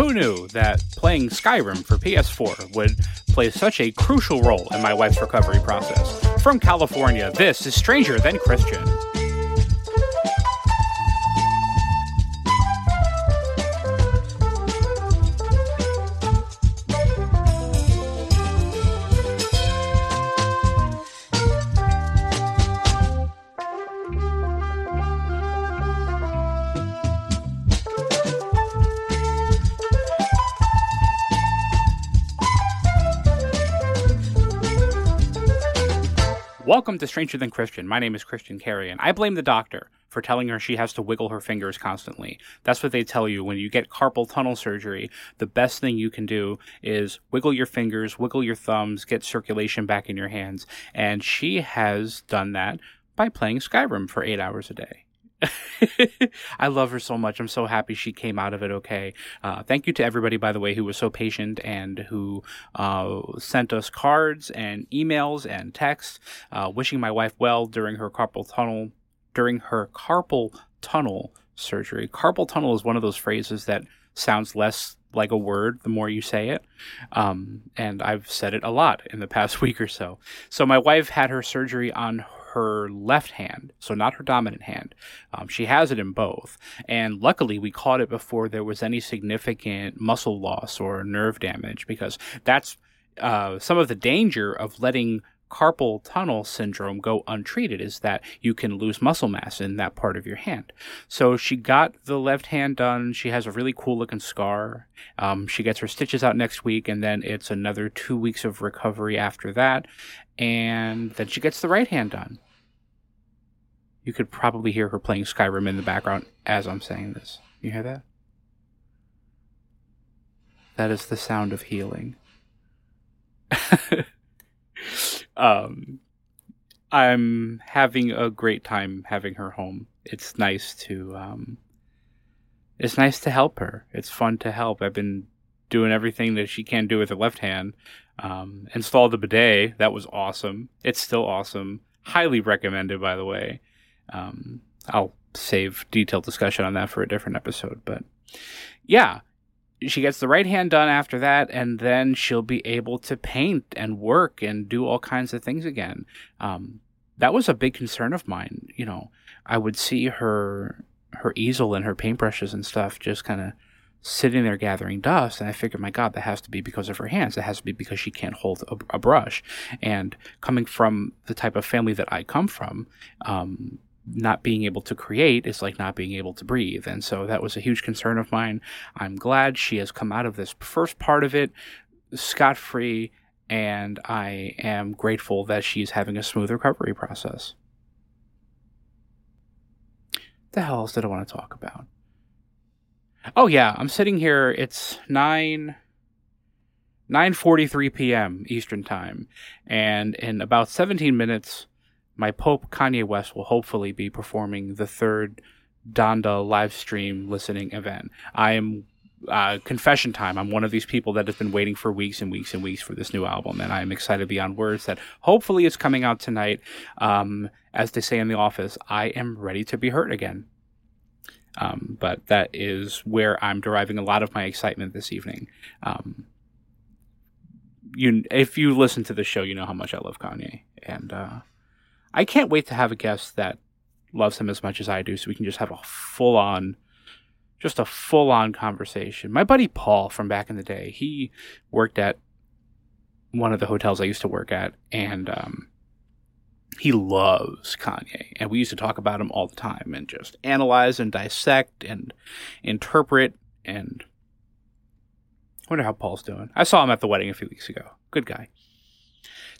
Who knew that playing Skyrim for PS4 would play such a crucial role in my wife's recovery process? From California, this is Stranger Than Christian. To Stranger Than Christian. My name is Christian Carey, and I blame the doctor for telling her she has to wiggle her fingers constantly. That's what they tell you when you get carpal tunnel surgery. The best thing you can do is wiggle your fingers, wiggle your thumbs, get circulation back in your hands. And she has done that by playing Skyrim for eight hours a day. I love her so much. I'm so happy she came out of it okay. Uh, thank you to everybody, by the way, who was so patient and who uh, sent us cards and emails and texts uh, wishing my wife well during her carpal tunnel during her carpal tunnel surgery. Carpal tunnel is one of those phrases that sounds less like a word the more you say it. Um, and I've said it a lot in the past week or so. So my wife had her surgery on her left hand, so not her dominant hand. Um, she has it in both. And luckily, we caught it before there was any significant muscle loss or nerve damage because that's uh, some of the danger of letting carpal tunnel syndrome go untreated is that you can lose muscle mass in that part of your hand. So she got the left hand done. She has a really cool looking scar. Um, she gets her stitches out next week, and then it's another two weeks of recovery after that and then she gets the right hand done. You could probably hear her playing Skyrim in the background as I'm saying this. You hear that? That is the sound of healing. um, I'm having a great time having her home. It's nice to um, it's nice to help her. It's fun to help. I've been doing everything that she can do with her left hand. Um, installed the bidet. That was awesome. It's still awesome. Highly recommended, by the way. Um, I'll save detailed discussion on that for a different episode. But yeah, she gets the right hand done after that, and then she'll be able to paint and work and do all kinds of things again. Um, that was a big concern of mine. You know, I would see her her easel and her paintbrushes and stuff just kind of sitting there gathering dust. And I figured, my God, that has to be because of her hands. It has to be because she can't hold a, a brush. And coming from the type of family that I come from, um, not being able to create is like not being able to breathe. And so that was a huge concern of mine. I'm glad she has come out of this first part of it scot free. And I am grateful that she's having a smooth recovery process. The hell else did I want to talk about? Oh yeah, I'm sitting here. It's nine. 9:43 p.m. Eastern Time, and in about 17 minutes, my Pope Kanye West will hopefully be performing the third Donda live stream listening event. I am uh, confession time. I'm one of these people that has been waiting for weeks and weeks and weeks for this new album, and I am excited beyond words that hopefully it's coming out tonight. Um, as they say in the office, I am ready to be hurt again. Um, but that is where I'm deriving a lot of my excitement this evening. Um, you, if you listen to the show, you know how much I love Kanye, and uh, I can't wait to have a guest that loves him as much as I do, so we can just have a full on, just a full on conversation. My buddy Paul from back in the day, he worked at one of the hotels I used to work at, and um, he loves Kanye, and we used to talk about him all the time and just analyze and dissect and interpret. And I wonder how Paul's doing. I saw him at the wedding a few weeks ago. Good guy.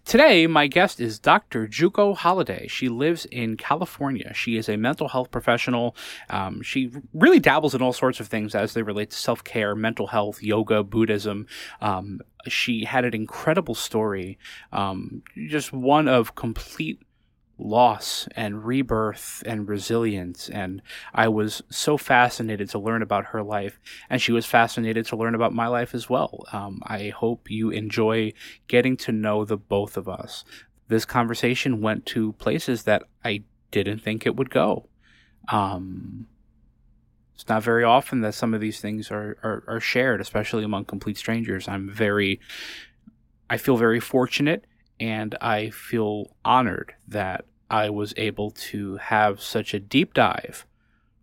Today, my guest is Dr. Juko Holiday. She lives in California. She is a mental health professional. Um, she really dabbles in all sorts of things as they relate to self care, mental health, yoga, Buddhism. Um, she had an incredible story, um, just one of complete loss and rebirth and resilience. And I was so fascinated to learn about her life, and she was fascinated to learn about my life as well. Um, I hope you enjoy getting to know the both of us. This conversation went to places that I didn't think it would go. Um, It's not very often that some of these things are, are, are shared, especially among complete strangers. I'm very, I feel very fortunate and I feel honored that I was able to have such a deep dive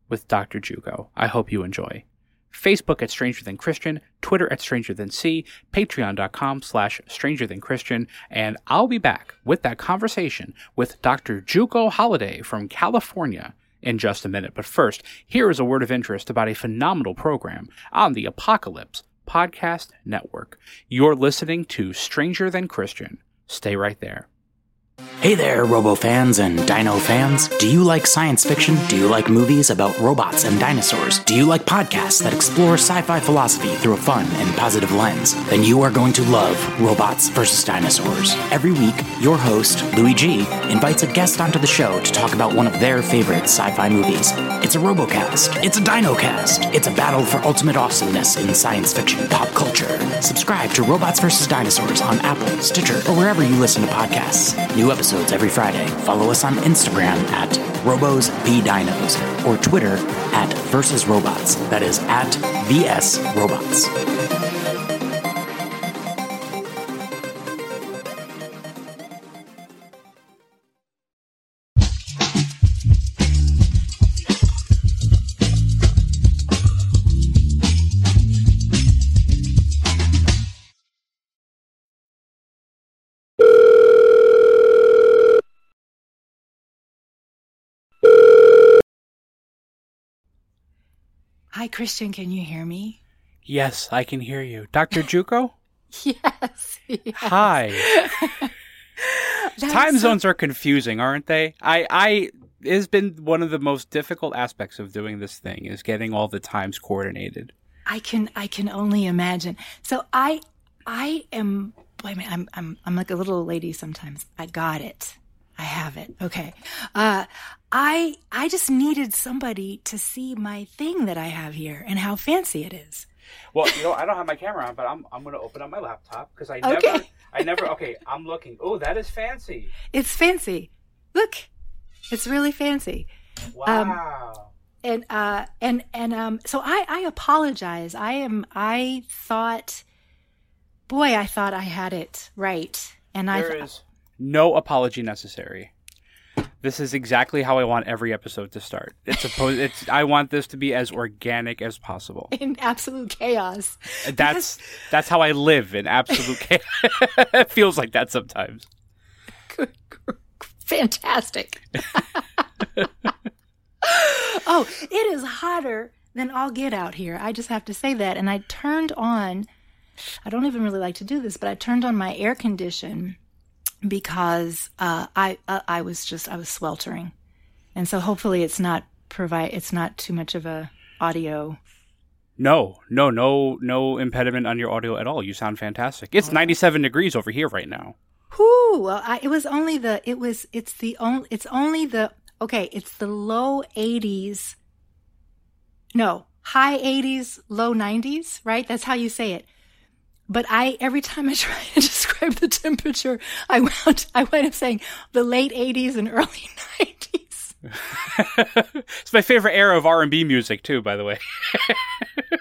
with Dr. Jugo. I hope you enjoy. Facebook at Stranger Than Christian, Twitter at Stranger Than C, Patreon.com slash Stranger Than Christian, and I'll be back with that conversation with Dr. Jugo Holiday from California in just a minute. But first, here is a word of interest about a phenomenal program on the Apocalypse Podcast Network. You're listening to Stranger Than Christian. Stay right there. Hey there, Robo fans and Dino fans. Do you like science fiction? Do you like movies about robots and dinosaurs? Do you like podcasts that explore sci fi philosophy through a fun and positive lens? Then you are going to love Robots vs. Dinosaurs. Every week, your host, Louis G, invites a guest onto the show to talk about one of their favorite sci fi movies. It's a Robocast. It's a Dinocast. It's a battle for ultimate awesomeness in science fiction pop culture. Subscribe to Robots vs. Dinosaurs on Apple, Stitcher, or wherever you listen to podcasts. New episodes episodes every Friday. Follow us on Instagram at RobosBDinos or Twitter at Versus Robots. That is at VS Robots. Hi, Christian. Can you hear me? Yes, I can hear you. Dr. Jugo? yes, yes. Hi. Time so- zones are confusing, aren't they? I, I, it has been one of the most difficult aspects of doing this thing is getting all the times coordinated. I can, I can only imagine. So I, I am, boy, I'm, I'm, I'm like a little lady sometimes. I got it. I have it. Okay. Uh, I I just needed somebody to see my thing that I have here and how fancy it is. Well, you know, I don't have my camera on, but I'm I'm going to open up my laptop because I never okay. I never okay, I'm looking. Oh, that is fancy. It's fancy. Look. It's really fancy. Um, wow. Um, and uh and and um so I I apologize. I am I thought boy, I thought I had it right. And there I There is no apology necessary. This is exactly how I want every episode to start. It's supposed. It's. I want this to be as organic as possible. In absolute chaos. That's that's how I live in absolute chaos. it feels like that sometimes. Fantastic. oh, it is hotter than all get out here. I just have to say that. And I turned on. I don't even really like to do this, but I turned on my air condition because uh, I uh, I was just I was sweltering, and so hopefully it's not provide it's not too much of a audio. No, no, no, no impediment on your audio at all. You sound fantastic. It's 97 degrees over here right now. Whoo! Well, I, it was only the it was it's the only it's only the okay. It's the low 80s. No, high 80s, low 90s. Right? That's how you say it. But I, every time I try to describe the temperature, I wound, I wind up saying the late 80s and early 90s. it's my favorite era of R&B music too, by the way.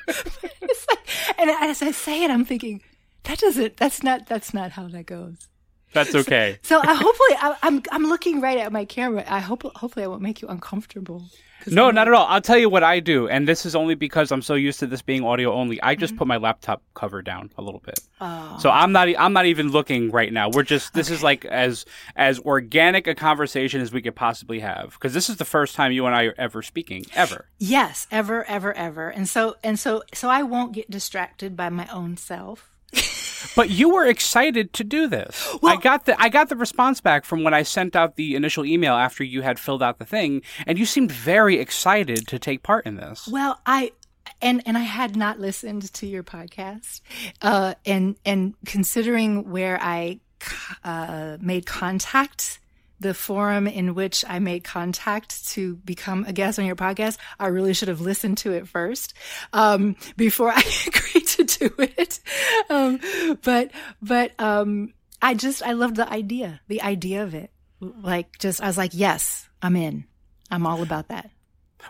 like, and as I say it, I'm thinking, that doesn't, that's not, that's not how that goes. That's okay. So, so I, hopefully, I, I'm I'm looking right at my camera. I hope hopefully I won't make you uncomfortable. No, not at all. I'll tell you what I do, and this is only because I'm so used to this being audio only. I just mm-hmm. put my laptop cover down a little bit, oh. so I'm not I'm not even looking right now. We're just this okay. is like as as organic a conversation as we could possibly have because this is the first time you and I are ever speaking ever. Yes, ever, ever, ever, and so and so so I won't get distracted by my own self but you were excited to do this. Well, I got the I got the response back from when I sent out the initial email after you had filled out the thing, and you seemed very excited to take part in this. Well, I and and I had not listened to your podcast, uh, and and considering where I uh, made contact the forum in which I made contact to become a guest on your podcast, I really should have listened to it first um, before I agreed to do it. Um, but but um, I just I loved the idea, the idea of it. Like just I was like, yes, I'm in. I'm all about that.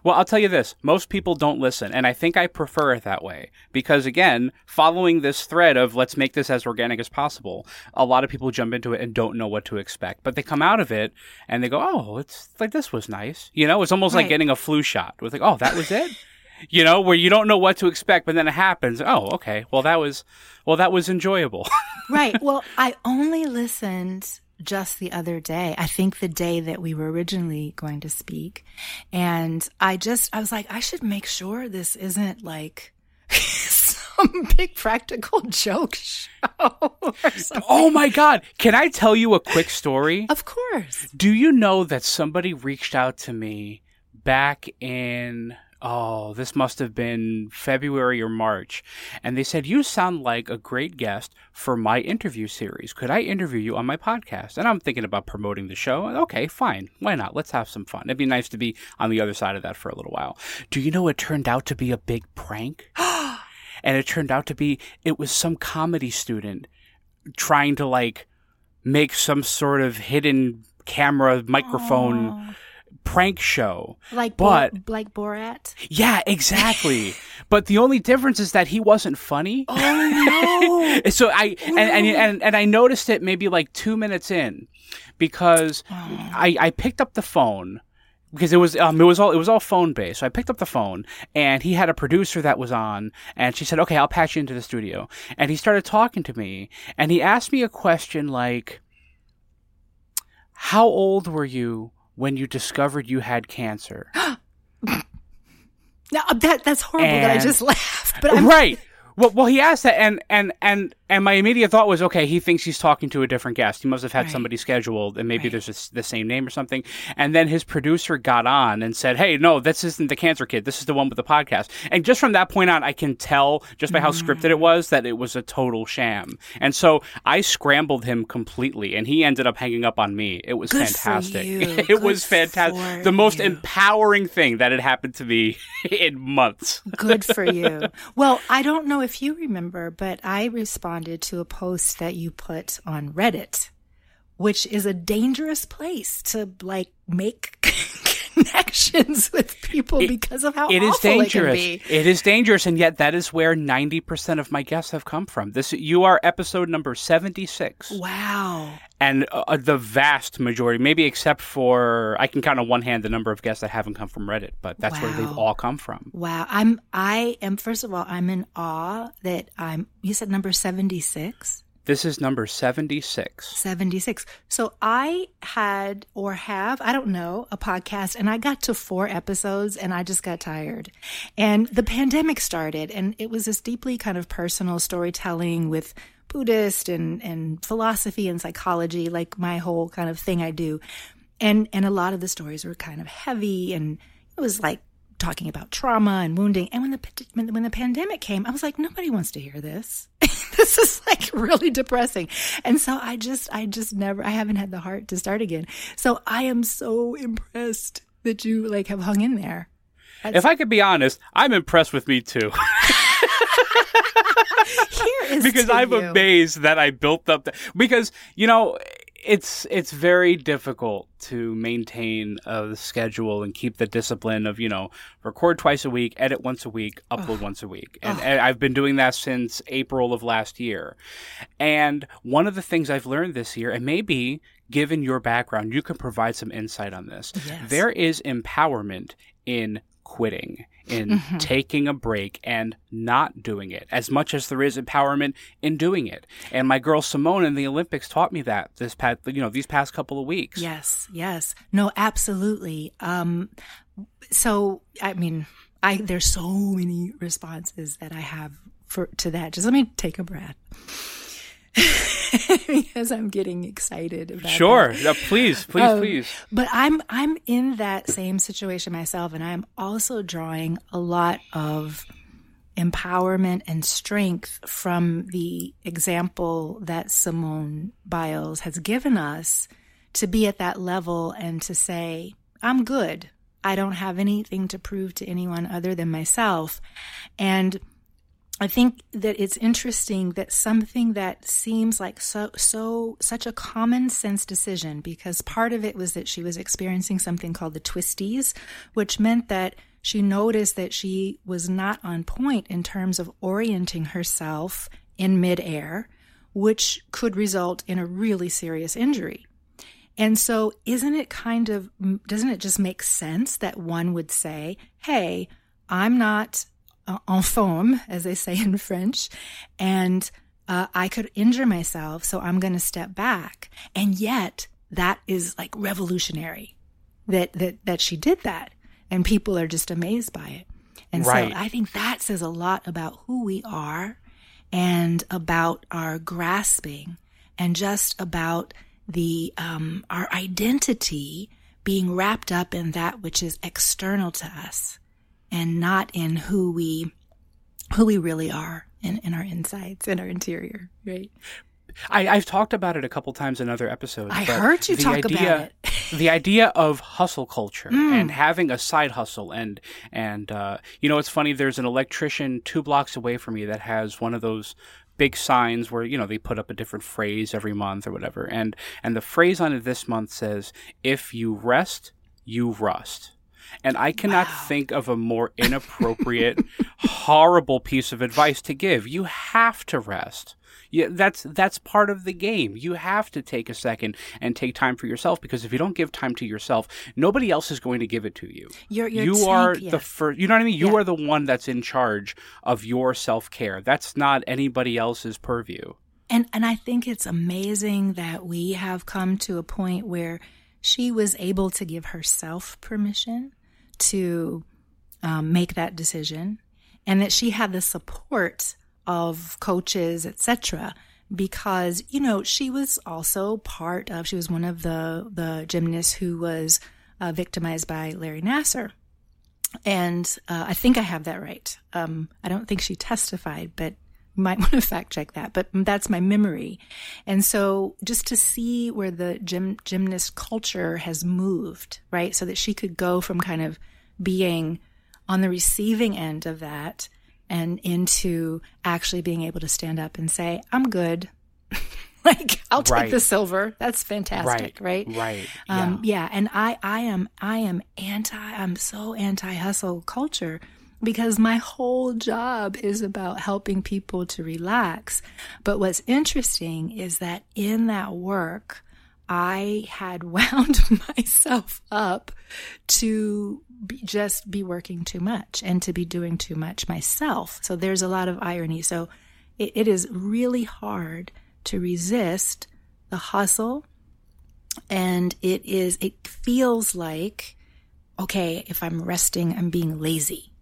Well, I'll tell you this. Most people don't listen, and I think I prefer it that way. Because again, following this thread of let's make this as organic as possible, a lot of people jump into it and don't know what to expect. But they come out of it and they go, Oh, it's like this was nice. You know, it's almost like getting a flu shot. With like, oh, that was it? you know, where you don't know what to expect, but then it happens. Oh, okay. Well that was well that was enjoyable. right. Well, I only listened just the other day. I think the day that we were originally going to speak. And I just, I was like, I should make sure this isn't like some big practical joke show oh my god. Can I tell you a quick story? Of course. Do you know that somebody reached out to me back in oh, this must have been February or March, and they said you sound like a great guest for my interview series. Could I interview you on my podcast? And I'm thinking about promoting the show. Okay, fine. Why not? Let's have some fun. It'd be nice to be on the other side of that for a little while. Do you know it turned out to be a big prank? and it turned out to be it was some comedy student trying to like make some sort of hidden camera microphone prank show. Like, But- Bo- like Borat. Yeah, exactly. but the only difference is that he wasn't funny. Oh no! so I and, and and and I noticed it maybe like two minutes in because I I picked up the phone because it was um it was all it was all phone based. So I picked up the phone and he had a producer that was on and she said, "Okay, I'll patch you into the studio." And he started talking to me and he asked me a question like how old were you when you discovered you had cancer? no, uh, that that's horrible that I just laughed. But I'm right. Well, well, he asked that, and and and and my immediate thought was, okay, he thinks he's talking to a different guest. He must have had Right. somebody scheduled, and maybe Right. there's a the same name or something. And then his producer got on and said, "Hey, no, this isn't the cancer kid. This is the one with the podcast." And just from that point on, I can tell just by how scripted it mm. was that it was a total sham. And so I scrambled him completely, and he ended up hanging up on me. It was Good fantastic. it Good was fantastic. The most you. empowering thing that had happened to me in months. Good for you. Well, I don't know if you remember, but I responded to a post that you put on Reddit, which is a dangerous place to like make connections with people because of how It is dangerous. it. It is dangerous, and yet that is where ninety percent of my guests have come from. This you are episode number seventy six, Wow. and uh, the vast majority, maybe except for I can count on one hand the number of guests that haven't come from Reddit, but that's where they've all come from. Wow. I'm I am first of all, I'm in awe that I'm you said number 76? This is number seventy six. 76. So I had or have, I don't know, a podcast and I got to four episodes and I just got tired. And the pandemic started and it was this deeply kind of personal storytelling with Buddhist and, and philosophy and psychology, like my whole kind of thing I do. And, and a lot of the stories were kind of heavy and it was like talking about trauma and wounding. And when the, when, when the pandemic came, I was like, nobody wants to hear this. this is like really depressing. And so I just, I just never, I haven't had the heart to start again. So I am so impressed that you like have hung in there. If I could be honest, I'm impressed with me too. Because I'm you. amazed that I built up the, because you know it's it's very difficult to maintain a schedule and keep the discipline of you know record twice a week, edit once a week, upload once a week, and, and I've been doing that since April of last year. And one of the things I've learned this year, and maybe given your background, you can provide some insight on this. Yes. There is empowerment in quitting, in Mm-hmm. taking a break and not doing it, as much as there is empowerment in doing it. And my girl Simone in the Olympics taught me that this past, you know, these past couple of weeks. Yes, yes. No, absolutely. Um so I mean, I there's so many responses that I have for to that. Just let me take a breath. because I'm getting excited about it. Sure, please, please, Um, please. But I'm I'm in that same situation myself and I'm also drawing a lot of empowerment and strength from the example that Simone Biles has given us to be at that level and to say, I'm good. I don't have anything to prove to anyone other than myself. And I think that it's interesting that something that seems like so so such a common sense decision because part of it was that she was experiencing something called the twisties, which meant that she noticed that she was not on point in terms of orienting herself in midair, which could result in a really serious injury. And so, isn't it kind of, doesn't it just make sense that one would say, hey, I'm not en forme, as they say in French, and uh, I could injure myself, so I'm going to step back. And yet, that is like revolutionary that, that, that she did that. And people are just amazed by it. And right. so I think that says a lot about who we are and about our grasping and just about the um, our identity being wrapped up in that which is external to us and not in who we who we really are in, in our insides in our interior right I, have talked about it a couple times in other episodes. I heard you talk idea, about it. the idea of hustle culture mm. and having a side hustle, and and uh, you know, it's funny. There's an electrician two blocks away from me that has one of those big signs where you know they put up a different phrase every month or whatever and and the phrase on it this month says if you rest you rust and I cannot wow. think of a more inappropriate, horrible piece of advice to give. You have to rest. Yeah, that's that's part of the game. You have to take a second and take time for yourself because if you don't give time to yourself, nobody else is going to give it to you. You're, you're you tank, are the first. You know what I mean? You yeah. are the one that's in charge of your self care. That's not anybody else's purview. And and I think it's amazing that we have come to a point where she was able to give herself permission to um, make that decision, and that she had the support of coaches, etc. Because you know she was also part of. She was one of the the gymnasts who was uh, victimized by Larry Nassar, and uh, I think I have that right. Um, I don't think she testified, but might want to fact check that. But that's my memory, and so just to see where the gym gymnast culture has moved, right, so that she could go from kind of being on the receiving end of that and into actually being able to stand up and say, I'm good. like I'll take right. the silver. That's fantastic, right? Right. Right. Um, yeah. yeah. And I, I am, I am anti, I'm so anti hustle culture because my whole job is about helping people to relax. But what's interesting is that in that work, I had wound myself up to be, just be working too much and to be doing too much myself. So there's a lot of irony. So it, it is really hard to resist the hustle. And it is, it feels like, okay, if I'm resting, I'm being lazy,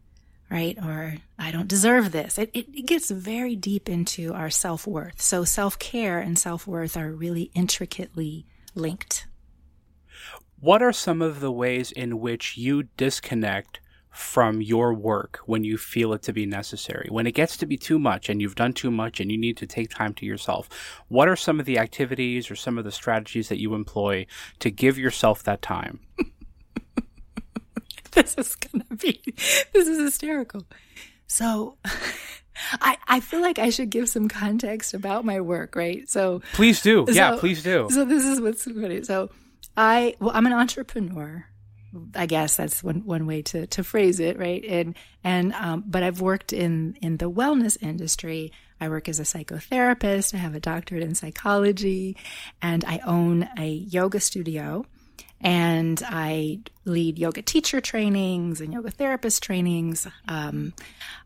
right? Or I don't deserve this. It, it, it gets very deep into our self worth. So self care and self worth are really intricately linked. What are some of the ways in which you disconnect from your work when you feel it to be necessary? When it gets to be too much and you've done too much and you need to take time to yourself, what are some of the activities or some of the strategies that you employ to give yourself that time? this is to be, this is hysterical. So, I, I feel like I should give some context about my work, right? So please do. So, yeah, please do. So this is what's funny. So I, well, I'm an entrepreneur. I guess that's one, one way to, to phrase it, right? And, and, um, but I've worked in, in the wellness industry. I work as a psychotherapist. I have a doctorate in psychology and I own a yoga studio and I lead yoga teacher trainings and yoga therapist trainings. Um,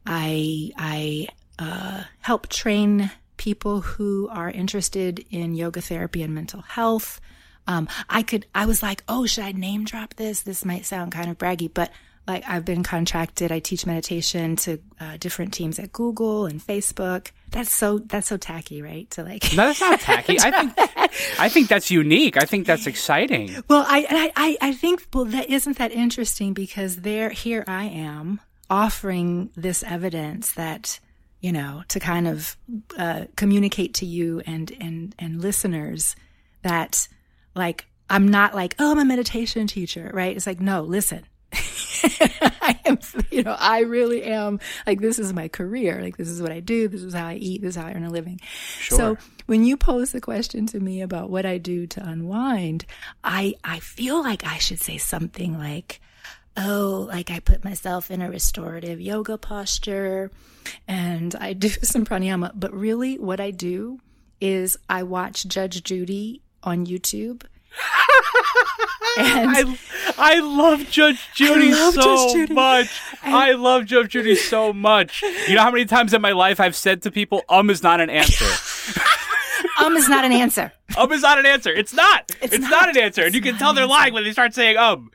I I uh, help train people who are interested in yoga therapy and mental health. Um, I could I was like, oh, should I name drop this? This might sound kind of braggy, but like I've been contracted. I teach meditation to uh, different teams at Google and Facebook. That's so that's so tacky, right? To like no, that's not tacky. I think I think that's unique. I think that's exciting. Well, I I I think well that isn't that interesting because there here I am offering this evidence that you know to kind of uh, communicate to you and and and listeners that like I'm not like oh I'm a meditation teacher, right? It's like no, listen I am, you know, I really am like, this is my career. Like, this is what I do. This is how I eat. This is how I earn a living. Sure. So when you pose the question to me about what I do to unwind, I, I feel like I should say something like, oh, like I put myself in a restorative yoga posture and I do some pranayama. But really, what I do is I watch Judge Judy on YouTube. And I, I love Judge Judy love so Judge Judy. much. I love Judge Judy so much. You know how many times in my life I've said to people, um is not an answer. um is not an answer. um is not an answer. It's not. It's, not. not. an answer. And you can tell they're lying when they start saying um.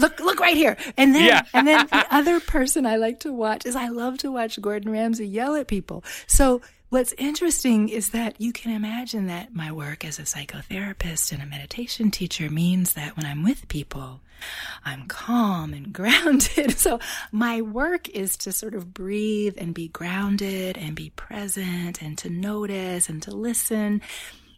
Look, look right here. And then, Yeah. and then the other person I like to watch is I love to watch Gordon Ramsay yell at people. So what's interesting is that you can imagine that my work as a psychotherapist and a meditation teacher means that when I'm with people, I'm calm and grounded. So my work is to sort of breathe and be grounded and be present and to notice and to listen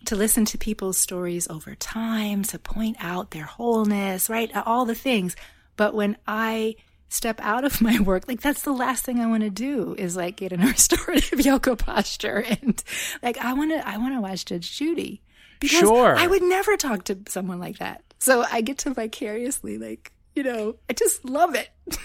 to listen to people's stories over time, to point out their wholeness, right? All the things. But when I step out of my work, like that's the last thing I want to do is like get in a restorative yoga posture. And like, I want to, I want to watch Judge Judy because Sure. I would never talk to someone like that. So I get to vicariously like, you know, I just love it.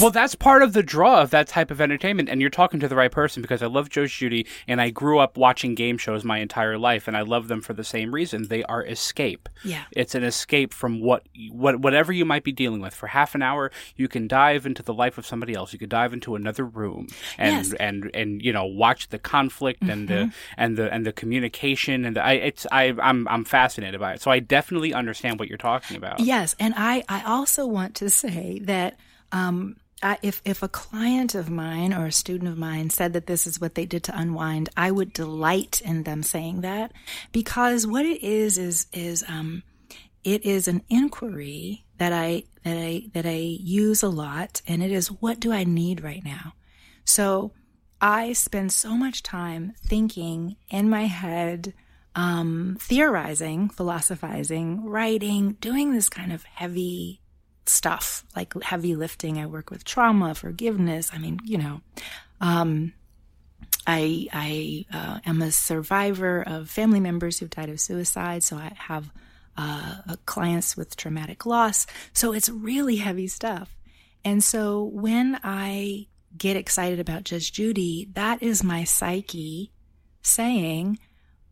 Well, that's part of the draw of that type of entertainment, and you're talking to the right person because I love Judge Judy, and I grew up watching game shows my entire life, and I love them for the same reason. They are escape. Yeah. it's an escape from what what whatever you might be dealing with. For half an hour, you can dive into the life of somebody else. You could dive into another room and Yes. Mm-hmm. and and you know watch the conflict and the and the and the communication and the, I it's I I'm I'm fascinated by it. So I definitely understand what you're talking about. Yes, and I I also want to say that um, I, if if a client of mine or a student of mine said that this is what they did to unwind, I would delight in them saying that because what it is is is um, it is an inquiry that I that I that I use a lot, and it is what do I need right now. So I spend so much time thinking in my head um, theorizing, philosophizing, writing, doing this kind of heavy stuff, like heavy lifting. I work with trauma, forgiveness. I mean, you know, um, I I uh, am a survivor of family members who've died of suicide, so I have uh, uh, clients with traumatic loss. So it's really heavy stuff. And so when I get excited about Judge Judy, that is my psyche saying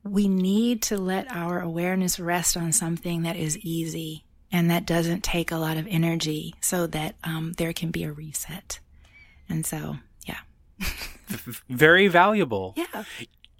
we need to let our awareness rest on something that is easy and that doesn't take a lot of energy so that um, there can be a reset. And so, yeah. Very valuable. Yeah.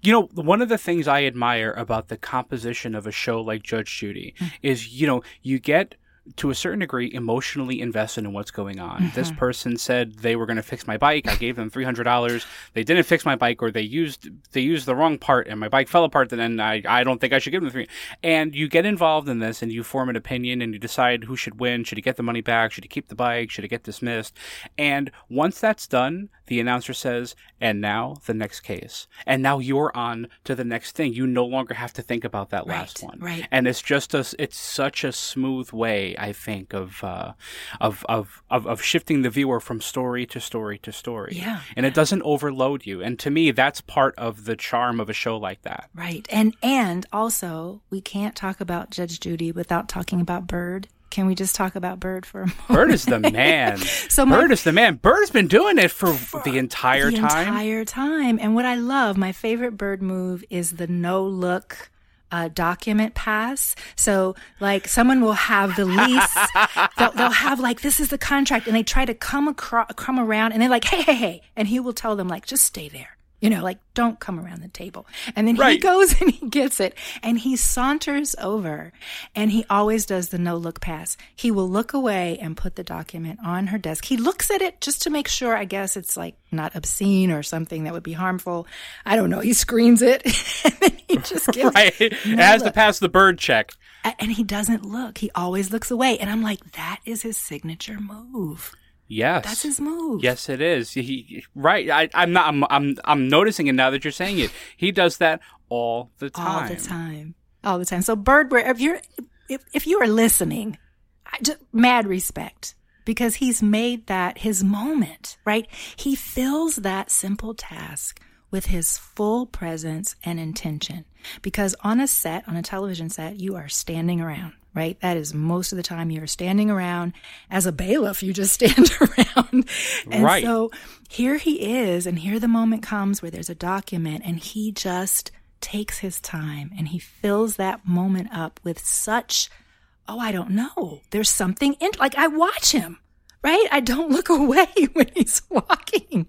You know, one of the things I admire about the composition of a show like Judge Judy is, you know, you get to a certain degree emotionally invested in what's going on. This mm-hmm. person said they were going to fix my bike. I gave them three hundred dollars. They didn't fix my bike, or they used they used the wrong part, and my bike fell apart. Then I I don't think I should give them three. And you get involved in this, and you form an opinion, and you decide who should win. Should he get the money back? Should he keep the bike? Should it get dismissed? And once that's done, the announcer says, "And now the next case." And now you're on to the next thing. You no longer have to think about that last Right, one. right. And it's just a it's such a smooth way, I think, of uh, of, of of of shifting the viewer from story to story to story. Yeah, And it doesn't overload you. And to me, that's part of the charm of a show like that. Right. And and also we can't talk about Judge Judy without talking about Byrd. Can we just talk about Byrd for a moment? Byrd is the man. So my- Byrd is the man. Byrd's been doing it for, the entire time. the time. entire time. And what I love, my favorite Byrd move is the no look uh, document pass. So, like, someone will have the lease. they'll, they'll have like, this is the contract, and they try to come across, come around, and they're like, hey, hey, hey, and he will tell them like, just stay there. You know, like, don't come around the table. And then he goes and he gets it and he saunters over and he always does the no look pass. He will look away and put the document on her desk. He looks at it just to make sure, I guess it's like not obscene or something that would be harmful. I don't know. He screens it and then he just gives Right. It has to pass the Byrd check. and he doesn't look. He always looks away. And I'm like, that is his signature move. Yes. That's his move. Yes, it is. He, right. I, I'm not. I'm, I'm. I'm noticing it now that you're saying it. He does that all the time. all the time, all the time. So, Byrd, where if you're if, if you are listening, I just, mad respect. because he's made that his moment, right? He fills that simple task with his full presence and intention. Because on a set, on a television set, you are standing around, right? That is most of the time you're standing around. As a bailiff, you just stand around. And Right. so here he is, and here the moment comes where there's a document, and he just takes his time and he fills that moment up with such, oh, I don't know. There's something in, like I watch him, right? I don't look away when he's walking.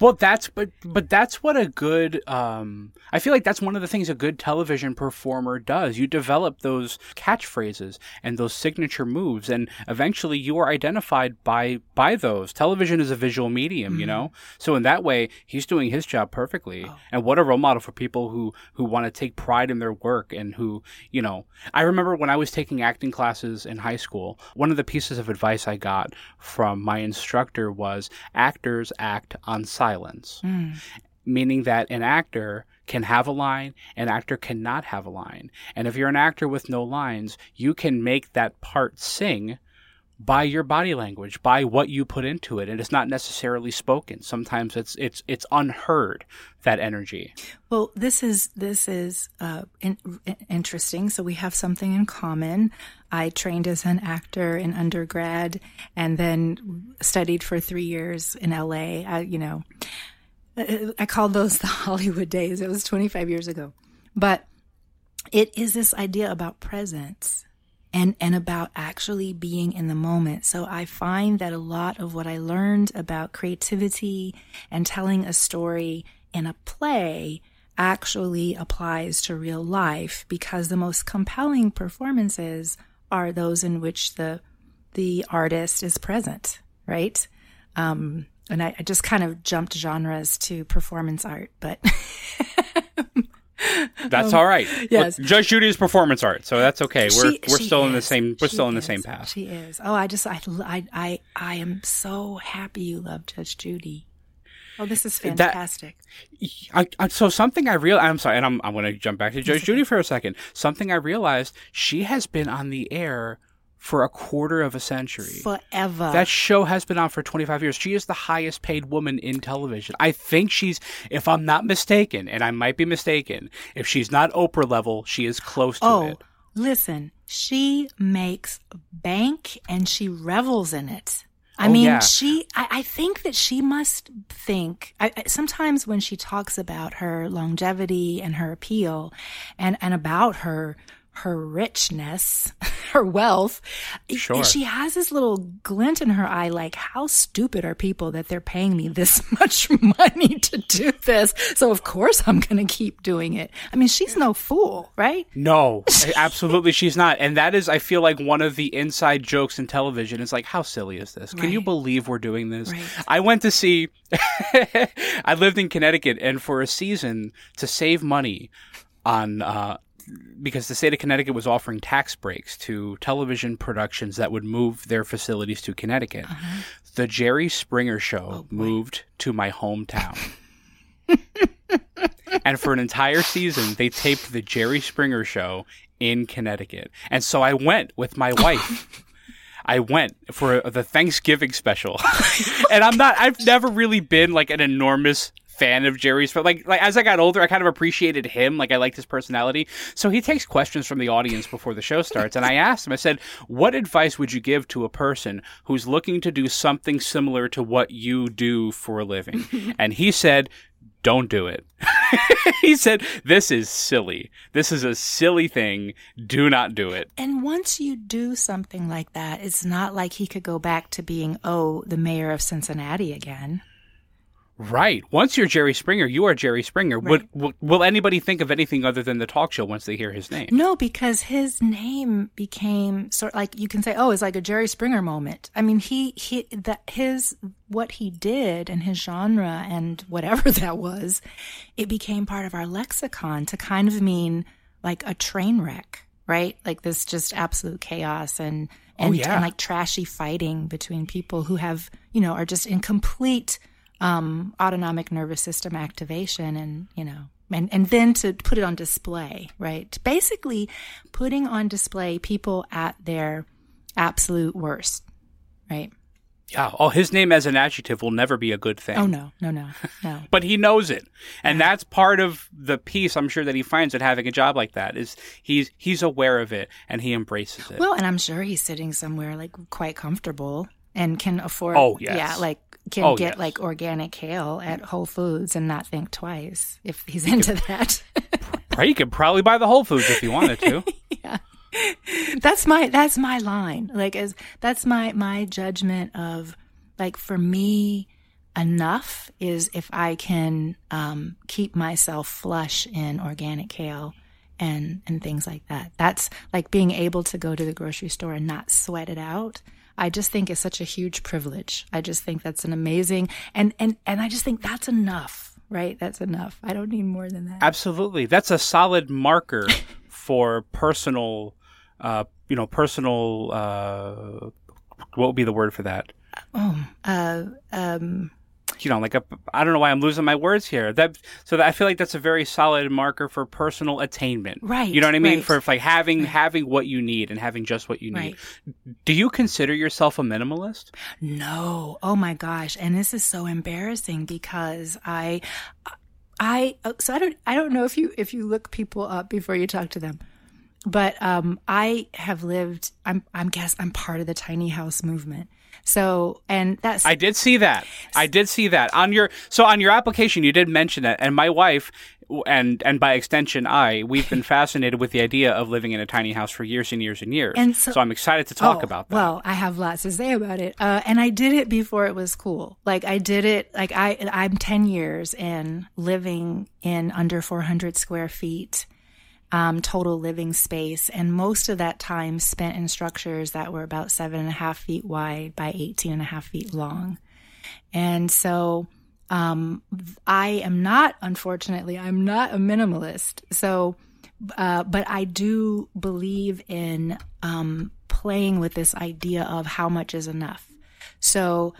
Well, that's but but that's what a good um I feel like that's one of the things a good television performer does. You develop those catchphrases and those signature moves and eventually you are identified by by those. Television is a visual medium, you know? So in that way, he's doing his job perfectly. And what a role model for people who who want to take pride in their work and who, you know, I remember when I was taking acting classes in high school, one of the pieces of advice I got from my instructor was actors act on silence mm. meaning that an actor can have a line, an actor cannot have a line. And if you're an actor with no lines, you can make that part sing by your body language, by what you put into it. And it's not necessarily spoken. Sometimes it's it's it's unheard that energy. Well, this is this is uh, in, in- interesting. So we have something in common. I trained as an actor in undergrad, and then studied for three years in LA. I, you know, I called those the Hollywood days. It was 25 years ago, but it is this idea about presence and and about actually being in the moment. So I find that a lot of what I learned about creativity and telling a story in a play actually applies to real life because the most compelling performances are those in which the the artist is present, right? Um, and I, I just kind of jumped genres to performance art, but That's um, all right. yes. Look, Judge Judy is performance art, so that's okay. We're She- we're she still in the same we're She still in the same path. She is. Oh, I just I I I, I am so happy you love Judge Judy. Oh, this is fantastic. I, I, so something I real I'm sorry, and I'm I'm going to jump back to Judge Judy for a second. Something I realized she has been on the air for a quarter of a century. Forever. That show has been on for 25 years. She is the highest paid woman in television. I think she's, if I'm not mistaken, and I might be mistaken, if she's not Oprah level, she is close to oh, it. listen, she makes bank and she revels in it. I Oh, mean, yeah. she, I, I think that she must think, I, I- sometimes when she talks about her longevity and her appeal and, and about her, her richness, her wealth, Sure. she has this little glint in her eye like, how stupid are people that they're paying me this much money to do this? So of course I'm going to keep doing it. I mean, she's no fool, right? No, absolutely she's not. And that is, I feel like one of the inside jokes in television is like, how silly is this? Can you believe we're doing this? Right. I went to see, I lived in Connecticut and for a season to save money on, uh, because the state of Connecticut was offering tax breaks to television productions that would move their facilities to Connecticut. Uh-huh. The Jerry Springer show oh, moved to my hometown. and for an entire season, they taped the Jerry Springer show in Connecticut. And so I went with my wife. I went for the Thanksgiving special. and I'm not I've never really been like an enormous fan of Jerry's but like like as I got older I kind of appreciated him. Like I liked his personality. So he takes questions from the audience before the show starts and I asked him I said what advice would you give to a person who's looking to do something similar to what you do for a living? And he said don't do it. He said this is silly. This is a silly thing. Do not do it. And once you do something like that, it's not like he could go back to being, oh, the mayor of Cincinnati again. Right. Once you're Jerry Springer, you are Jerry Springer. Would, Right. will, will anybody think of anything other than the talk show once they hear his name? No, because his name became sort of like you can say, oh, it's like a Jerry Springer moment. I mean, he he that his what he did and his genre and whatever that was, it became part of our lexicon to kind of mean like a train wreck, right? Like this just absolute chaos and oh, and, yeah. and like trashy fighting between people who have you know are just in complete um, autonomic nervous system activation and you know and, and then to put it on display right basically putting on display people at their absolute worst right? Yeah. Oh, his name as an adjective will never be a good thing. Oh no, no, no, no. but he knows it and that's part of the peace i'm sure that he finds at having a job like that is he's he's aware of it and he embraces it Well, and I'm sure he's sitting somewhere like quite comfortable and can afford. Oh, yes. yeah, like can Oh, get yes. like organic kale at Whole Foods and not think twice if he's into that. Right, he could probably buy the whole foods if you wanted to yeah. that's my that's my line. Like as that's my my judgment of like for me enough is if I can um, keep myself flush in organic kale and and things like that. That's like being able to go to the grocery store and not sweat it out. I just think is such a huge privilege. I just think that's an amazing and and and I just think that's enough, right? That's enough. I don't need more than that. absolutely that's a solid marker for personal uh you know personal uh what would be the word for that Oh, uh, um, you know, like a, I don't know why I'm losing my words here. That so that I feel like that's a very solid marker for personal attainment. Right, You know what I mean? right. For like having having what you need and having just what you need. Right. Do you consider yourself a minimalist? No. Oh my gosh. And this is so embarrassing because I I so I don't I don't know if you if you look people up before you talk to them. But um I have lived I'm I'm guess I'm part of the tiny house movement. So and that's I did see that. I did see that on your so on your application you did mention that and my wife and and by extension I we've been fascinated with the idea of living in a tiny house for years and years and years. And so- I'm excited to talk Oh, about that. Well, I have lots to say about it. Uh, and I did it before it was cool. Like I did it, like I, I'm 10 years in living in under 400 square feet, um, total living space. And most of that time spent in structures that were about seven and a half feet wide by 18 and a half feet long. And so, um, I am not, unfortunately, I'm not a minimalist. So, uh, but I do believe in um, playing with this idea of how much is enough. So,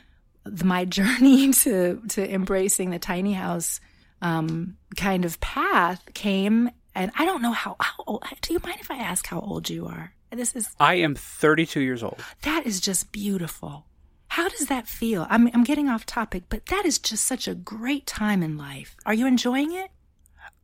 my journey to to embracing the tiny house um, kind of path came, and I don't know how. How old, do you mind if I ask how old you are? This is I am 32 years old. that is just beautiful. How does that feel? I'm I'm getting off topic, but that is just such a great time in life. Are you enjoying it?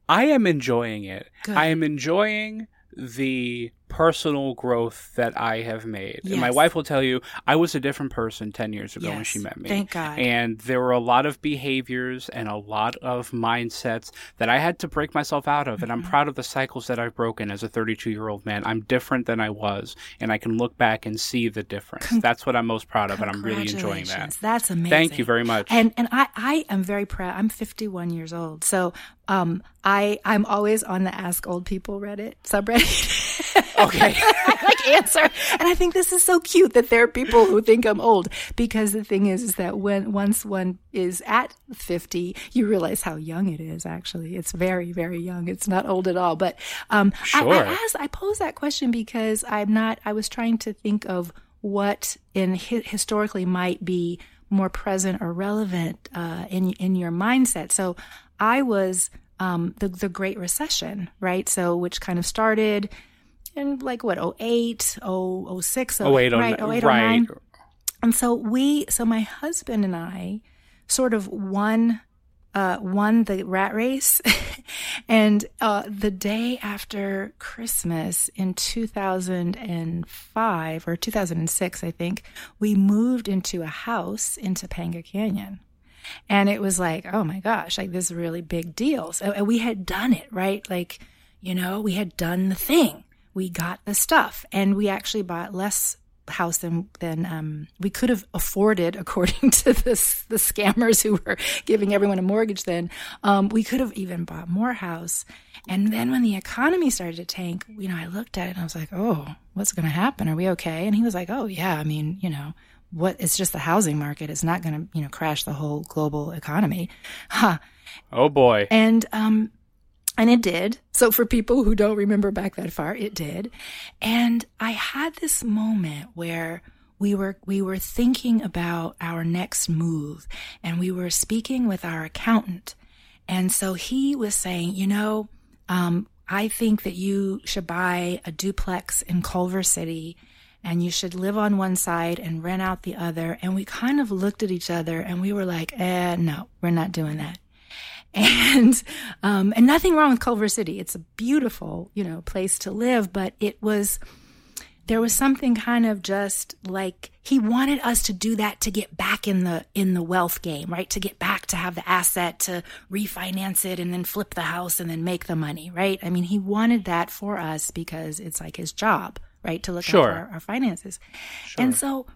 I am enjoying it. Good. I am enjoying the personal growth that I have made. And my wife will tell you I was a different person 10 years ago when she met me. Thank God. And there were a lot of behaviors and a lot of mindsets that I had to break myself out of. And Mm-hmm. I'm proud of the cycles that I've broken as a 32 year old man. I'm different than I was. And I can look back and see the difference. That's what I'm most proud of. And I'm really enjoying that. That's amazing. Thank you very much. And and I I am very proud. I'm 51 years old, so um I I'm always on the Ask Old People Reddit subreddit. Okay. I like answer, and I think this is so cute that there are people who think I'm old because the thing is, is that when once one is at 50, you realize how young it is. Actually, it's very very young. It's not old at all. But um, I, Sure. I asked, I posed that question because I'm not. I was trying to think of what in hi- historically might be more present or relevant uh, in in your mindset. So I was um, the the Great Recession, right? So which kind of started in like what 08, 0, 06, Oh, wait. right, oh, 08, right. And so we, so my husband and I sort of won, uh, won the rat race. and, uh, the day after Christmas in 2005 or 2006, I think, we moved into a house in Topanga Canyon. And it was like, oh my gosh, like this is really big deal. So and we had done it, right? Like, you know, we had done the thing. We got the stuff and we actually bought less house than than um, we could have afforded according to this the scammers who were giving everyone a mortgage then um, we could have even bought more house and then when the economy started to tank you know i looked at it and i was like oh what's going to happen are we okay and he was like oh yeah i mean you know what it's just the housing market it's not going to you know crash the whole global economy huh Oh, boy. and um and it did. So for people who don't remember back that far, it did. And I had this moment where we were we were thinking about our next move and we were speaking with our accountant. And so he was saying, you know, um, I think that you should buy a duplex in Culver City and you should live on one side and rent out the other. And we kind of looked at each other and we were like, eh, no, we're not doing that. And, um, and nothing wrong with Culver City. It's a beautiful, you know, place to live, but it was, there was something kind of just like he wanted us to do that to get back in the in the wealth game right to get back to have the asset to refinance it and then flip the house and then make the money right i mean he wanted that for us because it's like his job right to look sure. after our, our finances sure. and so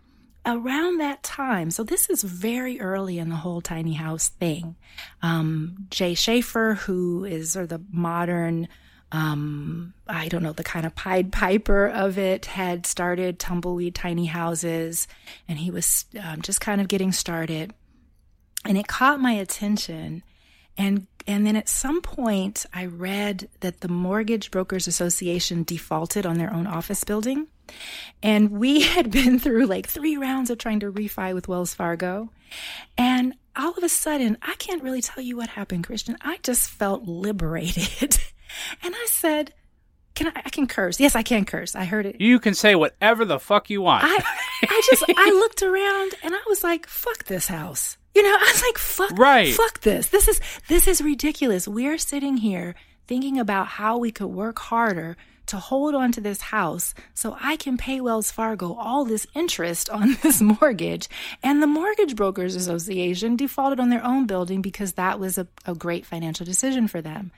around that time so this is very early in the whole tiny house thing um, jay shafer who is or the modern um, I don't know, the kind of Pied Piper of it had started tumbleweed tiny houses, and he was um, just kind of getting started. And it caught my attention. And, and then at some point, I read that the Mortgage Brokers Association defaulted on their own office building. And we had been through like three rounds of trying to refi with Wells Fargo. And all of a sudden, I can't really tell you what happened, Christian. I just felt liberated. And I said, can I, I can curse. Yes, I can curse. I heard it. You can say whatever the fuck you want. I, I just, I looked around and I was like, fuck this house. You know, I was like, fuck, right. fuck this. This is, this is ridiculous. We're sitting here thinking about how we could work harder to hold on to this house so I can pay Wells Fargo all this interest on this mortgage. And the Mortgage Brokers Association defaulted on their own building because that was a, a great financial decision for them.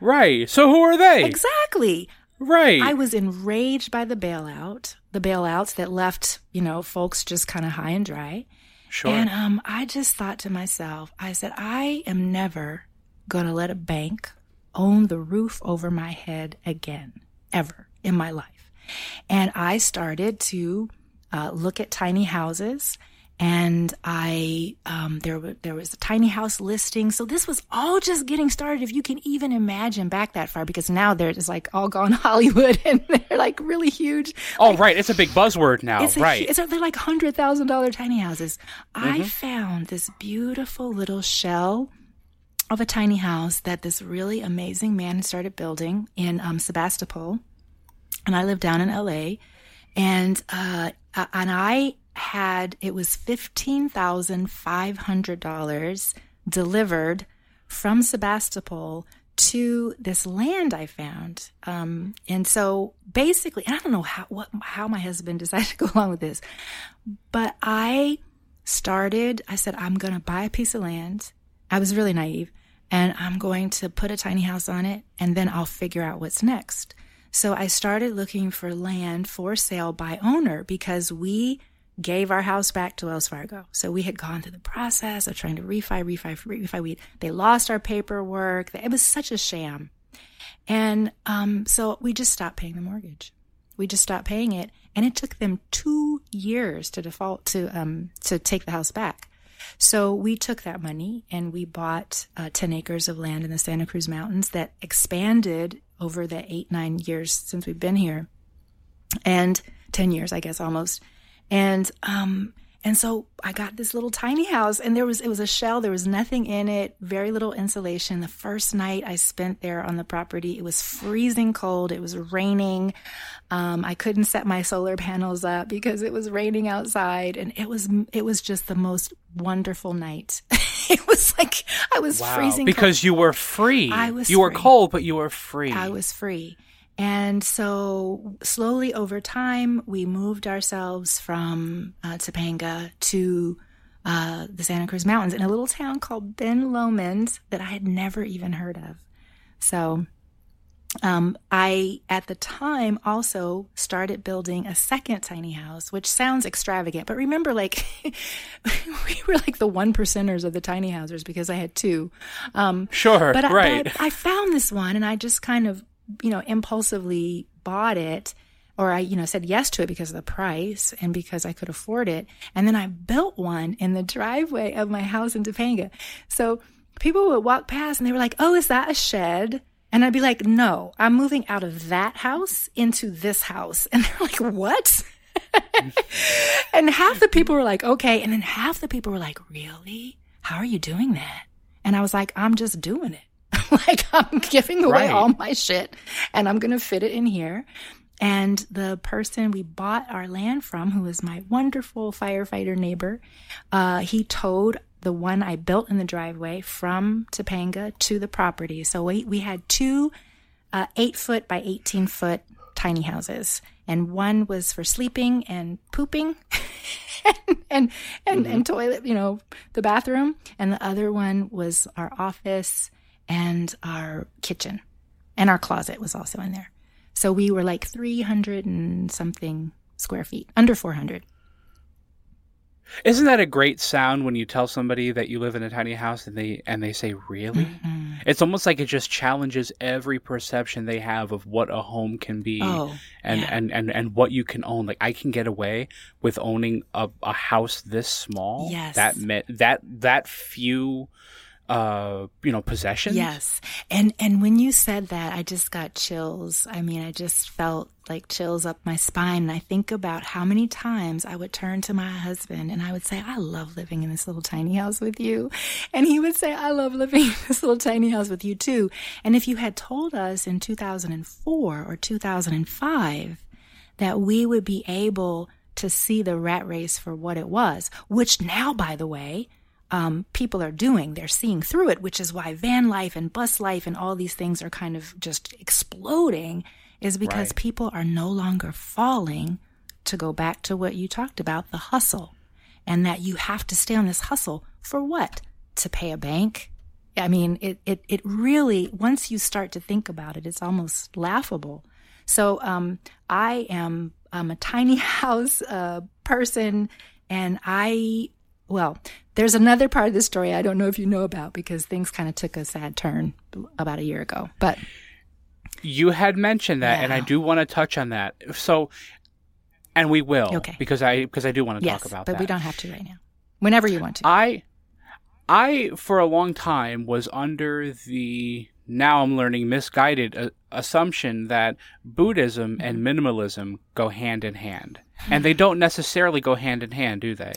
Right. So who are they? Exactly. Right. I was enraged by the bailout, the bailouts that left, you know, folks just kind of high and dry. Sure. And um, I just thought to myself, I said, I am never going to let a bank own the roof over my head again ever in my life. And I started to uh, look at tiny houses and I um, there there was a tiny house listing. So this was all just getting started. If you can even imagine back that far, because now they're just like all gone Hollywood and they're like really huge. Oh like, right, it's a big buzzword now. It's right, a, it's a, they're like hundred thousand dollar tiny houses. Mm-hmm. I found this beautiful little shell of a tiny house that this really amazing man started building in um, Sebastopol, and I live down in LA, and uh, and I had it was fifteen thousand five hundred dollars delivered from Sebastopol to this land I found. Um, and so basically, and I don't know how what how my husband decided to go along with this, but I started. I said I'm going to buy a piece of land I was really naive. And I'm going to put a tiny house on it and then I'll figure out what's next. So I started looking for land for sale by owner because we gave our house back to Wells Fargo. So we had gone through the process of trying to refi, refi, refi. We, they lost our paperwork. It was such a sham. And um, so we just stopped paying the mortgage. We just stopped paying it. And it took them two years to default to um, to take the house back. So we took that money and we bought uh, 10 acres of land in the Santa Cruz Mountains that expanded over the eight, nine years since we've been here. And 10 years, I guess, almost. And, um, and so I got this little tiny house and there was, it was a shell. There was nothing in it, very little insulation. The first night I spent there on the property, it was freezing cold. It was raining. Um, I couldn't set my solar panels up because it was raining outside and it was, it was just the most wonderful night. it was like I was wow. freezing because cold. you were free. I was. You free. were cold, but you were free. I was free. And so, slowly over time, we moved ourselves from uh, Topanga to uh, the Santa Cruz Mountains in a little town called Ben Lomond that I had never even heard of. So, um, I, at the time, also started building a second tiny house, which sounds extravagant, but remember, like, we were like the one percenters of the tiny houses because I had two. Um, sure, but right. but I found this one and I just kind of you know, impulsively bought it or I, you know, said yes to it because of the price and because I could afford it. And then I built one in the driveway of my house in Topanga. So people would walk past and they were like, Oh, is that a shed? And I'd be like, No, I'm moving out of that house into this house. And they're like, What? and half the people were like, Okay. And then half the people were like, Really? How are you doing that? And I was like, I'm just doing it. like I'm giving away right. all my shit and I'm going to fit it in here. And the person we bought our land from, who was my wonderful firefighter neighbor, uh, he towed the one I built in the driveway from Topanga to the property. So we, we had two uh, eight foot by 18 foot tiny houses. And one was for sleeping and pooping and, and, and, mm-hmm. and toilet, you know, the bathroom. And the other one was our office and our kitchen. And our closet was also in there. So we were like 300 and something square feet, under 400. Isn't that a great sound when you tell somebody that you live in a tiny house and they and they say really? Mm-hmm. It's almost like it just challenges every perception they have of what a home can be oh, and, yeah. and, and, and what you can own. Like I can get away with owning a, a house this small. Yes. That met that that few uh you know possessions? Yes. And and when you said that i just got chills. I mean i just felt like chills up my spine. And i think about how many times i would turn to my husband and i would say i love living in this little tiny house with you. And he would say i love living in this little tiny house with you too. And if you had told us in 2004 or 2005 that we would be able to see the rat race for what it was which now by the way um, people are doing. They're seeing through it, which is why van life and bus life and all these things are kind of just exploding, is because right. people are no longer falling to go back to what you talked about the hustle. And that you have to stay on this hustle for what? To pay a bank? I mean, it, it, it really, once you start to think about it, it's almost laughable. So um, I am I'm a tiny house uh, person, and I well, there's another part of the story I don't know if you know about because things kind of took a sad turn about a year ago. But you had mentioned that, yeah. and I do want to touch on that. So, and we will, okay, because I because I do want to yes, talk about but that. But we don't have to right now. Whenever you want to. I, I for a long time was under the now I'm learning misguided uh, assumption that Buddhism and mm-hmm. minimalism go hand in hand. And they don't necessarily go hand in hand, do they?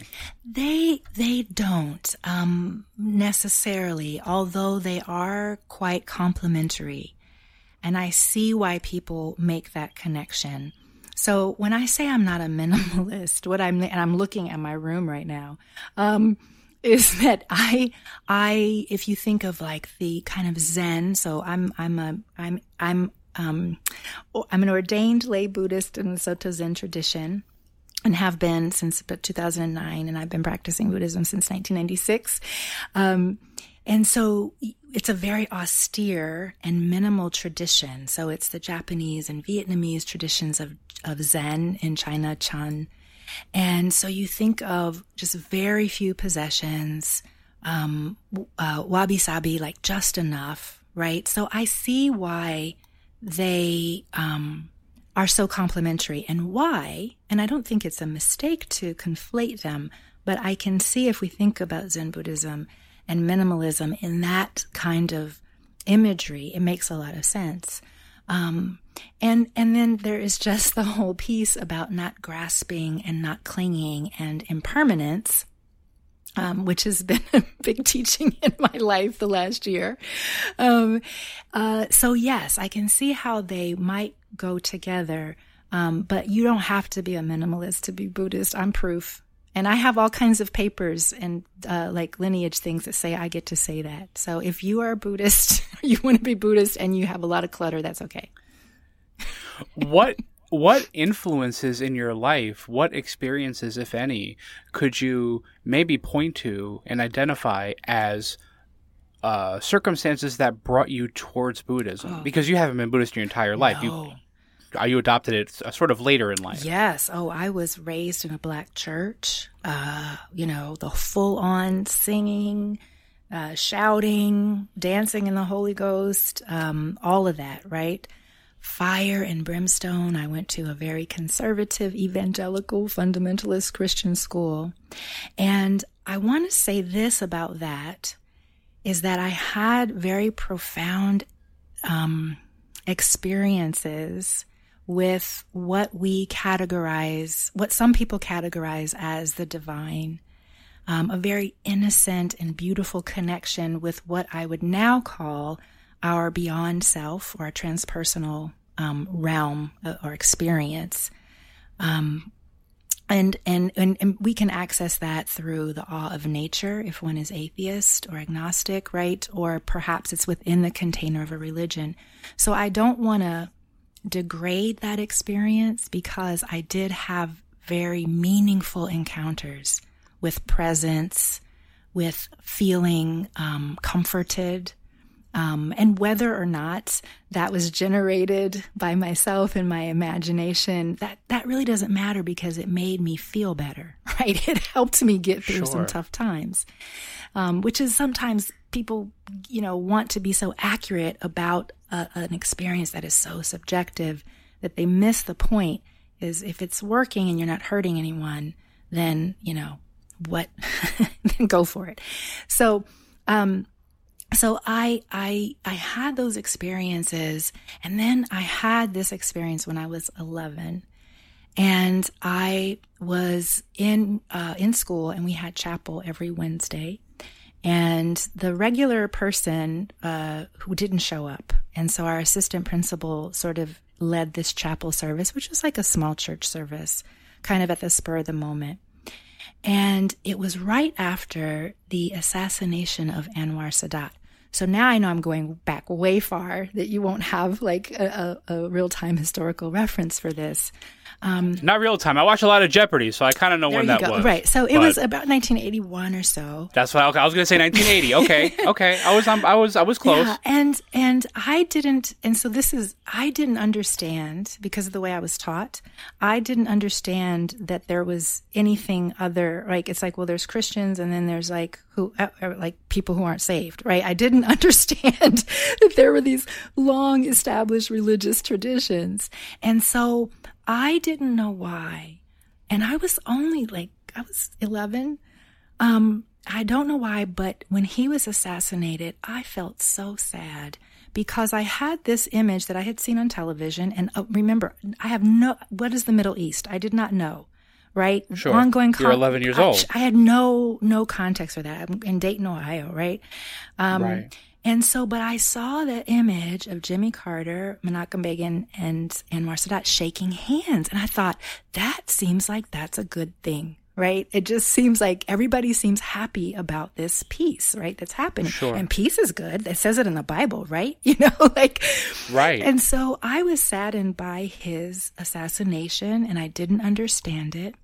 They they don't um, necessarily, although they are quite complementary. And I see why people make that connection. So when I say I'm not a minimalist, what I'm and I'm looking at my room right now, um, is that I I if you think of like the kind of Zen, so I'm I'm a I'm I'm um I'm an ordained lay Buddhist in the Soto Zen tradition and have been since about 2009 and I've been practicing Buddhism since 1996. Um, and so it's a very austere and minimal tradition. So it's the Japanese and Vietnamese traditions of, of Zen in China, Chan, and so you think of just very few possessions, um, uh, wabi sabi, like just enough, right? So I see why they um, are so complementary and why, and I don't think it's a mistake to conflate them, but I can see if we think about Zen Buddhism and minimalism in that kind of imagery, it makes a lot of sense. Um, and and then there is just the whole piece about not grasping and not clinging and impermanence, um, which has been a big teaching in my life the last year. Um, uh, so yes, I can see how they might go together. Um, but you don't have to be a minimalist to be Buddhist. I'm proof. And I have all kinds of papers and uh, like lineage things that say I get to say that. So if you are a Buddhist, you want to be Buddhist and you have a lot of clutter, that's okay what what influences in your life, what experiences, if any, could you maybe point to and identify as uh, circumstances that brought you towards Buddhism? Oh. Because you haven't been Buddhist your entire life. No. You, are you adopted it uh, sort of later in life? Yes. Oh, I was raised in a black church. Uh, you know, the full on singing, uh, shouting, dancing in the Holy Ghost, um, all of that, right? Fire and brimstone. I went to a very conservative, evangelical, fundamentalist Christian school. And I want to say this about that is that I had very profound um, experiences with what we categorize, what some people categorize as the divine. Um, a very innocent and beautiful connection with what I would now call our beyond self or our transpersonal um, realm uh, or experience. Um, and, and, and, and we can access that through the awe of nature if one is atheist or agnostic, right? Or perhaps it's within the container of a religion. So I don't want to degrade that experience because I did have very meaningful encounters with presence, with feeling um, comforted, um, and whether or not that was generated by myself and my imagination, that, that really doesn't matter because it made me feel better, right? It helped me get through sure. some tough times, um, which is sometimes people, you know, want to be so accurate about a, an experience that is so subjective that they miss the point is if it's working and you're not hurting anyone, then, you know, what, then go for it. So, um, so I, I, I had those experiences and then I had this experience when I was 11 and I was in, uh, in school and we had chapel every Wednesday and the regular person, uh, who didn't show up. And so our assistant principal sort of led this chapel service, which was like a small church service, kind of at the spur of the moment. And it was right after the assassination of Anwar Sadat. So now I know I'm going back way far that you won't have like a, a, a real time historical reference for this. Um, Not real time. I watch a lot of Jeopardy, so I kind of know when that go. was. Right. So it was about 1981 or so. That's what okay, I was going to say. 1980. okay. Okay. I was. Um, I was. I was close. Yeah, and and I didn't. And so this is. I didn't understand because of the way I was taught. I didn't understand that there was anything other. Like it's like well, there's Christians, and then there's like who uh, like people who aren't saved. Right. I didn't understand that there were these long established religious traditions, and so I didn't know why. And I was only like, I was 11. Um, I don't know why, but when he was assassinated, I felt so sad because I had this image that I had seen on television. And uh, remember, I have no, what is the Middle East? I did not know, right? Sure. Ongoing. Con- You're 11 years old. I, I, had no, no context for that. I'm in Dayton, Ohio, right? Um, right. And so, but I saw the image of Jimmy Carter, Menachem Begin, and Anwar Sadat shaking hands. And I thought, that seems like that's a good thing, right? It just seems like everybody seems happy about this peace, right? That's happening. Sure. And peace is good. It says it in the Bible, right? You know, like, right. And so I was saddened by his assassination and I didn't understand it.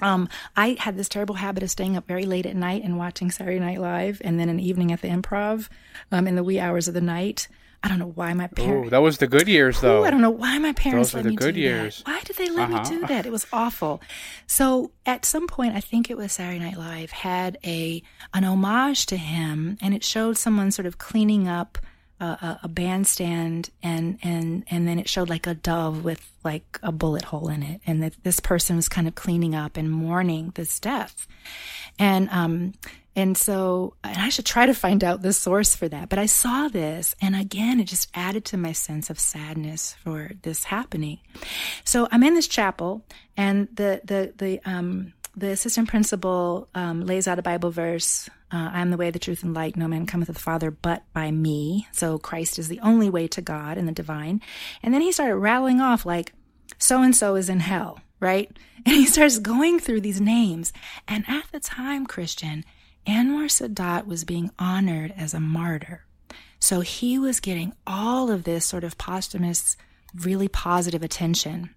Um, I had this terrible habit of staying up very late at night and watching Saturday Night Live, and then an evening at the Improv, um, in the wee hours of the night. I don't know why my parents. Oh, that was the good years, though. Ooh, I don't know why my parents Those let me do years. that. Why did they let uh-huh. me do that? It was awful. So at some point, I think it was Saturday Night Live had a an homage to him, and it showed someone sort of cleaning up a, a, bandstand and and and then it showed like a dove with like a bullet hole in it. And that this person was kind of cleaning up and mourning this death. And um and so and i should try to find out the source for that. But i saw this and again it just added to my sense of sadness for this happening. So i'm in this chapel and the the the um the assistant principal um, lays out a bible verse uh, I am the way, the truth, and light. No man cometh to the Father but by me. So Christ is the only way to God and the divine. And then he started rattling off like, so and so is in hell, right? And he starts going through these names. And at the time, Christian, Anwar Sadat was being honored as a martyr. So he was getting all of this sort of posthumous, really positive attention.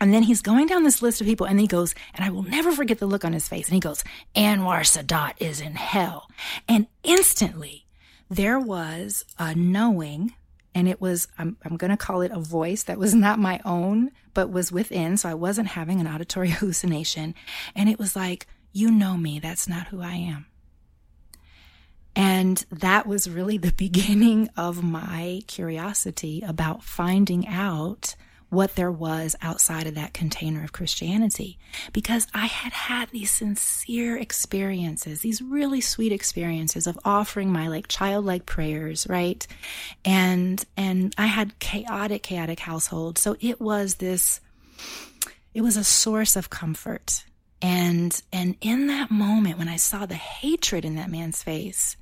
And then he's going down this list of people and he goes, and I will never forget the look on his face. And he goes, Anwar Sadat is in hell. And instantly there was a knowing, and it was, I'm, I'm going to call it a voice that was not my own, but was within. So I wasn't having an auditory hallucination. And it was like, you know me. That's not who I am. And that was really the beginning of my curiosity about finding out what there was outside of that container of Christianity because I had had these sincere experiences, these really sweet experiences of offering my like childlike prayers, right? And and I had chaotic chaotic household. So it was this it was a source of comfort. And and in that moment when I saw the hatred in that man's face,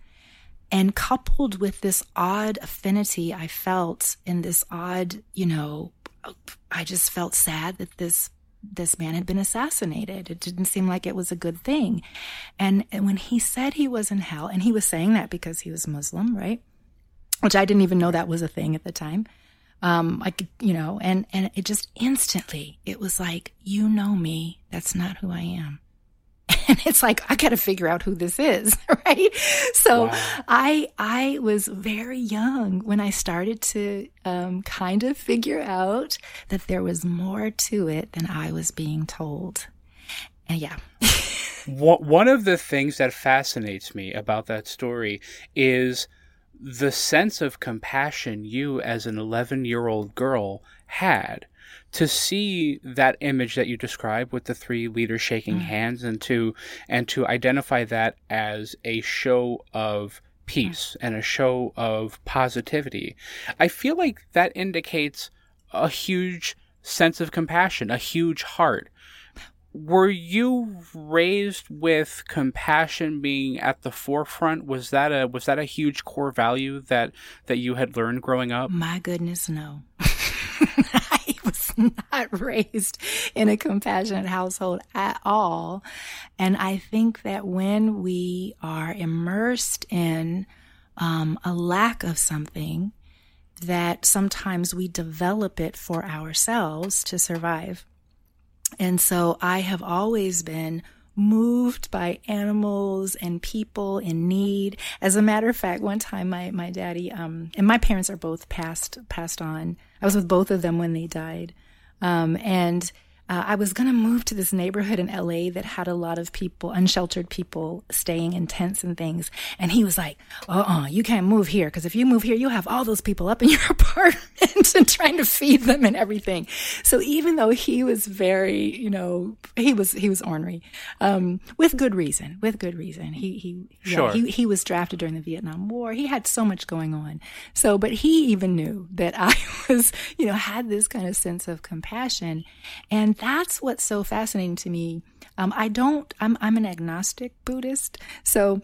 And coupled with this odd affinity I felt in this odd, you know, I just felt sad that this this man had been assassinated. It didn't seem like it was a good thing. And, and when he said he was in hell, and he was saying that because he was Muslim, right? Which I didn't even know that was a thing at the time. Um, I could, you know, and, and it just instantly, it was like, you know me. That's not who I am. And it's like, I got to figure out who this is, right? So wow. I, I was very young when I started to, um, kind of figure out that there was more to it than I was being told. And yeah. what, One of the things that fascinates me about that story is the sense of compassion you, as an 11 year old girl, had to see that image that you described with the three leaders shaking mm. hands and to and to identify that as a show of peace mm. and a show of positivity i feel like that indicates a huge sense of compassion a huge heart were you raised with compassion being at the forefront was that a was that a huge core value that that you had learned growing up my goodness no not raised in a compassionate household at all and i think that when we are immersed in um, a lack of something that sometimes we develop it for ourselves to survive and so I have always been moved by animals and people in need. As a matter of fact, one time my, my daddy, um, and my parents are both passed, passed on. I was with both of them when they died. Um, and uh, I was going to move to this neighborhood in LA that had a lot of people, unsheltered people staying in tents and things. And he was like, uh uh you can't move here because if you move here, you'll have all those people up in your apartment and trying to feed them and everything. So even though he was very, you know, he was, he was ornery, um, with good reason, with good reason. He, he, sure. he, he was drafted during the Vietnam War. He had so much going on. So, but he even knew that I was, you know, had this kind of sense of compassion. And that's what's so fascinating to me. Um, I don't, I'm, I'm an agnostic Buddhist. So,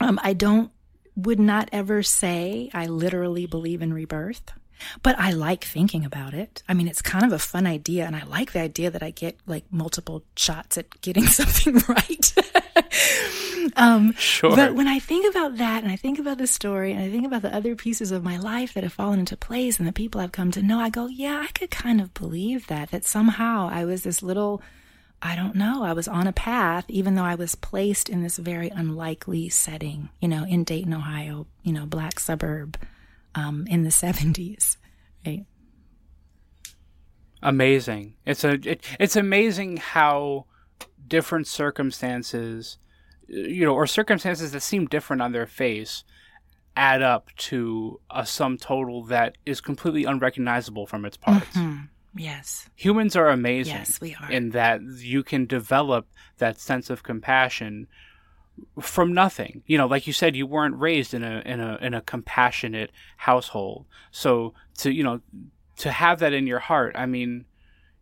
um, I don't, would not ever say I literally believe in rebirth. But I like thinking about it. I mean, it's kind of a fun idea, and I like the idea that I get like multiple shots at getting something right. um, sure. But when I think about that, and I think about the story, and I think about the other pieces of my life that have fallen into place, and the people I've come to know, I go, yeah, I could kind of believe that. That somehow I was this little. I don't know. I was on a path, even though I was placed in this very unlikely setting, you know, in Dayton, Ohio, you know, black suburb um, in the 70s, right? Amazing. It's a it, it's amazing how different circumstances, you know, or circumstances that seem different on their face add up to a sum total that is completely unrecognizable from its parts. Mm-hmm. Yes. Humans are amazing. Yes, we are. In that you can develop that sense of compassion from nothing. You know, like you said, you weren't raised in a in a in a compassionate household. So to you know to have that in your heart, I mean,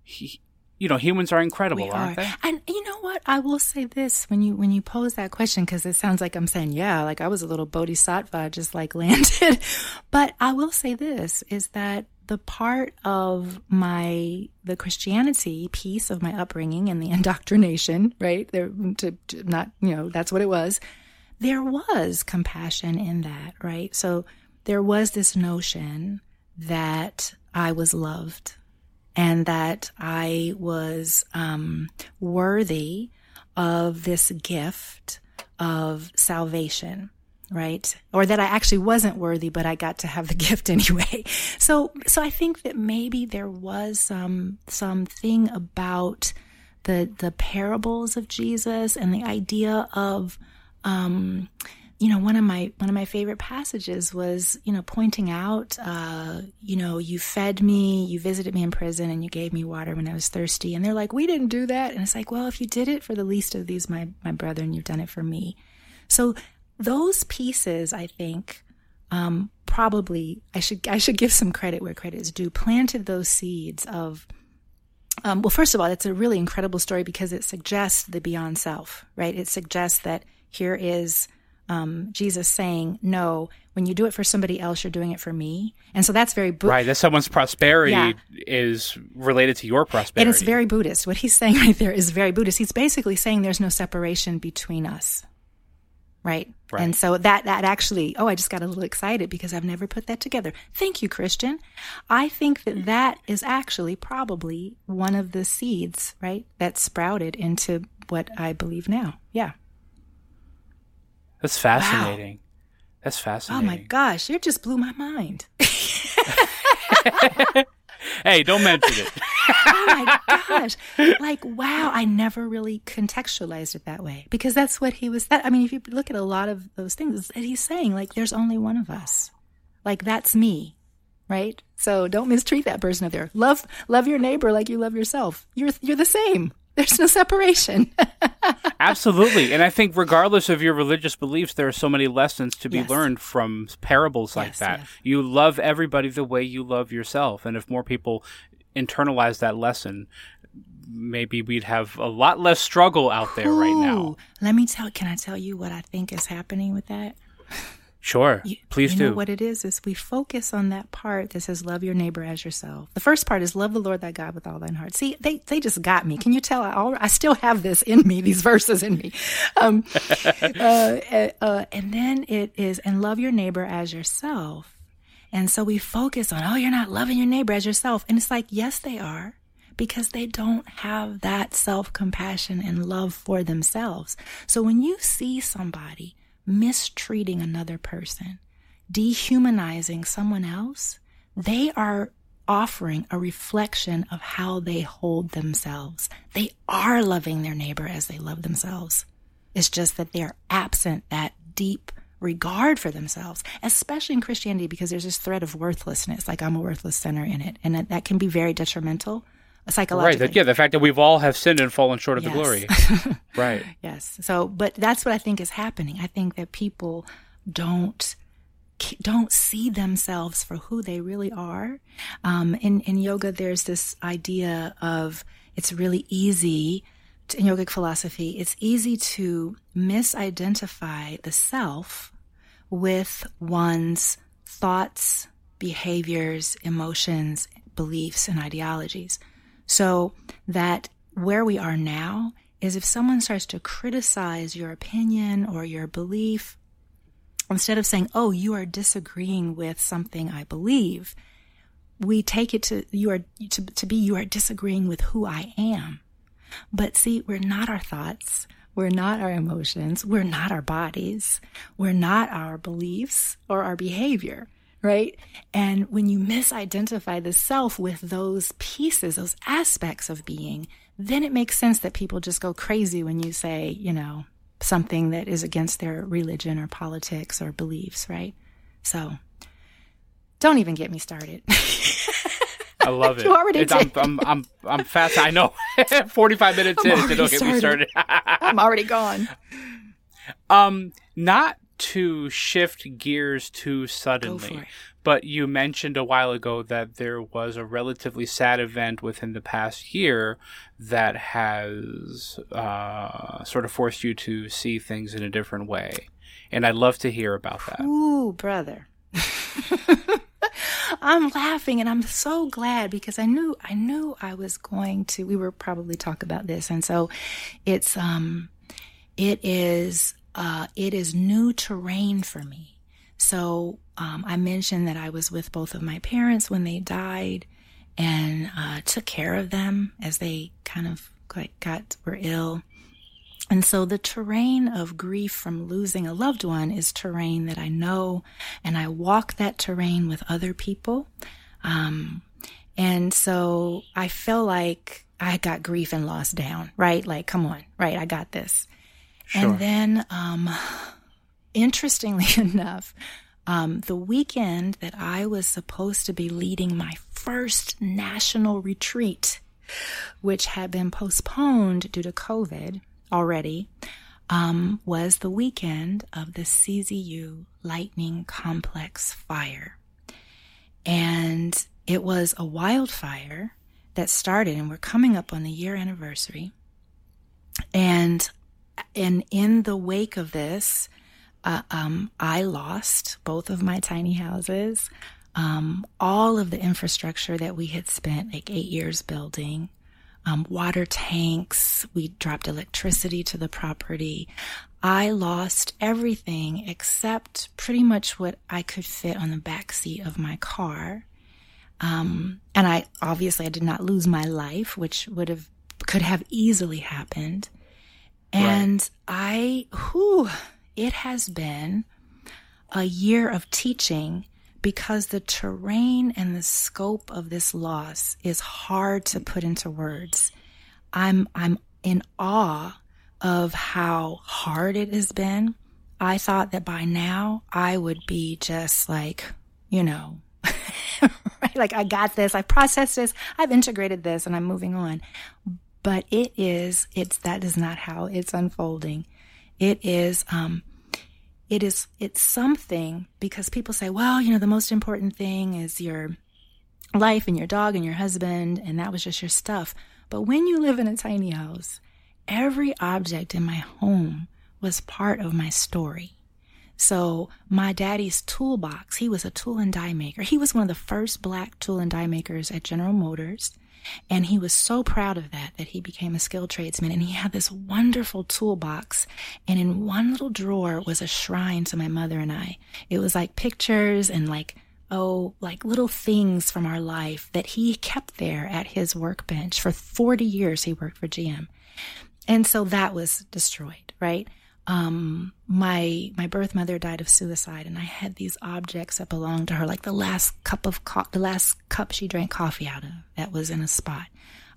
he, you know, humans are incredible, we aren't are. they? And you know what? I will say this when you when you pose that question because it sounds like I'm saying, yeah, like I was a little bodhisattva, just like landed. but I will say this is that the part of my the Christianity piece of my upbringing and the indoctrination, right? There to, to not, you know, that's what it was. There was compassion in that, right? So there was this notion that I was loved and that I was um, worthy of this gift of salvation right? Or that I actually wasn't worthy, but I got to have the gift anyway. So, so I think that maybe there was some, something about the, the parables of Jesus and the idea of, um, you know, one of my one of my favorite passages was, you know, pointing out, uh, you know, you fed me, you visited me in prison, and you gave me water when I was thirsty. And they're like, we didn't do that. And it's like, well, if you did it for the least of these, my my brethren, you've done it for me. So those pieces, I think, um, probably I should I should give some credit where credit is due. Planted those seeds of um, well, first of all, it's a really incredible story because it suggests the beyond self, right? It suggests that here is um, Jesus saying, "No, when you do it for somebody else, you're doing it for me," and so that's very Bu- right. That someone's prosperity Yeah. is related to your prosperity, and it's very Buddhist. What he's saying right there is very Buddhist. He's basically saying there's no separation between us, right? Right. And so that that actually, oh, I just got a little excited because I've never put that together. Thank you, Christian. I think that that is actually probably one of the seeds, right, that sprouted into what I believe now. Yeah. That's fascinating. That's fascinating. Oh my gosh, you just blew my mind. Hey, don't mention it. oh my gosh. Like wow i never really contextualized it that way. Because that's what he was that i mean if you look at a lot of those things that he's saying like there's only one of us. Like that's me right? So don't mistreat that person out there love love your neighbor like you love yourself. You're you're the same there's no separation Absolutely. And I think, regardless of your religious beliefs, there are so many lessons to be Yes. learned from parables like Yes, that. yes. You love everybody the way you love yourself. And if more people internalize that lesson, maybe we'd have a lot less struggle out there right now. Let me tell can i tell you what i think is happening with that Sure. You- Please you do. know what it is is we focus on that part that says love your neighbor as yourself. The first part is love the lord thy god with all thine heart. See they they just got me. Can you tell? I, al- I still have this in me these verses in me. Um, uh, uh, and then it is and love your neighbor as yourself. And so we focus on oh you're not loving your neighbor as yourself. And it's like yes they are because they don't have that self compassion and love for themselves. So when you see somebody mistreating another person, dehumanizing someone else, they are offering a reflection of how they hold themselves. They are loving their neighbor as they love themselves. It's just that they're absent that deep regard for themselves, especially in Christianity, because there's this thread of worthlessness, like I'm a worthless sinner in it. And that, that can be very detrimental. Psychologically. That, yeah. The fact that we've all have sinned and fallen short of Yes. the glory. right. Yes. So, but that's what I think is happening. I think that people don't don't see themselves for who they really are. Um, in in yoga, there's this idea of it's really easy to, in yogic philosophy. It's easy to misidentify the self with one's thoughts, behaviors, emotions, beliefs, and ideologies. So that where we are now is if someone starts to criticize your opinion or your belief, instead of saying, oh, you are disagreeing with something I believe, we take it to you are to, to be you are disagreeing with who I am. But see, we're not our thoughts. We're not our emotions. We're not our bodies. We're not our beliefs or our behavior, right? And when you misidentify the self with those pieces, those aspects of being, then it makes sense that people just go crazy when you say, you know, something that is against their religion or politics or beliefs, right? So don't even get me started. I love it. You already It's- I'm. I'm, I'm, I'm fast. I know. 45 minutes in, I'm so don't already get me started. I'm already gone. um, not to shift gears too suddenly, but you mentioned a while ago that there was a relatively sad event within the past year that has uh, sort of forced you to see things in a different way. And I'd love to hear about that. Ooh, brother. I'm laughing and I'm so glad because I knew I knew I was going to we were probably talk about this and so it's um it is uh it is new terrain for me. So um I mentioned that I was with both of my parents when they died and uh took care of them as they kind of like got were ill. And so the terrain of grief from losing a loved one is terrain that I know, and I walk that terrain with other people. Um, and so I feel like I got grief and loss down, right? Like, come on, right? I got this. And then, um, interestingly enough, um, the weekend that I was supposed to be leading my first national retreat, which had been postponed due to COVID already, um, was the weekend of the CZU Lightning Complex fire. And it was a wildfire that started, and we're coming up on the year anniversary. And and in the wake of this, uh, um, I lost both of my tiny houses, um, all of the infrastructure that we had spent like eight years building. Um, water tanks. We dropped electricity to the property. I lost everything except pretty much what I could fit on the back seat of my car. Um, and I obviously I did not lose my life, which would have could have easily happened. And right. I, whew, it has been a year of teaching because the terrain and the scope of this loss is hard to put into words. I'm, I'm in awe of how hard it has been. I thought that by now I would be just like, you know, right? Like I got this, I processed this, I've integrated this, and I'm moving on. But it is, it's, that is not how it's unfolding. It is, um, it is, it's something because people say, well, you know, the most important thing is your life and your dog and your husband, and that was just your stuff. But when you live in a tiny house, every object in my home was part of my story. So my daddy's toolbox, he was a tool and die maker. He was one of the first black tool and die makers at General Motors. And he was so proud of that, that he became a skilled tradesman. And he had this wonderful toolbox. And in one little drawer was a shrine to my mother and I. It was like pictures and like, oh, like little things from our life that he kept there at his workbench. For 40 years, he worked for GM. And so that was destroyed, right? Um, my my birth mother died of suicide, and I had these objects that belonged to her, like the last cup of co- the last cup she drank coffee out of that was in a spot.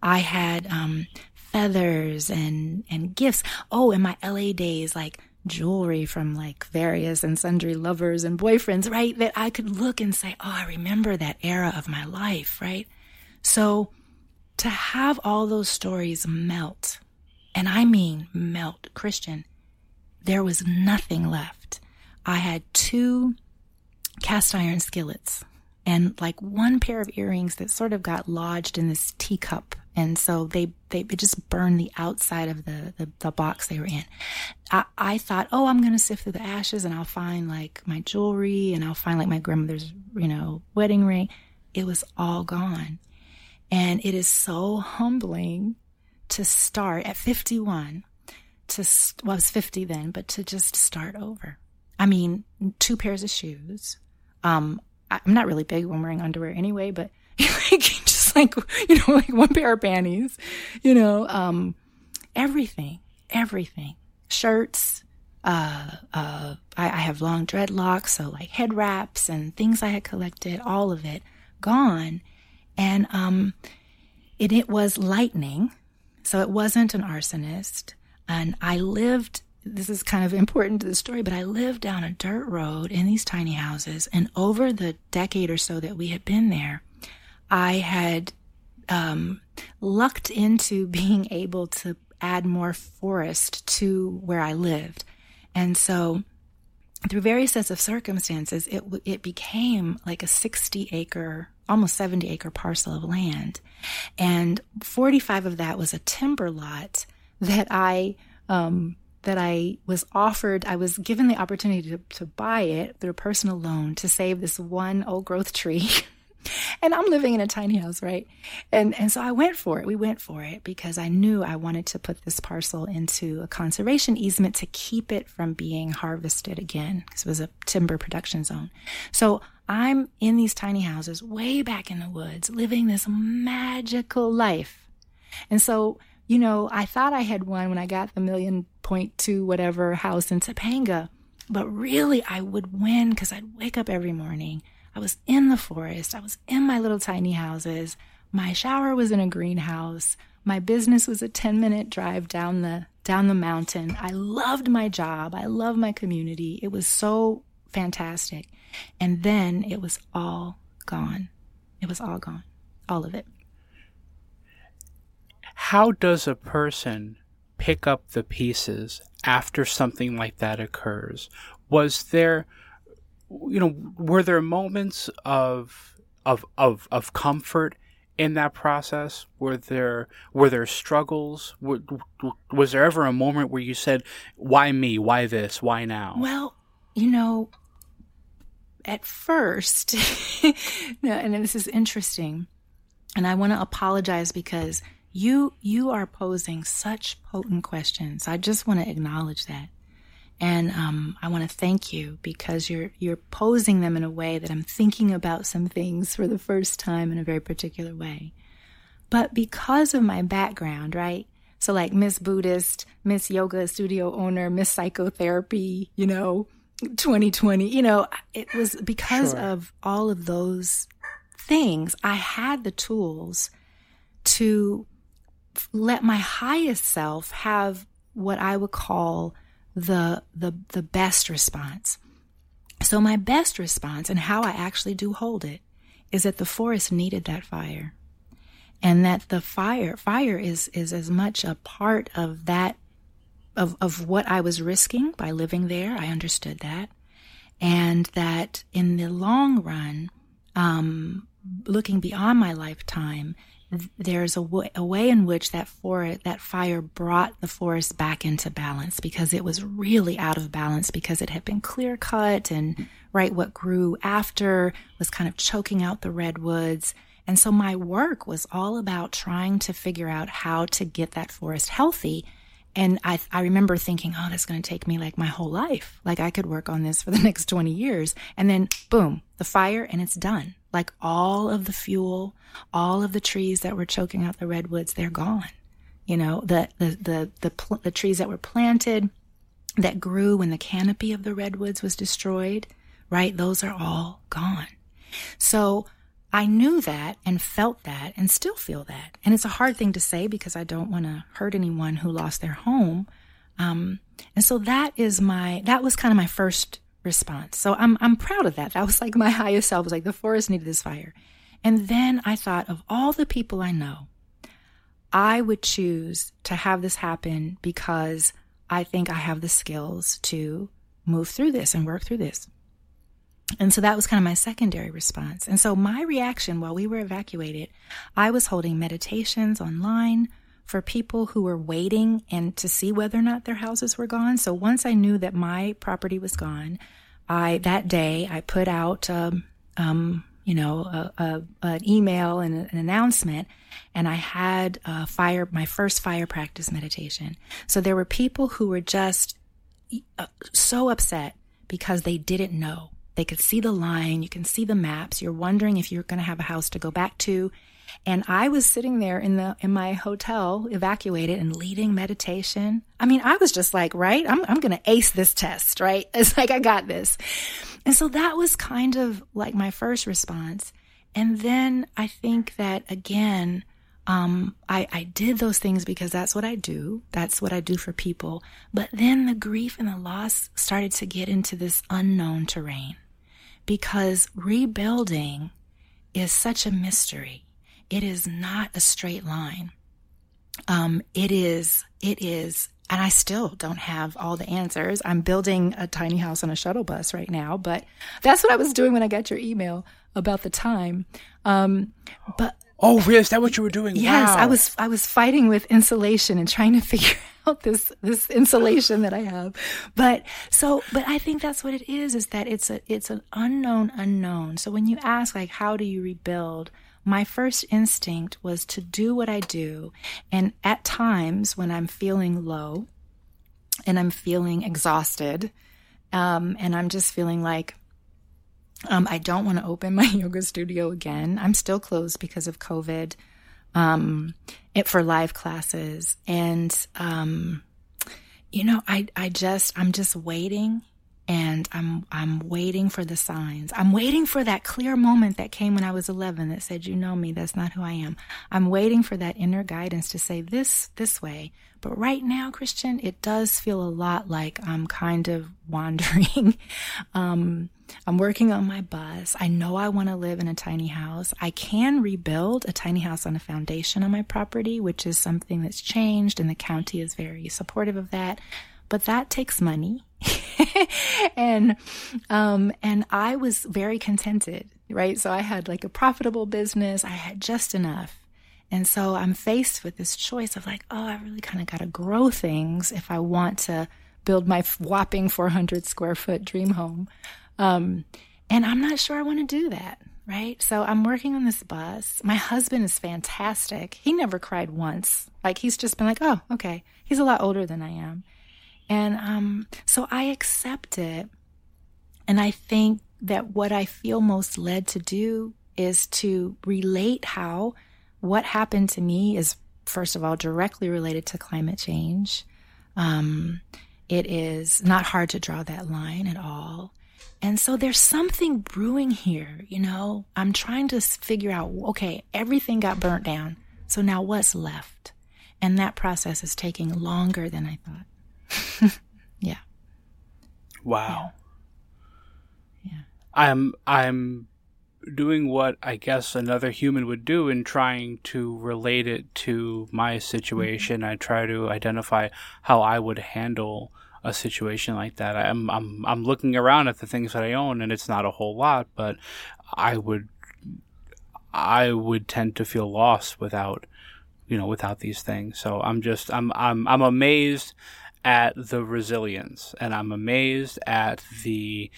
I had um, feathers and and gifts. Oh, in my LA days, like jewelry from like various and sundry lovers and boyfriends, right? That I could look and say, oh, I remember that era of my life, right? So to have all those stories melt, and I mean melt, Christian there was nothing left. I had two cast iron skillets and like one pair of earrings that sort of got lodged in this teacup. And so they, they just burned the outside of the, the, the box they were in. I, I thought, oh, I'm going to sift through the ashes and I'll find like my jewelry and I'll find like my grandmother's, you know, wedding ring. It was all gone. And it is so humbling to start at 51 to, well, I was 50 then, but to just start over. I mean, two pairs of shoes. Um, I'm not really big when wearing underwear anyway, but like, just like, you know, like one pair of panties, you know, um, everything, everything, shirts, uh, uh, I, I have long dreadlocks, so like head wraps and things I had collected, all of it gone. And, um, it, it was lightning. So it wasn't an arsonist. And I lived, this is kind of important to the story, but I lived down a dirt road in these tiny houses. And over the decade or so that we had been there, I had um, lucked into being able to add more forest to where I lived. And so, through various sets of circumstances, it it became like a 60 acre, almost 70 acre parcel of land, and 45 of that was a timber lot that I um, that I was offered. I was given the opportunity to, to buy it through a personal loan to save this one old growth tree. and I'm living in a tiny house, right? And and so I went for it. We went for it because I knew I wanted to put this parcel into a conservation easement to keep it from being harvested again because it was a timber production zone. So I'm in these tiny houses way back in the woods, living this magical life. And so you know, I thought I had won when I got the million point two whatever house in Topanga, but really I would win because I'd wake up every morning. I was in the forest. I was in my little tiny houses. My shower was in a greenhouse. My business was a 10 minute drive down the down the mountain. I loved my job. I loved my community. It was so fantastic. And then it was all gone. It was all gone. All of it how does a person pick up the pieces after something like that occurs? Was there, you know, were there moments of of of of comfort in that process? Were there were there struggles? Was there ever a moment where you said, "Why me? Why this? Why now?" Well, you know, at first, and this is interesting, and I want to apologize because you you are posing such potent questions. I just want to acknowledge that. And um, I want to thank you because you're you're posing them in a way that I'm thinking about some things for the first time in a very particular way. But because of my background, right? So like Miss Buddhist, Miss Yoga Studio owner, Miss Psychotherapy, you know, 2020, you know, it was because sure. of all of those things. I had the tools to let my highest self have what I would call the the the best response. So my best response and how I actually do hold it is that the forest needed that fire. And that the fire fire is is as much a part of that of of what I was risking by living there. I understood that. And that in the long run, um, looking beyond my lifetime, there's a, w- a way in which that that fire brought the forest back into balance because it was really out of balance because it had been clear cut and right what grew after was kind of choking out the redwoods. And so my work was all about trying to figure out how to get that forest healthy. And I, I remember thinking, oh, that's going to take me like my whole life. Like I could work on this for the next 20 years. And then boom, the fire and it's done like all of the fuel, all of the trees that were choking out the redwoods, they're gone. You know, the the the the, pl- the trees that were planted that grew when the canopy of the redwoods was destroyed, right? Those are all gone. So I knew that and felt that and still feel that. And it's a hard thing to say because I don't want to hurt anyone who lost their home. Um, and so that is my, that was kind of my first response. So I'm I'm proud of that. That was like my highest self was like the forest needed this fire. And then I thought of all the people I know, I would choose to have this happen because I think I have the skills to move through this and work through this. And so that was kind of my secondary response. And so my reaction while we were evacuated, I was holding meditations online for people who were waiting and to see whether or not their houses were gone. So once I knew that my property was gone, I that day I put out um, um, you know a, a, an email and an announcement, and I had a fire my first fire practice meditation. So there were people who were just uh, so upset because they didn't know. They could see the line, you can see the maps. You're wondering if you're going to have a house to go back to and I was sitting there in the in my hotel, evacuated and leading meditation. I mean, I was just like, right, I'm I'm gonna ace this test, right? It's like I got this. And so that was kind of like my first response. And then I think that again, um, I, I did those things because that's what I do. That's what I do for people. But then the grief and the loss started to get into this unknown terrain because rebuilding is such a mystery it is not a straight line. Um, it is, it is, and I still don't have all the answers. I'm building a tiny house on a shuttle bus right now, but that's what I was doing when I got your email about the time. Um, but oh, really? Is that what you were doing? Yes, wow. I was. I was fighting with insulation and trying to figure out this this insulation that I have. But so, but I think that's what it is. Is that it's a it's an unknown unknown. So when you ask like, how do you rebuild? My first instinct was to do what I do. And at times when I'm feeling low and I'm feeling exhausted, um, and I'm just feeling like um, I don't want to open my yoga studio again. I'm still closed because of COVID um, it, for live classes. And, um, you know, I, I just, I'm just waiting and I'm I'm waiting for the signs. I'm waiting for that clear moment that came when I was 11 that said, "You know me, that's not who I am." I'm waiting for that inner guidance to say this this way. But right now, Christian, it does feel a lot like I'm kind of wandering. um, I'm working on my bus. I know I want to live in a tiny house. I can rebuild a tiny house on a foundation on my property, which is something that's changed, and the county is very supportive of that. But that takes money and um, and I was very contented, right? So I had like a profitable business. I had just enough. And so I'm faced with this choice of like, oh, I really kind of got to grow things if I want to build my whopping 400 square foot dream home. Um, and I'm not sure I want to do that. Right. So I'm working on this bus. My husband is fantastic. He never cried once. Like he's just been like, oh, okay. He's a lot older than I am. And um, so I accept it. And I think that what I feel most led to do is to relate how what happened to me is, first of all, directly related to climate change. Um, it is not hard to draw that line at all. And so there's something brewing here, you know. I'm trying to figure out okay, everything got burnt down. So now what's left? And that process is taking longer than I thought. yeah. Wow. Yeah. yeah. I'm I'm doing what I guess another human would do in trying to relate it to my situation. Mm-hmm. I try to identify how I would handle a situation like that. I'm I'm I'm looking around at the things that I own and it's not a whole lot, but I would I would tend to feel lost without you know without these things. So I'm just I'm I'm I'm amazed at the resilience and I'm amazed at the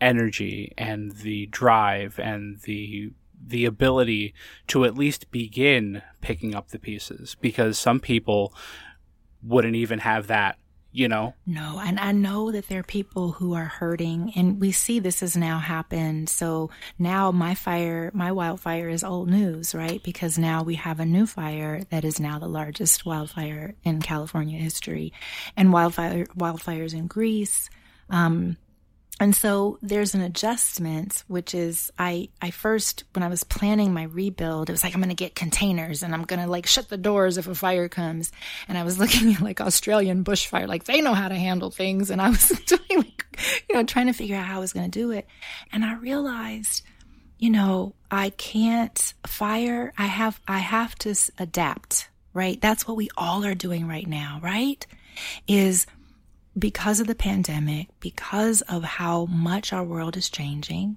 energy and the drive and the the ability to at least begin picking up the pieces because some people wouldn't even have that you know? No and i know that there are people who are hurting and we see this has now happened. So now my fire my wildfire is old news right? Because now we have a new fire that is now the largest wildfire in california history. And wildfire wildfires in greece um, and so there's an adjustment, which is I, I first, when I was planning my rebuild, it was like, I'm going to get containers and I'm going to like shut the doors if a fire comes. And I was looking at like Australian bushfire, like they know how to handle things. And I was doing like, you know, trying to figure out how I was going to do it. And I realized, you know, I can't fire. I have, I have to adapt, right? That's what we all are doing right now, right? Is because of the pandemic, because of how much our world is changing,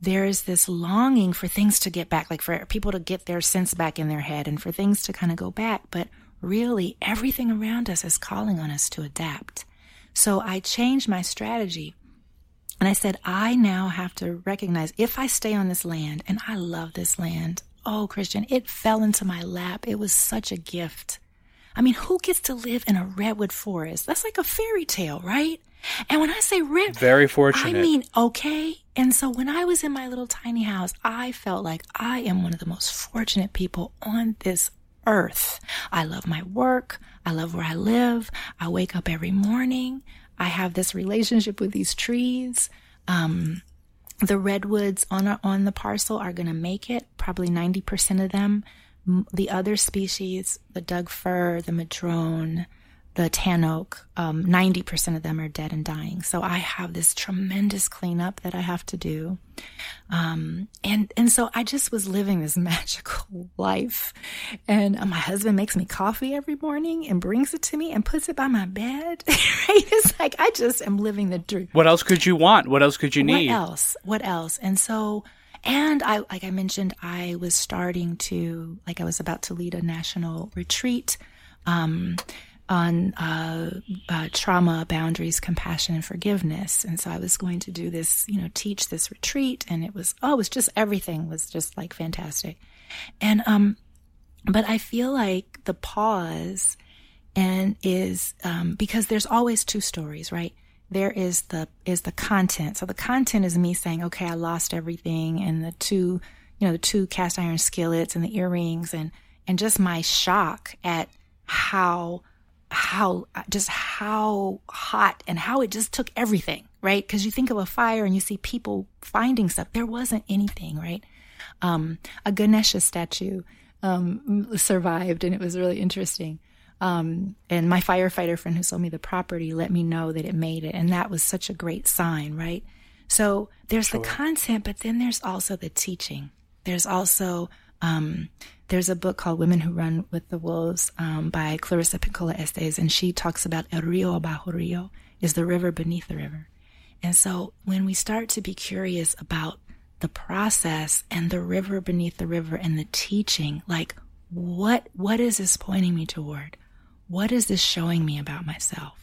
there is this longing for things to get back, like for people to get their sense back in their head and for things to kind of go back. But really, everything around us is calling on us to adapt. So I changed my strategy. And I said, I now have to recognize if I stay on this land, and I love this land. Oh, Christian, it fell into my lap. It was such a gift. I mean, who gets to live in a redwood forest? That's like a fairy tale, right? And when I say red, very fortunate. I mean, okay. And so when I was in my little tiny house, I felt like I am one of the most fortunate people on this earth. I love my work. I love where I live. I wake up every morning. I have this relationship with these trees. Um, the redwoods on our, on the parcel are going to make it. Probably 90% of them the other species, the Doug fir, the madrone, the tan oak, um, 90% of them are dead and dying. So I have this tremendous cleanup that I have to do. Um, and, and so I just was living this magical life. And uh, my husband makes me coffee every morning and brings it to me and puts it by my bed. right? It's like I just am living the dream. What else could you want? What else could you need? What else? What else? And so and I, like I mentioned, I was starting to, like I was about to lead a national retreat um, on uh, uh, trauma, boundaries, compassion, and forgiveness. And so I was going to do this, you know, teach this retreat, and it was, oh, it was just everything was just like fantastic. And um, but I feel like the pause and is um, because there's always two stories, right? There is the is the content. So the content is me saying, okay, I lost everything, and the two, you know, the two cast iron skillets and the earrings, and and just my shock at how how just how hot and how it just took everything, right? Because you think of a fire and you see people finding stuff. There wasn't anything, right? Um, a Ganesha statue um, survived, and it was really interesting. Um, and my firefighter friend who sold me the property let me know that it made it. And that was such a great sign, right? So there's sure. the content, but then there's also the teaching. There's also, um, there's a book called Women Who Run with the Wolves um, by Clarissa Pinkola Estes, and she talks about El Rio Abajo Rio, is the river beneath the river. And so when we start to be curious about the process and the river beneath the river and the teaching, like what what is this pointing me toward? What is this showing me about myself?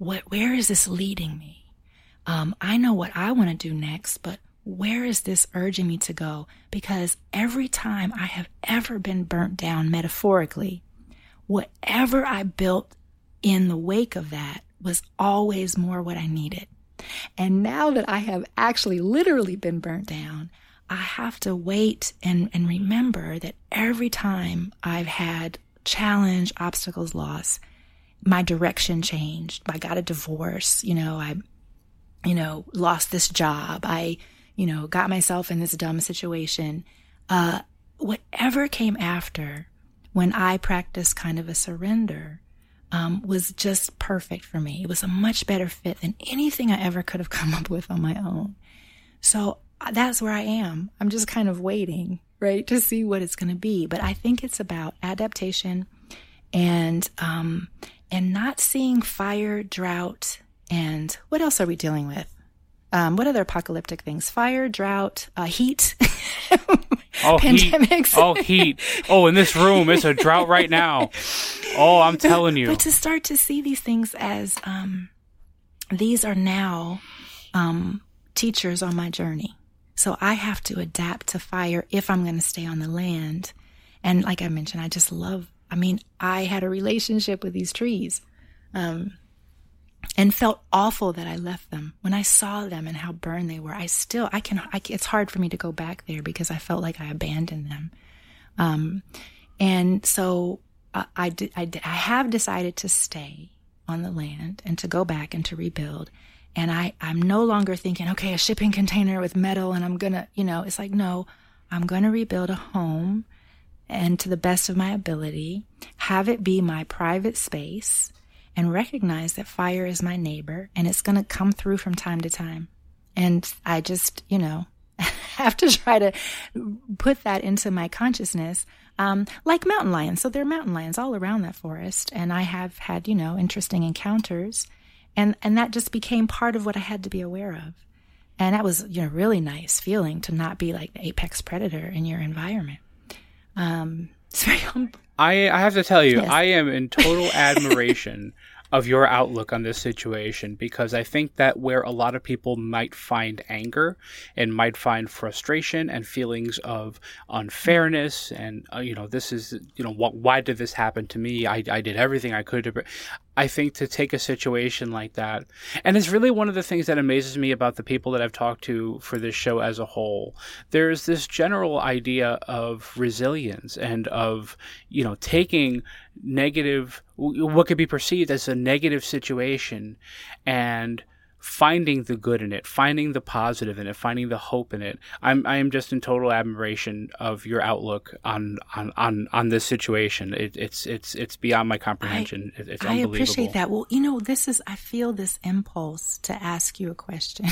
what, where is this leading me? Um, I know what I want to do next, but where is this urging me to go? Because every time I have ever been burnt down metaphorically, whatever I built in the wake of that was always more what I needed. And now that I have actually literally been burnt down, I have to wait and, and remember that every time I've had challenge, obstacles, loss, my direction changed. I got a divorce, you know, I, you know, lost this job. I, you know, got myself in this dumb situation. Uh, whatever came after when I practiced kind of a surrender, um, was just perfect for me. It was a much better fit than anything I ever could have come up with on my own. So uh, that's where I am. I'm just kind of waiting, right, to see what it's going to be. But I think it's about adaptation and um, and not seeing fire, drought, and what else are we dealing with? Um, what other apocalyptic things? Fire, drought, uh, heat, oh, pandemics. Heat. Oh, heat. Oh, in this room, it's a drought right now. Oh, I'm telling you. But to start to see these things as um, these are now um, teachers on my journey. So I have to adapt to fire if I'm going to stay on the land. And like I mentioned, I just love, I mean, I had a relationship with these trees. Um, and felt awful that I left them. When I saw them and how burned they were, I still, I can, I, it's hard for me to go back there because I felt like I abandoned them. Um, and so uh, I, did, I, I have decided to stay on the land and to go back and to rebuild. And I, I'm no longer thinking, okay, a shipping container with metal and I'm gonna, you know, it's like, no, I'm gonna rebuild a home and to the best of my ability, have it be my private space and recognize that fire is my neighbor and it's to come through from time to time. And I just, you know, have to try to put that into my consciousness. Um, like mountain lions. So there are mountain lions all around that forest. And I have had, you know, interesting encounters. And, and that just became part of what I had to be aware of. And that was, you know, really nice feeling to not be like the apex predator in your environment. Um, it's very humble. I, I have to tell you, yes. I am in total admiration of your outlook on this situation because I think that where a lot of people might find anger and might find frustration and feelings of unfairness and uh, you know this is you know what why did this happen to me I, I did everything I could to I think to take a situation like that, and it's really one of the things that amazes me about the people that I've talked to for this show as a whole. There's this general idea of resilience and of, you know, taking negative, what could be perceived as a negative situation and finding the good in it, finding the positive in it, finding the hope in it. I'm I am just in total admiration of your outlook on on on, on this situation. It, it's it's it's beyond my comprehension. I, it, it's I appreciate that. Well, you know, this is I feel this impulse to ask you a question.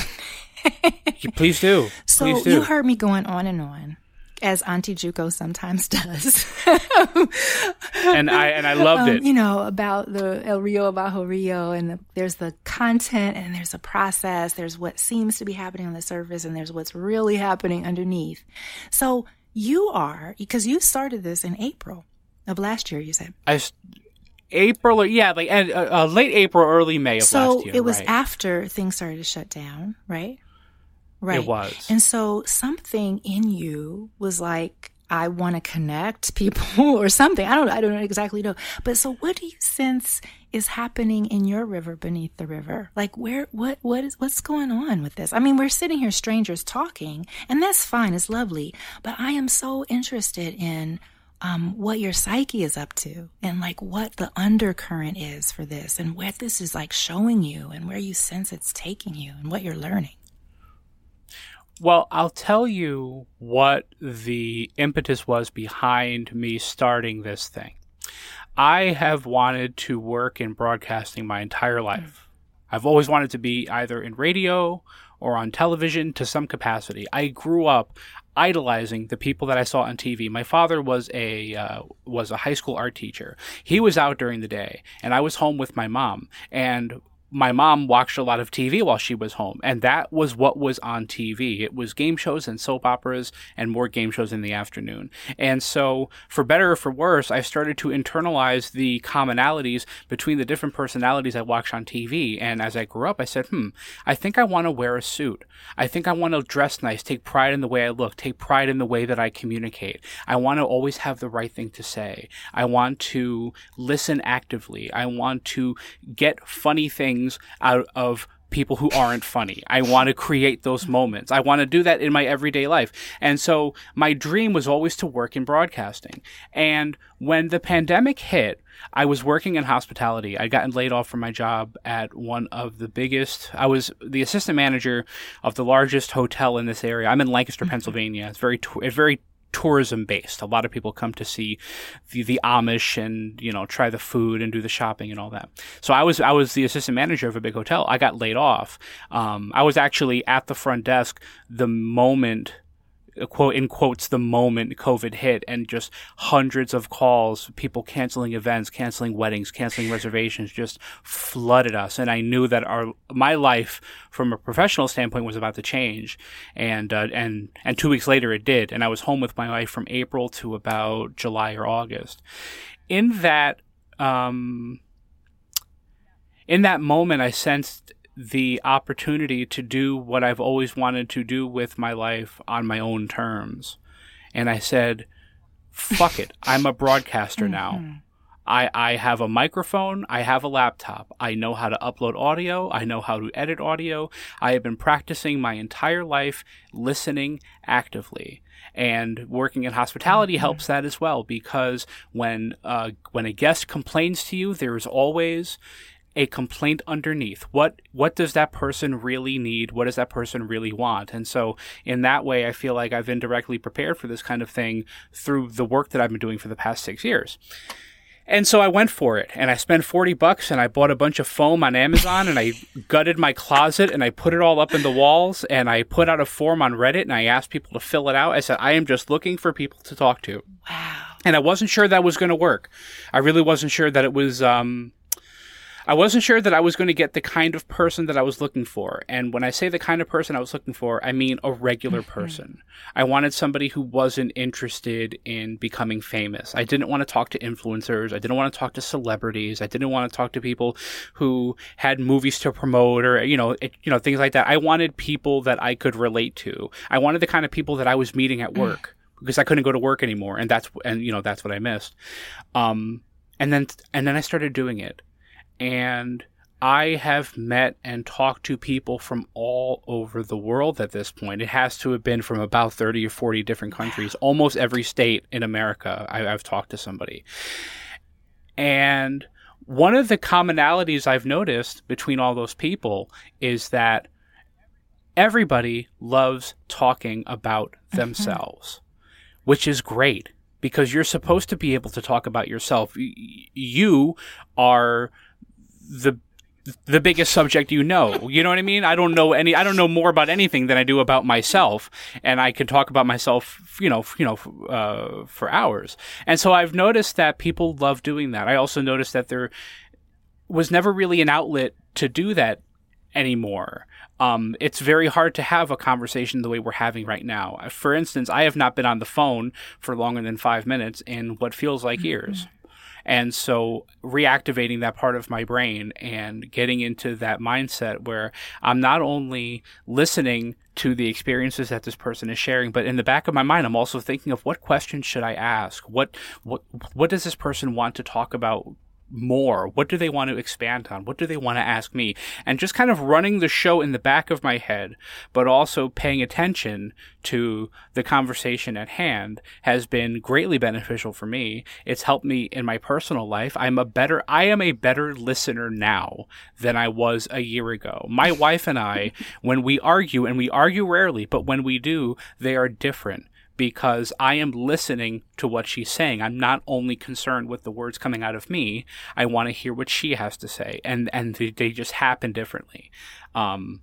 Please do. So do. you heard me going on and on as Auntie Juco sometimes does. and I and I loved um, it. You know about the El Rio Bajo Rio, and the, there's the content, and there's a process. There's what seems to be happening on the surface, and there's what's really happening underneath. So you are because you started this in April of last year. You said I. April or yeah, like uh, uh, late April, early May of so last year. So it was right? after things started to shut down, right? Right. It was. And so something in you was like, I want to connect people or something. I don't I don't exactly know. But so what do you sense is happening in your river beneath the river? Like where what what is what's going on with this? I mean, we're sitting here strangers talking, and that's fine, it's lovely. But I am so interested in um, what your psyche is up to and like what the undercurrent is for this and what this is like showing you and where you sense it's taking you and what you're learning. Well, I'll tell you what the impetus was behind me starting this thing. I have wanted to work in broadcasting my entire life. I've always wanted to be either in radio or on television to some capacity. I grew up idolizing the people that I saw on TV. My father was a uh, was a high school art teacher. He was out during the day, and I was home with my mom. And my mom watched a lot of TV while she was home, and that was what was on TV. It was game shows and soap operas and more game shows in the afternoon. And so, for better or for worse, I started to internalize the commonalities between the different personalities I watched on TV. And as I grew up, I said, hmm, I think I want to wear a suit. I think I want to dress nice, take pride in the way I look, take pride in the way that I communicate. I want to always have the right thing to say. I want to listen actively. I want to get funny things things out of people who aren't funny. I want to create those moments. I want to do that in my everyday life. And so my dream was always to work in broadcasting. And when the pandemic hit, I was working in hospitality. I'd gotten laid off from my job at one of the biggest, I was the assistant manager of the largest hotel in this area. I'm in Lancaster, mm-hmm. Pennsylvania. It's very, it's very tourism based. A lot of people come to see the, the Amish and you know try the food and do the shopping and all that. So I was I was the assistant manager of a big hotel. I got laid off. Um, I was actually at the front desk the moment quote in quotes the moment COVID hit and just hundreds of calls, people canceling events, canceling weddings, canceling reservations, just flooded us. And I knew that our my life from a professional standpoint was about to change. And uh, and and two weeks later it did. And I was home with my wife from April to about July or August. In that um, in that moment, I sensed the opportunity to do what I've always wanted to do with my life on my own terms. And I said, fuck it. I'm a broadcaster now. Mm-hmm. I, I have a microphone. I have a laptop. I know how to upload audio. I know how to edit audio. I have been practicing my entire life listening actively. And working in hospitality mm-hmm. helps that as well because when uh, when a guest complains to you, there is always a complaint underneath. What what does that person really need? What does that person really want? And so in that way I feel like I've indirectly prepared for this kind of thing through the work that I've been doing for the past 6 years. And so I went for it and I spent 40 bucks and I bought a bunch of foam on Amazon and I gutted my closet and I put it all up in the walls and I put out a form on Reddit and I asked people to fill it out. I said, I am just looking for people to talk to. Wow. And I wasn't sure that was going to work. I really wasn't sure that it was, um, I wasn't sure that I was going to get the kind of person that I was looking for. And when I say the kind of person I was looking for, I mean a regular mm-hmm. person. I wanted somebody who wasn't interested in becoming famous. I didn't want to talk to influencers. I didn't want to talk to celebrities. I didn't want to talk to people who had movies to promote or, you know, it, you know, things like that. I wanted people that I could relate to. I wanted the kind of people that I was meeting at work because I couldn't go to work anymore. And that's, and, you know, that's what I missed. Um, and then, and then I started doing it and I have met and talked to people from all over the world at this point. It has to have been from about 30 or 40 different countries. Almost every state in America, I, have talked to somebody. And one of the commonalities I've noticed between all those people is that everybody loves talking about mm-hmm. themselves, mm-hmm. which is great because you're supposed to be able to talk about yourself. You are the the biggest subject you know. You know what I mean? I don't know any. I don't know more about anything than I do about myself, and I can talk about myself, you know, you know, uh, for hours. And so I've noticed that people love doing that. I also noticed that there was never really an outlet to do that anymore. Um, it's very hard to have a conversation the way we're having right now. For instance, I have not been on the phone for longer than five minutes in what feels like mm-hmm. years. And so reactivating that part of my brain and getting into that mindset where I'm not only listening to the experiences that this person is sharing, but in the back of my mind, I'm also thinking of what questions should I ask? What what what does this person want to talk about more? What do they want to expand on? What do they want to ask me? And just kind of running the show in the back of my head, but also paying attention to the conversation at hand has been greatly beneficial for me. It's helped me in my personal life. I'm a better, I am a better listener now than I was a year ago. My wife and I, when we argue, and we argue rarely, but when we do, they are different because I am listening to what she's saying. I'm not only concerned with the words coming out of me. I want to hear what she has to say, and and they just happen differently. Um,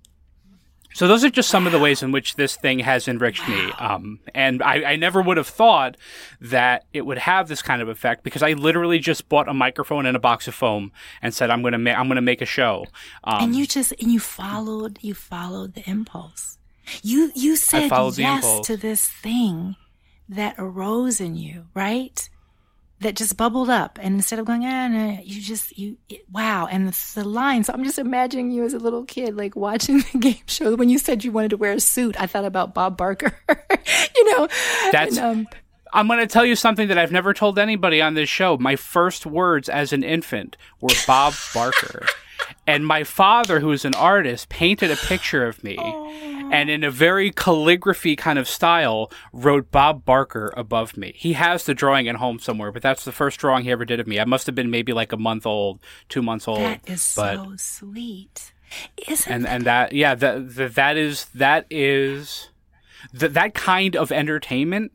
So those are just some of the ways in which this thing has enriched me. Um, and I, I never would have thought that it would have this kind of effect because I literally just bought a microphone and a box of foam and said I'm gonna ma- I'm gonna make a show. Um, and you just and you followed you followed the impulse. You you said yes to this thing that arose in you, right? That just bubbled up, and instead of going, ah, no, you just you it, wow, and the, the line. So I'm just imagining you as a little kid, like watching the game show. When you said you wanted to wear a suit, I thought about Bob Barker. you know, That's- and, um, I'm going to tell you something that I've never told anybody on this show. My first words as an infant were Bob Barker. And my father, who is an artist, painted a picture of me and in a very calligraphy kind of style wrote Bob Barker above me. He has the drawing at home somewhere, but that's the first drawing he ever did of me. I must have been maybe like a month old, two months old. that is so sweet, isn't and and that yeah that that, that is that is that that kind of entertainment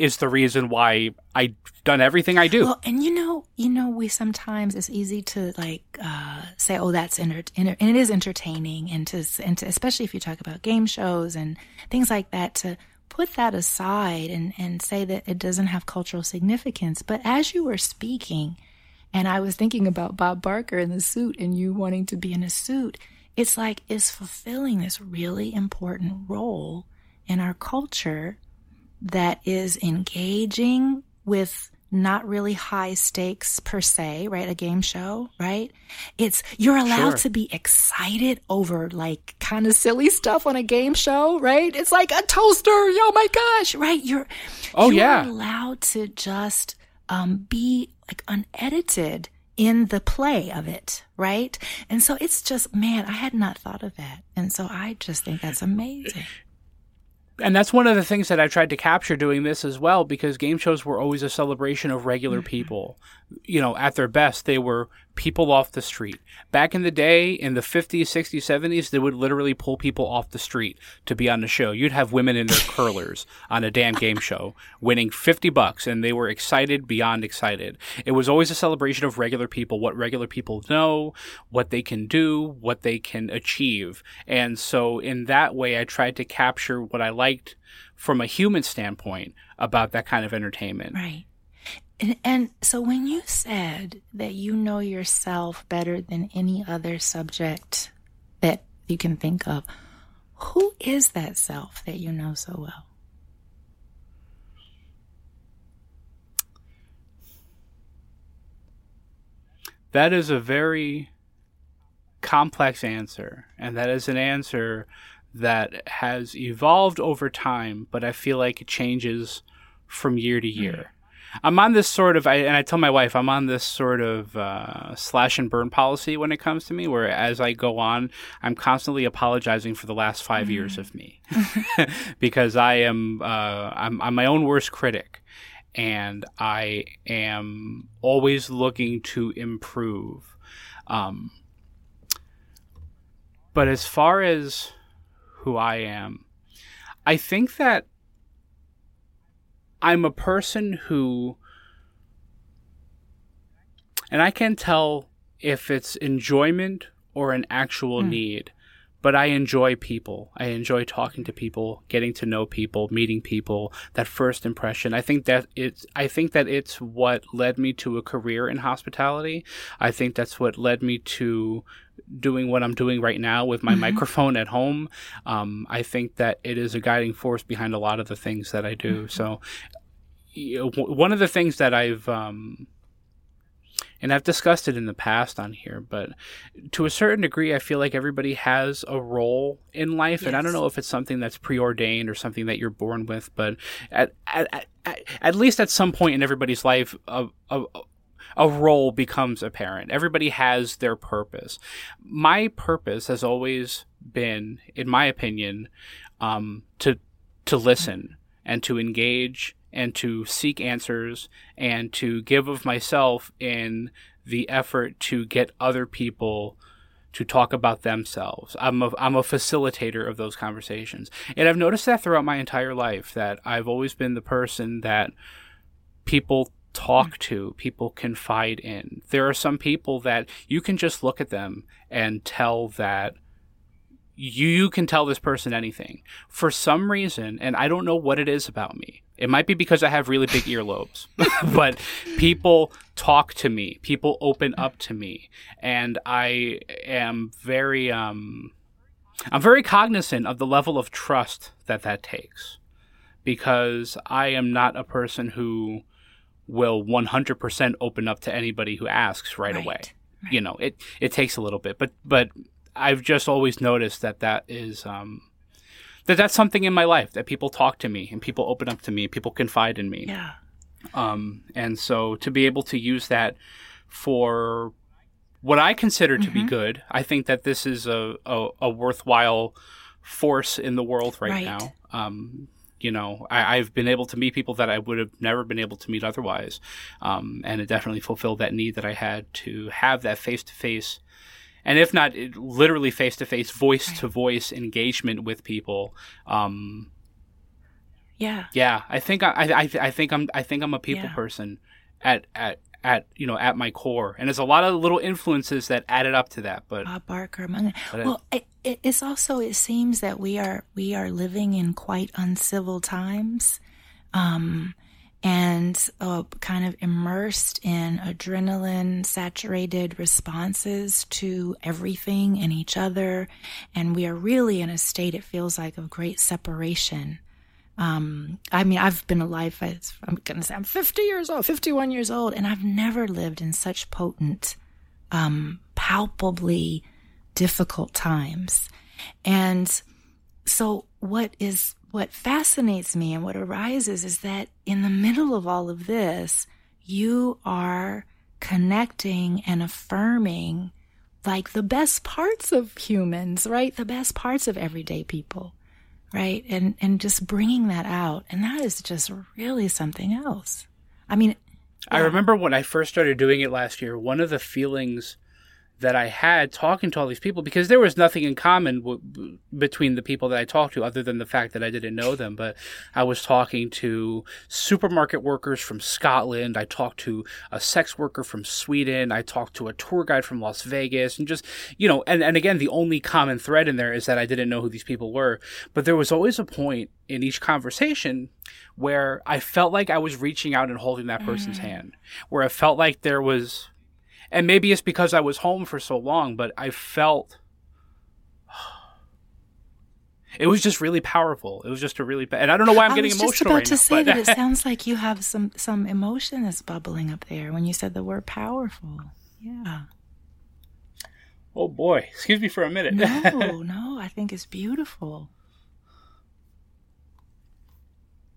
is the reason why I've done everything I do. Well, and you know, you know, we sometimes it's easy to like uh, say, "Oh, that's enter," and it is entertaining, and to, and to especially if you talk about game shows and things like that, to put that aside and and say that it doesn't have cultural significance. But as you were speaking, and I was thinking about Bob Barker in the suit, and you wanting to be in a suit, it's like it's fulfilling this really important role in our culture that is engaging with not really high stakes per se, right? A game show, right? It's, you're allowed Sure. to be excited over like kind of silly stuff on a game show, right? It's like a toaster. Oh my gosh, right? You're, Oh, you're yeah. allowed to just, um, be like unedited in the play of it, right? And so it's just, man, I had not thought of that. And so I just think that's amazing. And that's one of the things that I tried to capture doing this as well, because game shows were always a celebration of regular mm-hmm. people. You know, at their best, they were people off the street. Back in the day, in the 50s, 60s, 70s, they would literally pull people off the street to be on the show. You'd have women in their curlers on a damn game show winning 50 bucks, and they were excited beyond excited. It was always a celebration of regular people, what regular people know, what they can do, what they can achieve. And so, in that way, I tried to capture what I liked from a human standpoint about that kind of entertainment. Right. And, and so when you said that you know yourself better than any other subject that you can think of, who is that self that you know so well? That is a very complex answer, and that is an answer that has evolved over time, but I feel like it changes from year to year. I'm on this sort of, I, and I tell my wife, I'm on this sort of uh, slash and burn policy when it comes to me, where as I go on, I'm constantly apologizing for the last 5 years of me, because I am, uh, I'm, I'm my own worst critic, and I am always looking to improve. Um, but as far as who I am, I think that I'm a person who, and I can tell if it's enjoyment or an actual hmm. need, but I enjoy people. I enjoy talking to people, getting to know people, meeting people. That first impression. I think that it's. I think that it's what led me to a career in hospitality. I think that's what led me to doing what I'm doing right now with my microphone at home. Um, I think that it is a guiding force behind a lot of the things that I do. So, you know, w- one of the things that I've um, and I've discussed it in the past on here, but to a certain degree, I feel like everybody has a role in life, and I don't know if it's something that's preordained or something that you're born with, but at at, at, at least at some point in everybody's life, a, a a role becomes apparent. Everybody has their purpose. My purpose has always been, in my opinion, um, to to listen and to engage and to seek answers and to give of myself in the effort to get other people to talk about themselves. I'm a, I'm a facilitator of those conversations. And I've noticed that throughout my entire life that I've always been the person that people talk to, people confide in. There are some people that you can just look at them and tell that you can tell this person anything. For some reason, and I don't know what it is about me. It might be because I have really big earlobes, but people talk to me, people open up to me, and I am very um I'm very cognizant of the level of trust that that takes because I am not a person who will 100% open up to anybody who asks right, right. away. Right. You know, it it takes a little bit, but but I've just always noticed that that is um, that that's something in my life that people talk to me and people open up to me, people confide in me. Yeah. Um, and so to be able to use that for what I consider to mm-hmm. be good, I think that this is a, a, a worthwhile force in the world right, right. now. Um, you know, I, have been able to meet people that I would have never been able to meet otherwise. Um, and it definitely fulfilled that need that I had to have that face to face and if not literally face to face, voice to voice engagement with people. Um, yeah, yeah. I think I, I, I think I'm, I think I'm a people yeah. person at, at, at you know at my core, and there's a lot of little influences that added up to that. But Bob Barker, among well, it, it, it's also it seems that we are we are living in quite uncivil times. Um, and uh, kind of immersed in adrenaline saturated responses to everything and each other. And we are really in a state, it feels like, of great separation. Um, I mean, I've been alive, I'm going to say I'm 50 years old, 51 years old, and I've never lived in such potent, um, palpably difficult times. And so, what is what fascinates me and what arises is that in the middle of all of this, you are connecting and affirming like the best parts of humans, right? The best parts of everyday people, right? And and just bringing that out, and that is just really something else. I mean, yeah. I remember when I first started doing it last year. One of the feelings that I had talking to all these people because there was nothing in common w- between the people that I talked to other than the fact that I didn't know them. But I was talking to supermarket workers from Scotland. I talked to a sex worker from Sweden. I talked to a tour guide from Las Vegas and just, you know, and, and again, the only common thread in there is that I didn't know who these people were. But there was always a point in each conversation where I felt like I was reaching out and holding that person's mm. hand, where I felt like there was and maybe it's because I was home for so long, but I felt it was just really powerful. It was just a really, and I don't know why I'm getting emotional. I was just about to say that it sounds like you have some some emotion that's bubbling up there when you said the word powerful. Yeah. Oh boy, excuse me for a minute. no, no, I think it's beautiful.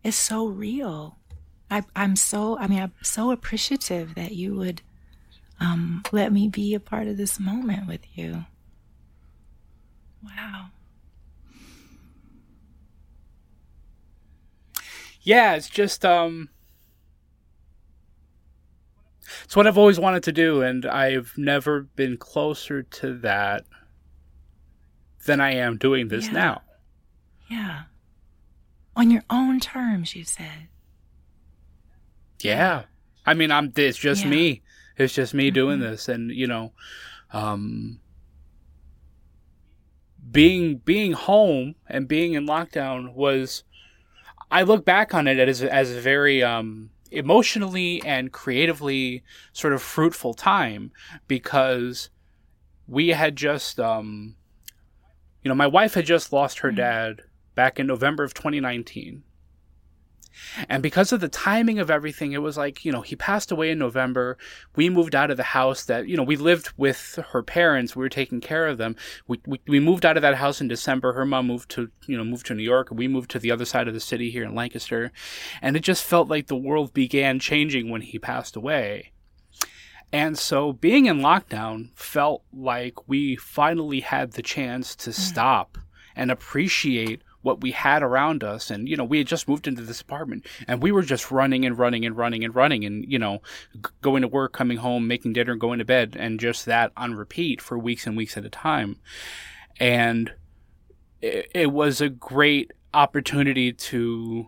It's so real. I, I'm so, I mean, I'm so appreciative that you would um, let me be a part of this moment with you. Wow. Yeah, it's just um it's what I've always wanted to do and I've never been closer to that than I am doing this yeah. now. Yeah. On your own terms, you said. Yeah. I mean, I'm it's just yeah. me. It's just me mm-hmm. doing this, and you know, um, being being home and being in lockdown was. I look back on it as as a very um, emotionally and creatively sort of fruitful time because we had just um, you know my wife had just lost her mm-hmm. dad back in November of 2019 and because of the timing of everything, it was like, you know, he passed away in November. We moved out of the house that, you know, we lived with her parents. We were taking care of them. We, we, we moved out of that house in December. Her mom moved to, you know, moved to New York. We moved to the other side of the city here in Lancaster. And it just felt like the world began changing when he passed away. And so being in lockdown felt like we finally had the chance to mm. stop and appreciate what we had around us and you know we had just moved into this apartment and we were just running and running and running and running and you know g- going to work coming home making dinner going to bed and just that on repeat for weeks and weeks at a time and it, it was a great opportunity to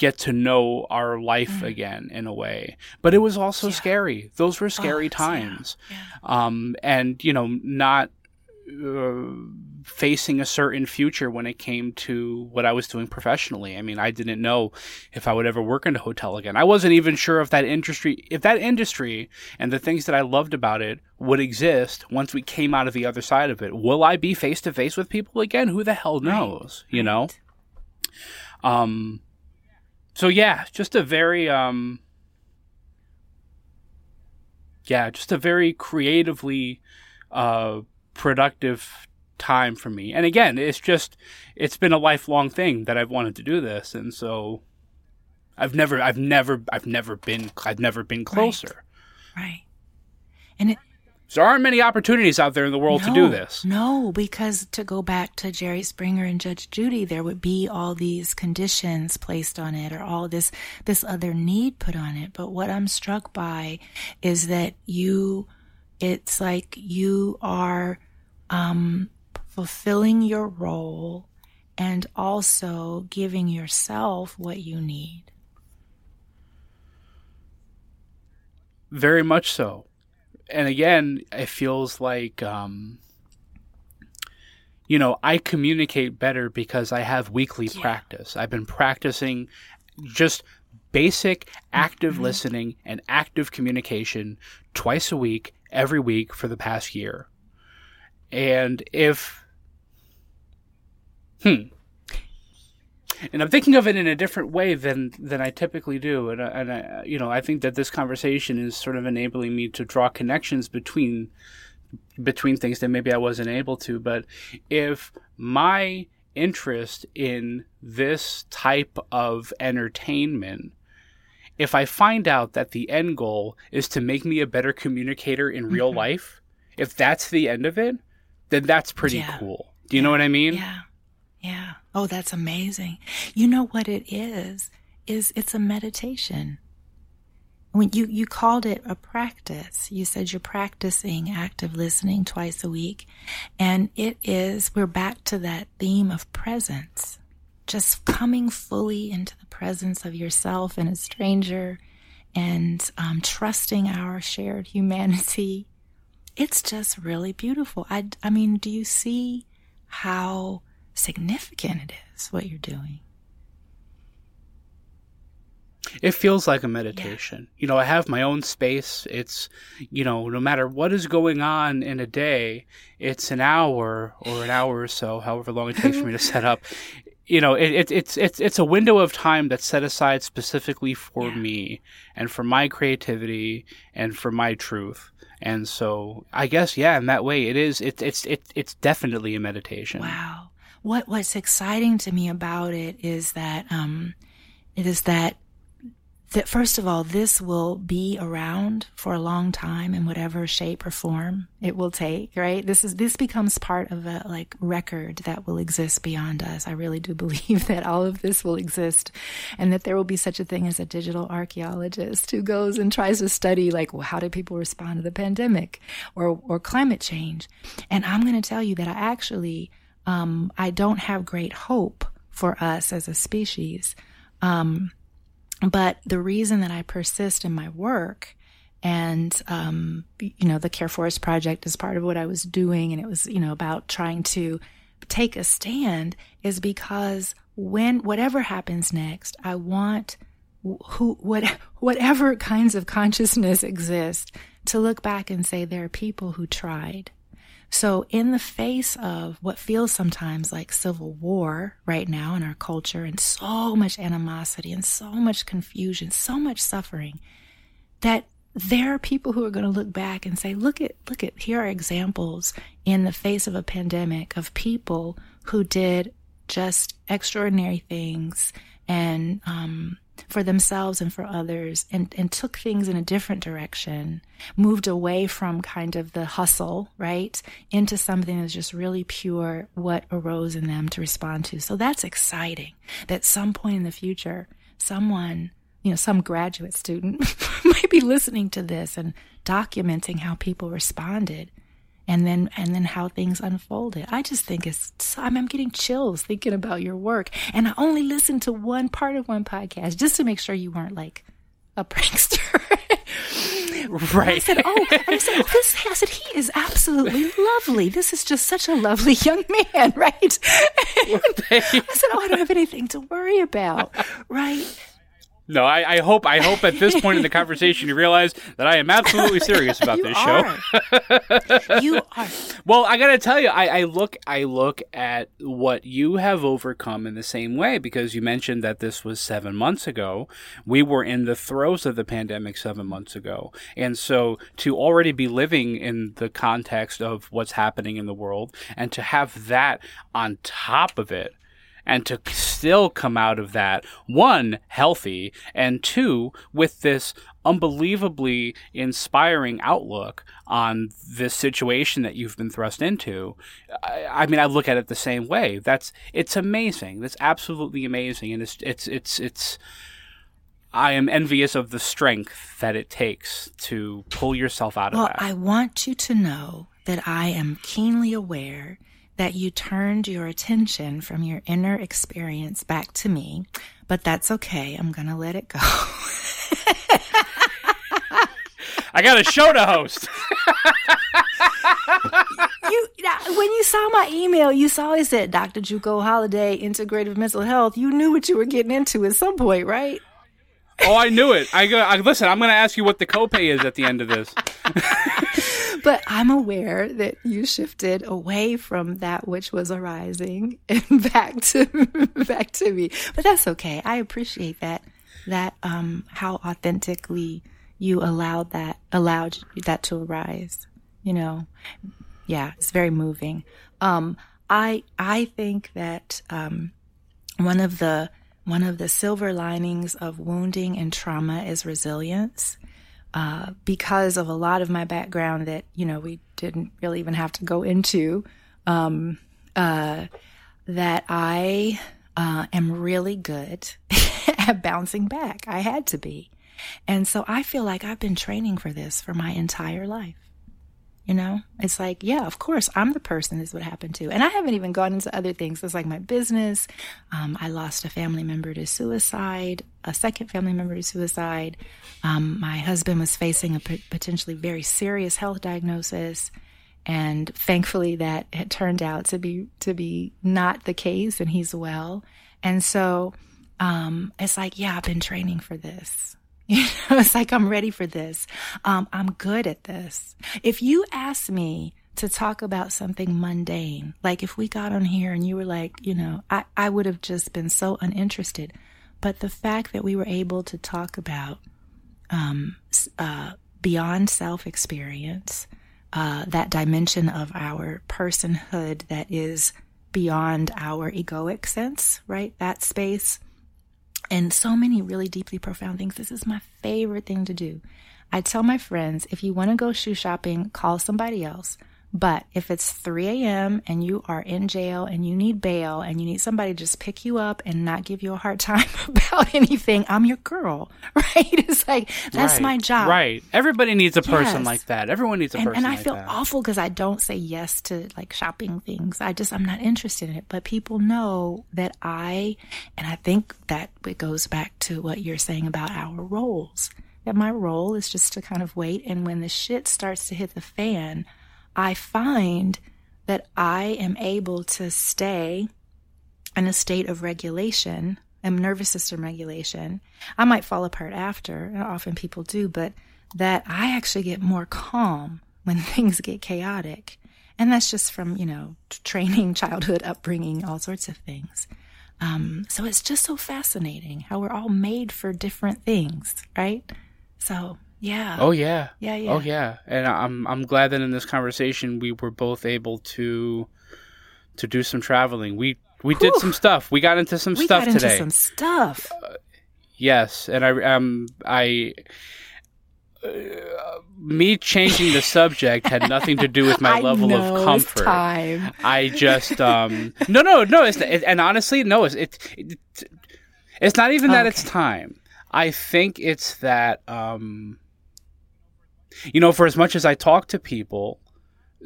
get to know our life mm. again in a way. But it was also yeah. scary. Those were scary oh, times. Yeah. Yeah. Um, and, you know, not uh, facing a certain future when it came to what I was doing professionally. I mean, I didn't know if I would ever work in a hotel again. I wasn't even sure if that industry, if that industry and the things that I loved about it would exist once we came out of the other side of it. Will I be face to face with people again? Who the hell knows? Right. You know? Um, so yeah, just a very, um, yeah, just a very creatively, uh, productive time for me. And again, it's just it's been a lifelong thing that I've wanted to do this, and so I've never, I've never, I've never been, I've never been closer. Right. right. And it, there aren't many opportunities out there in the world no, to do this. No, because to go back to Jerry Springer and Judge Judy, there would be all these conditions placed on it or all this this other need put on it. But what I'm struck by is that you it's like you are um, fulfilling your role and also giving yourself what you need. Very much so. And again, it feels like, um, you know, I communicate better because I have weekly yeah. practice. I've been practicing just basic active mm-hmm. listening and active communication twice a week, every week for the past year. And if, hmm, and I'm thinking of it in a different way than than I typically do, and and I, you know I think that this conversation is sort of enabling me to draw connections between between things that maybe I wasn't able to. But if my interest in this type of entertainment, if I find out that the end goal is to make me a better communicator in real mm-hmm. life, if that's the end of it, then that's pretty yeah. cool. Do you yeah. know what I mean? Yeah. Yeah. Oh, that's amazing. You know what it is? Is it's a meditation. When you, you called it a practice, you said you're practicing active listening twice a week. And it is, we're back to that theme of presence. Just coming fully into the presence of yourself and a stranger and um, trusting our shared humanity it's just really beautiful. I, I mean, do you see how significant it is what you're doing? It feels like a meditation. Yeah. You know, I have my own space. It's, you know, no matter what is going on in a day, it's an hour or an hour or so, however long it takes for me to set up. You know, it, it, it's it's it's a window of time that's set aside specifically for yeah. me and for my creativity and for my truth. And so I guess yeah, in that way it is it's it's it's it's definitely a meditation. Wow. What what's exciting to me about it is that um it is that that first of all, this will be around for a long time in whatever shape or form it will take, right? This is, this becomes part of a like record that will exist beyond us. I really do believe that all of this will exist and that there will be such a thing as a digital archaeologist who goes and tries to study like, well, how did people respond to the pandemic or, or climate change? And I'm going to tell you that I actually, um, I don't have great hope for us as a species. Um, but the reason that I persist in my work and, um, you know, the Care Forest Project is part of what I was doing. And it was, you know, about trying to take a stand is because when, whatever happens next, I want who, what, whatever kinds of consciousness exist to look back and say there are people who tried so, in the face of what feels sometimes like civil war right now in our culture, and so much animosity, and so much confusion, so much suffering, that there are people who are going to look back and say, look at, look at, here are examples in the face of a pandemic of people who did just extraordinary things and um, for themselves and for others and, and took things in a different direction, moved away from kind of the hustle, right, into something that's just really pure what arose in them to respond to. So that's exciting that some point in the future, someone, you know, some graduate student might be listening to this and documenting how people responded and then and then how things unfolded. I just think it's I'm, I'm getting chills thinking about your work, and I only listened to one part of one podcast just to make sure you weren't like a prankster. Right. I said, oh, I said, oh, this. I said, he is absolutely lovely. This is just such a lovely young man, right? I said, oh, I don't have anything to worry about, right? No, I, I, hope I hope at this point in the conversation you realize that I am absolutely serious about this are. show. you are. Well, I gotta tell you, I, I look I look at what you have overcome in the same way because you mentioned that this was seven months ago. We were in the throes of the pandemic seven months ago, and so to already be living in the context of what's happening in the world, and to have that on top of it and to still come out of that one healthy and two with this unbelievably inspiring outlook on this situation that you've been thrust into I, I, mean i look at it the same way. That's it's amazing. That's absolutely amazing. And it's it's it's it's I am envious of the strength that it takes to pull yourself out well, of that. Well, I want you to know that I am keenly aware that you turned your attention from your inner experience back to me, but that's okay. I'm going to let it go. I got a show to host. you when you saw my email, you saw it said Dr. Juco Holiday Integrative Mental Health. You knew what you were getting into at some point, right? Oh, I knew it. I go. I, listen. I'm going to ask you what the copay is at the end of this. but I'm aware that you shifted away from that which was arising and back to back to me. But that's okay. I appreciate that that um how authentically you allowed that allowed that to arise. You know. Yeah, it's very moving. Um I I think that um one of the one of the silver linings of wounding and trauma is resilience. Uh, because of a lot of my background that you know we didn't really even have to go into, um, uh, that I uh, am really good at bouncing back. I had to be, and so I feel like I've been training for this for my entire life. You know, it's like, yeah, of course, I'm the person this would happen to. And I haven't even gone into other things. It's like my business. Um, I lost a family member to suicide, a second family member to suicide. Um, my husband was facing a p- potentially very serious health diagnosis. And thankfully that had turned out to be, to be not the case and he's well. And so, um, it's like, yeah, I've been training for this. You know, it's like I'm ready for this. Um, I'm good at this. If you ask me to talk about something mundane, like if we got on here and you were like, you know, I, I would have just been so uninterested. But the fact that we were able to talk about um, uh, beyond self experience, uh, that dimension of our personhood that is beyond our egoic sense, right? That space and so many really deeply profound things. This is my favorite thing to do. I tell my friends if you want to go shoe shopping, call somebody else. But if it's 3 a.m. and you are in jail and you need bail and you need somebody to just pick you up and not give you a hard time about anything, I'm your girl, right? It's like, that's right, my job. Right. Everybody needs a person Yes. like that. Everyone needs a And, person and I like feel that. awful because I don't say yes to like shopping things. I just, I'm not interested in it. But people know that I, and I think that it goes back to what you're saying about our roles. That my role is just to kind of wait. And when the shit starts to hit the fan, I find that I am able to stay in a state of regulation and nervous system regulation. I might fall apart after, and often people do, but that I actually get more calm when things get chaotic. And that's just from, you know, training, childhood, upbringing, all sorts of things. Um, so it's just so fascinating how we're all made for different things, right? So, yeah. Oh yeah. Yeah, yeah. Oh yeah. And I'm I'm glad that in this conversation we were both able to to do some traveling. We we did some stuff. We got into some we stuff got into today. some stuff. Yes, and I um I uh, me changing the subject had nothing to do with my level know, of it's comfort. time. I just um no no no it's it, and honestly no it's it, it, it's not even that it's time. I think it's that um you know for as much as I talk to people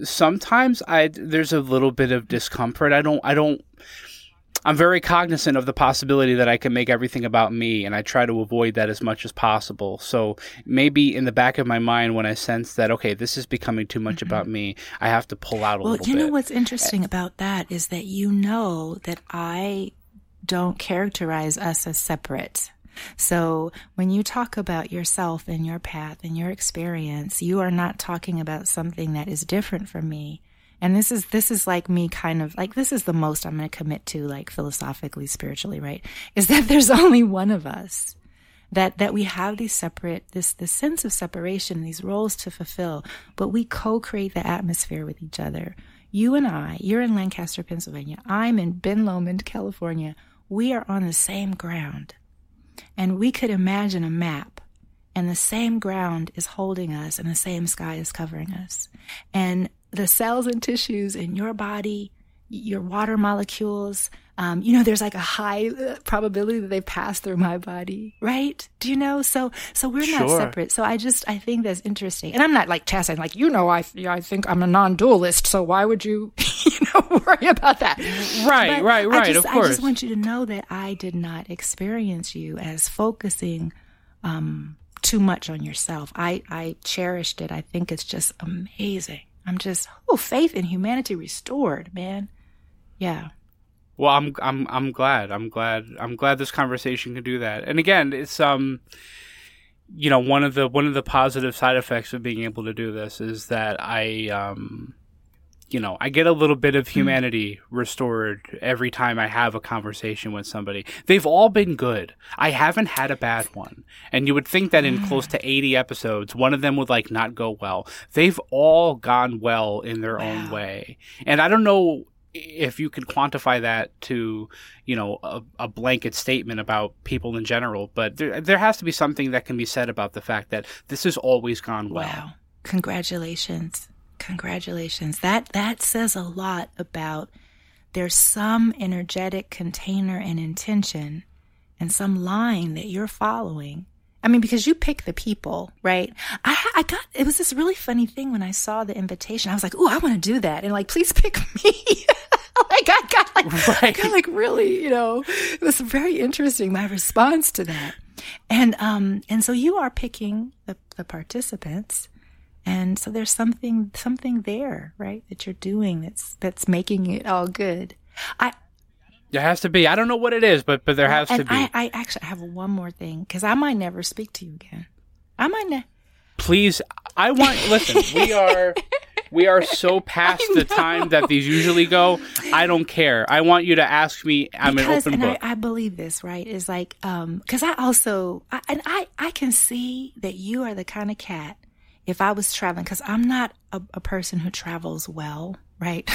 sometimes I there's a little bit of discomfort. I don't I don't I'm very cognizant of the possibility that I can make everything about me, and I try to avoid that as much as possible. So maybe in the back of my mind, when I sense that okay, this is becoming too much mm-hmm. about me, I have to pull out a well, little. Well, you know bit. what's interesting about that is that you know that I don't characterize us as separate. So when you talk about yourself and your path and your experience, you are not talking about something that is different from me. And this is this is like me kind of like this is the most i'm going to commit to like philosophically spiritually right? Is that there's only one of us. That that we have these separate this this sense of separation these roles to fulfill but we co-create the atmosphere with each other. You and i you're in lancaster pennsylvania. I'm in ben lomond california. We are on the same ground and we could imagine a map and the same ground is holding us and the same sky is covering us. And the cells and tissues in your body, your water molecules, um, you know, there's like a high uh, probability that they pass through my body, right? Do you know? So, so we're sure. not separate. So I just, I think that's interesting. And I'm not like chastising, like, you know, I, I think I'm a non-dualist. So why would you, you know, worry about that? Right, but right, right. Just, of course. I just want you to know that I did not experience you as focusing, um, too much on yourself. I, I cherished it. I think it's just amazing. I'm just oh faith in humanity restored, man. Yeah. Well, I'm I'm I'm glad. I'm glad. I'm glad this conversation can do that. And again, it's um you know, one of the one of the positive side effects of being able to do this is that I um you know, I get a little bit of hmm. humanity restored every time I have a conversation with somebody. They've all been good. I haven't had a bad one. And you would think that in close to 80 episodes, one of them would like not go well. They've all gone well in their wow. own way. And I don't know if you could quantify that to, you know, a, a, blanket statement about people in general, but there, there has to be something that can be said about the fact that this has always gone well. Wow. Congratulations. Congratulations. That that says a lot about there's some energetic container and intention and some line that you're following. I mean, because you pick the people, right? I, I got, it was this really funny thing when I saw the invitation. I was like, oh, I want to do that. And like, please pick me. like, I got like, right. got like really, you know, it was very interesting, my response to that. And, um, and so you are picking the, the participants and so there's something something there, right, that you're doing that's that's making it all good. I there has to be. I don't know what it is, but but there has to be. I, I actually have one more thing because I might never speak to you again. I might ne- Please, I want. listen, we are we are so past the time that these usually go. I don't care. I want you to ask me. I'm because, an open book. I, I, believe this, right? Is like, um, because I also, I, and I, I can see that you are the kind of cat if I was traveling, because I'm not a, a, person who travels well, right?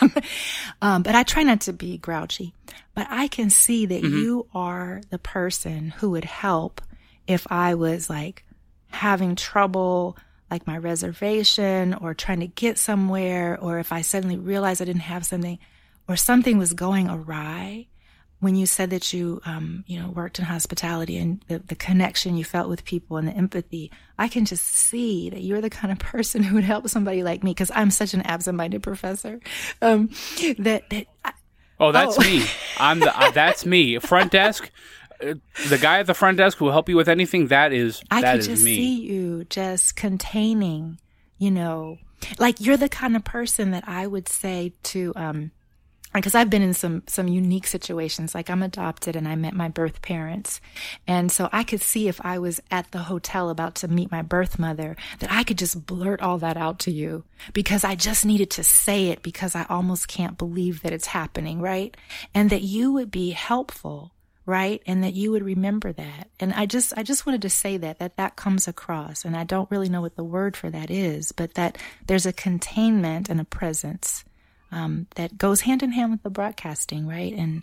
um, but I try not to be grouchy. But I can see that mm-hmm. you are the person who would help if I was like having trouble, like my reservation, or trying to get somewhere, or if I suddenly realized I didn't have something, or something was going awry when you said that you, um, you know, worked in hospitality and the, the connection you felt with people and the empathy, I can just see that you're the kind of person who would help somebody like me because I'm such an absent-minded professor. Um, that that. I, oh, that's oh. me. I'm the. Uh, that's me. Front desk. Uh, the guy at the front desk who will help you with anything. That is. I that could just me. see you just containing. You know, like you're the kind of person that I would say to. um because I've been in some some unique situations. Like I'm adopted and I met my birth parents, and so I could see if I was at the hotel about to meet my birth mother that I could just blurt all that out to you because I just needed to say it because I almost can't believe that it's happening, right? And that you would be helpful, right? And that you would remember that. And I just I just wanted to say that that that comes across, and I don't really know what the word for that is, but that there's a containment and a presence um, that goes hand in hand with the broadcasting, right? And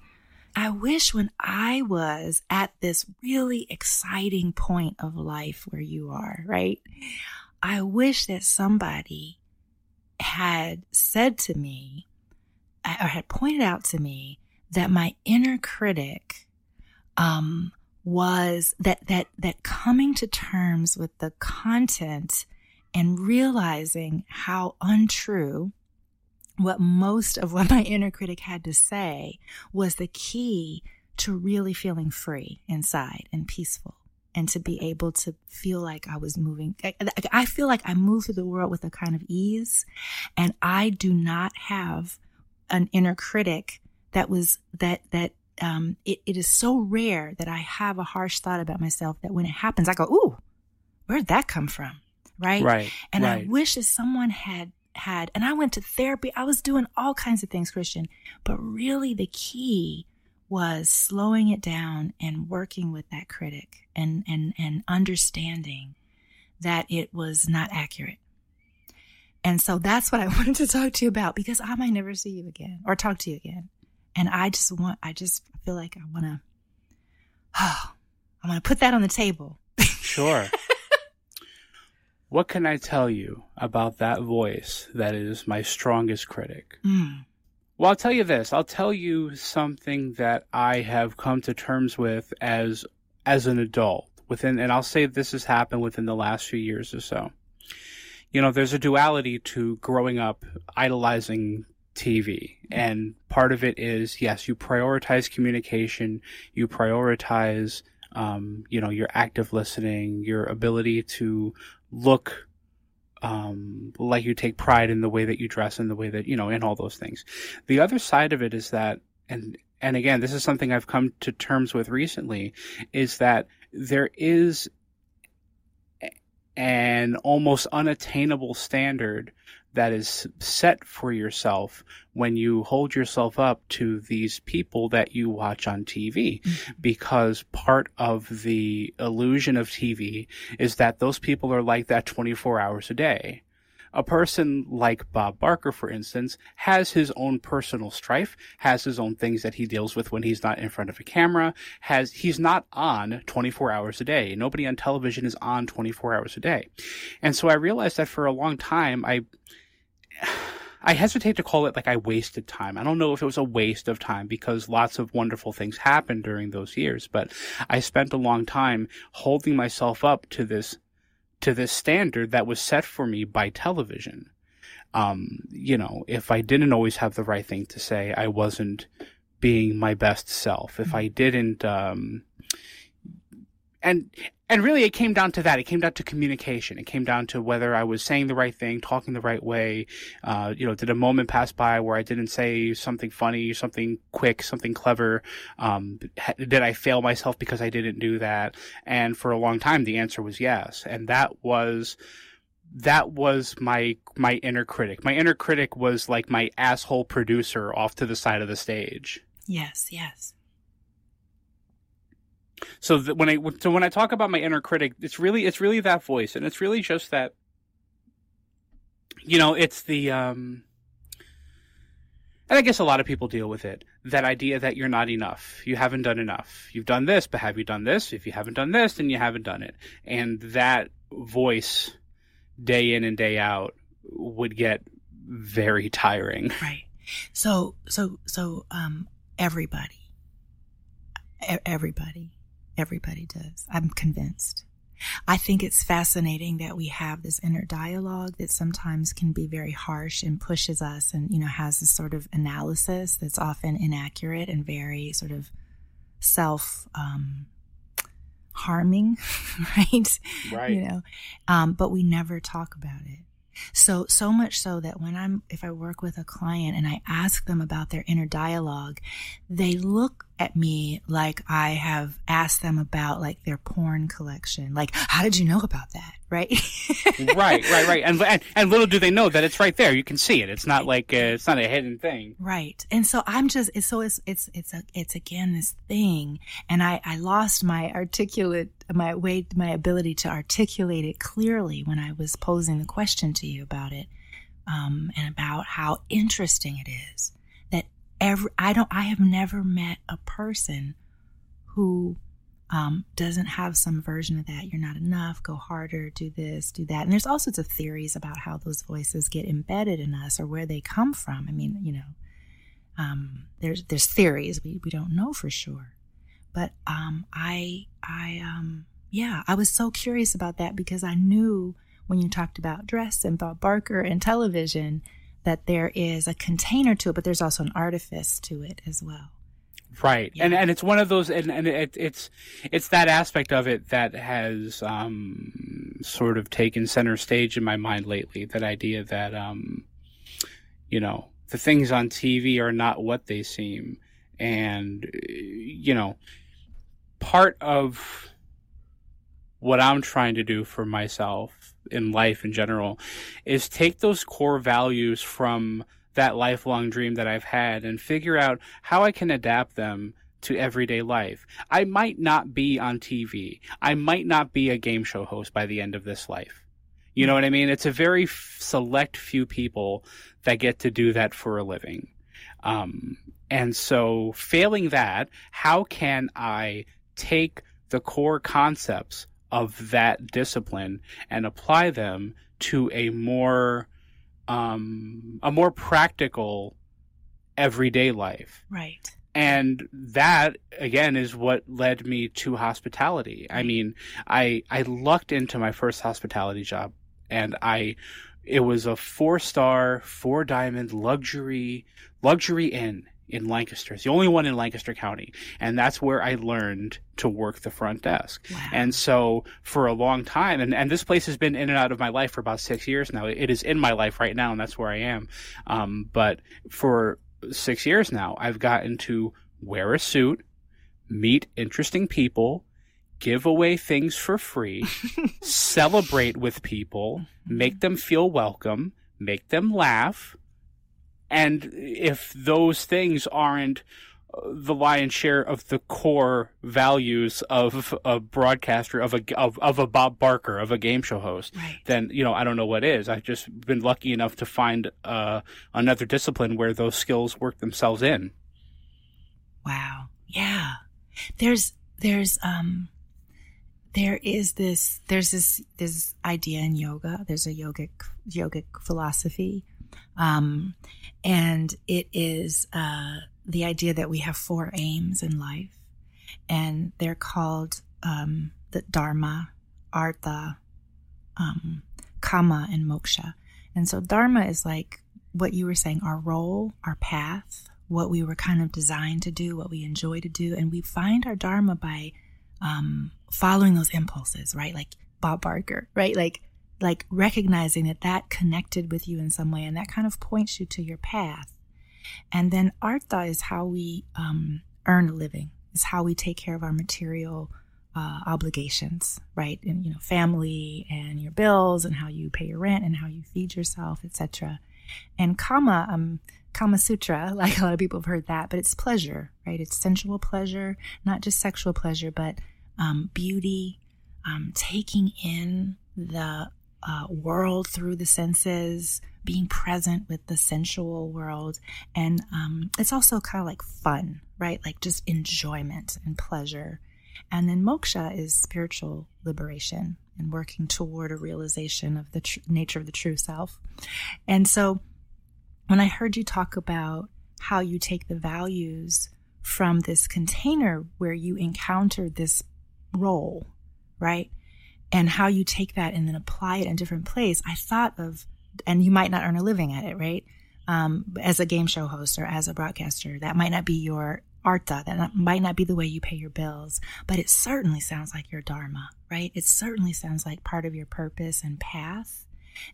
I wish when I was at this really exciting point of life where you are, right? I wish that somebody had said to me or had pointed out to me that my inner critic um, was that that that coming to terms with the content and realizing how untrue what most of what my inner critic had to say was the key to really feeling free inside and peaceful and to be able to feel like I was moving. I, I, feel like I move through the world with a kind of ease and I do not have an inner critic that was that, that, um, it, it is so rare that I have a harsh thought about myself that when it happens, I go, Ooh, where'd that come from? Right. Right. And right. I wish that someone had had, and I went to therapy. I was doing all kinds of things, Christian, but really the key was slowing it down and working with that critic and, and, and understanding that it was not accurate. And so that's what I wanted to talk to you about because I might never see you again or talk to you again. And I just want, I just feel like I want to, oh, I want to put that on the table. Sure. what can I tell you about that voice that is my strongest critic? Mm. Well, I'll tell you this. I'll tell you something that I have come to terms with as as an adult within and I'll say this has happened within the last few years or so. You know, there's a duality to growing up idolizing TV. And part of it is, yes, you prioritize communication, you prioritize, um, you know, your active listening, your ability to look um, like you take pride in the way that you dress and the way that you know in all those things. The other side of it is that, and and again, this is something I've come to terms with recently, is that there is an almost unattainable standard that is set for yourself when you hold yourself up to these people that you watch on TV. Mm-hmm. Because part of the illusion of TV is that those people are like that 24 hours a day. A person like Bob Barker, for instance, has his own personal strife, has his own things that he deals with when he's not in front of a camera, has, he's not on 24 hours a day. Nobody on television is on 24 hours a day. And so I realized that for a long time, I, I hesitate to call it like I wasted time. I don't know if it was a waste of time because lots of wonderful things happened during those years, but I spent a long time holding myself up to this to this standard that was set for me by television. Um, you know, if I didn't always have the right thing to say, I wasn't being my best self. If I didn't um, and and really it came down to that. It came down to communication. It came down to whether i was saying the right thing talking the right way. Uh, you know did a moment pass by where i didn't say something funny something quick something clever? Um, did i fail myself because i didn't do that? And for a long time the answer was yes. And that was that was my my inner critic. My inner critic was like my asshole producer off to the side of the stage. Yes yes so when I so when I talk about my inner critic, it's really it's really that voice, and it's really just that. You know, it's the um, and I guess a lot of people deal with it. That idea that you're not enough, you haven't done enough. You've done this, but have you done this? If you haven't done this, then you haven't done it. And that voice, day in and day out, would get very tiring. Right. So so so um everybody everybody Everybody does. I'm convinced. I think it's fascinating that we have this inner dialogue that sometimes can be very harsh and pushes us and, you know, has this sort of analysis that's often inaccurate and very sort of self, um, harming, right? Right. You know, um, but we never talk about it. So, so much so that when I'm, if I work with a client and I ask them about their inner dialogue, they look at me like I have asked them about like their porn collection. Like, how did you know about that? Right. right, right, right. And, and, and little do they know that it's right there. You can see it. It's not like, uh, it's not a hidden thing. Right. And so I'm just, so it's, it's, it's a, it's again this thing. And I, I lost my articulate, my way, my ability to articulate it clearly when I was posing the question to you about it. Um, and about how interesting it is every I don't I have never met a person who um, doesn't have some version of that. You're not enough. Go harder. Do this. Do that. And there's all sorts of theories about how those voices get embedded in us or where they come from. I mean, you know, um, there's there's theories we we don't know for sure, but um, I I um yeah I was so curious about that because I knew when you talked about dress and Bob Barker and television that there is a container to it, but there's also an artifice to it as well. Right, yeah. and and it's one of those, and and it, it's it's that aspect of it that has um, sort of taken center stage in my mind lately. That idea that um, you know the things on TV are not what they seem, and you know part of what I'm trying to do for myself in life in general is take those core values from that lifelong dream that I've had and figure out how I can adapt them to everyday life. I might not be on TV. I might not be a game show host by the end of this life. You know what I mean? It's a very f- select few people that get to do that for a living. Um, and so, failing that, how can I take the core concepts of that discipline and apply them to a more um, a more practical everyday life. Right. And that again is what led me to hospitality. I mean, I I lucked into my first hospitality job and I it was a four star, four diamond luxury luxury inn in Lancaster. It's the only one in Lancaster County. And that's where I learned to work the front desk. Wow. And so for a long time, and, and this place has been in and out of my life for about six years now. It is in my life right now, and that's where I am. Um, but for six years now, I've gotten to wear a suit, meet interesting people, give away things for free, celebrate with people, make them feel welcome, make them laugh, and if those things aren't uh, the lion's share of the core values of a broadcaster of a of, of a Bob Barker of a game show host, right. then you know I don't know what is. I've just been lucky enough to find uh, another discipline where those skills work themselves in. Wow. Yeah. There's there's um there is this there's this this idea in yoga. There's a yogic yogic philosophy um, and it is uh, the idea that we have four aims in life, and they're called um, the Dharma, Artha, um, Kama, and Moksha. And so, Dharma is like what you were saying our role, our path, what we were kind of designed to do, what we enjoy to do. And we find our Dharma by um, following those impulses, right? Like Bob Barker, right? Like like recognizing that that connected with you in some way and that kind of points you to your path. And then artha is how we um, earn a living, is how we take care of our material uh, obligations, right? And you know, family and your bills and how you pay your rent and how you feed yourself, etc. And kama, um, Kama Sutra, like a lot of people have heard that, but it's pleasure, right? It's sensual pleasure, not just sexual pleasure, but um, beauty, um, taking in the uh, world through the senses, being present with the sensual world. And um, it's also kind of like fun, right? Like just enjoyment and pleasure. And then moksha is spiritual liberation and working toward a realization of the tr- nature of the true self. And so when I heard you talk about how you take the values from this container where you encounter this role, right? And how you take that and then apply it in different place, I thought of, and you might not earn a living at it, right? Um, as a game show host or as a broadcaster, that might not be your artha, that might not be the way you pay your bills, but it certainly sounds like your dharma, right? It certainly sounds like part of your purpose and path.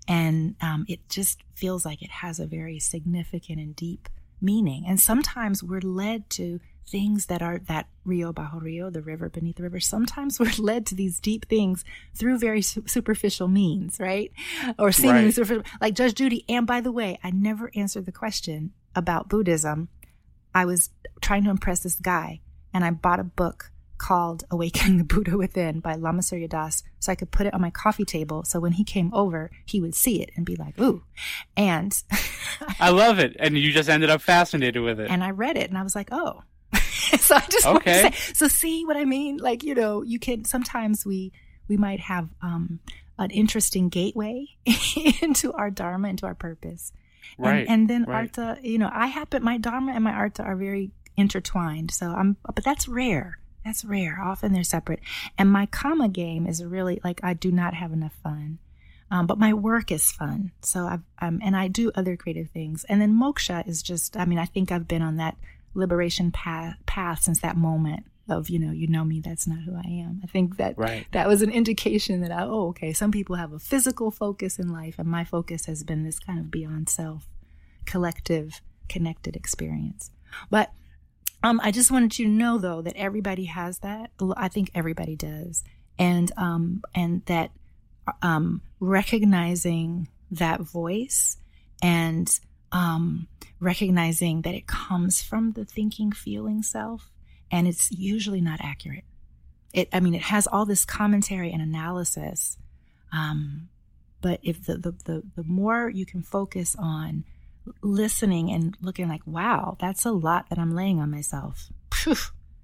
And um, it just feels like it has a very significant and deep meaning. And sometimes we're led to things that are that Rio Abajo Rio, the river beneath the river. Sometimes we're led to these deep things through very su- superficial means, right? Or seemingly right. superficial, like Judge Judy. And by the way, I never answered the question about Buddhism. I was trying to impress this guy, and I bought a book called Awakening the Buddha Within by Lama Surya Das so I could put it on my coffee table so when he came over, he would see it and be like, ooh. And I love it. And you just ended up fascinated with it. And I read it and I was like, oh. so I just okay. want to say, so see what I mean? Like, you know, you can, sometimes we, we might have, um, an interesting gateway into our dharma, into our purpose. Right. And, and then right. artha, you know, I happen, my dharma and my artha are very intertwined. So I'm, but that's rare that's rare. Often they're separate. And my kama game is really like I do not have enough fun. Um, but my work is fun. So I've, um, and I do other creative things. And then moksha is just, I mean, I think I've been on that liberation path, path since that moment of, you know, you know me, that's not who I am. I think that Right. that was an indication that I, oh, okay, some people have a physical focus in life, and my focus has been this kind of beyond self, collective, connected experience. But um, I just wanted you to know, though, that everybody has that. I think everybody does, and um, and that um, recognizing that voice and um, recognizing that it comes from the thinking, feeling self, and it's usually not accurate. It, I mean, it has all this commentary and analysis, um, but if the, the the the more you can focus on listening and looking like, wow, that's a lot that I'm laying on myself. Phew,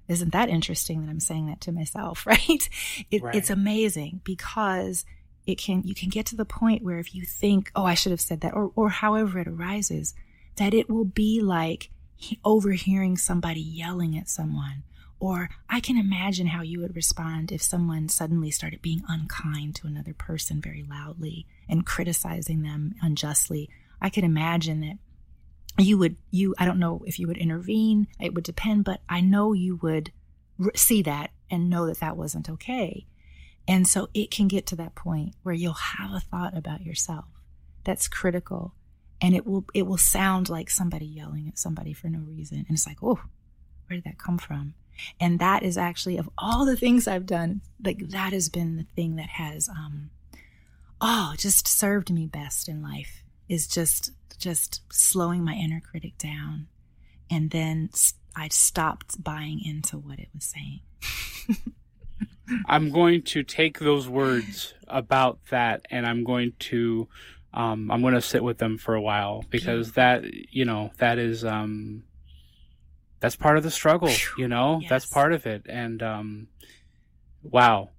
isn't that interesting that I'm saying that to myself, right? It, Right. It's amazing because it can you can get to the point where if you think, oh, I should have said that, or or however it arises, that it will be like overhearing somebody yelling at someone. Or I can imagine how you would respond if someone suddenly started being unkind to another person very loudly and criticizing them unjustly. I could imagine that you would you i don't know if you would intervene it would depend but i know you would see that and know that that wasn't okay and so it can get to that point where you'll have a thought about yourself that's critical and it will it will sound like somebody yelling at somebody for no reason and it's like oh where did that come from? And that is actually of all the things i've done like that has been the thing that has um oh just served me best in life is just just slowing my inner critic down and then I stopped buying into what it was saying I'm going to take those words about that and I'm going to um, I'm going to sit with them for a while because that you know that is um, that's part of the struggle you know? That's part of it and um, wow.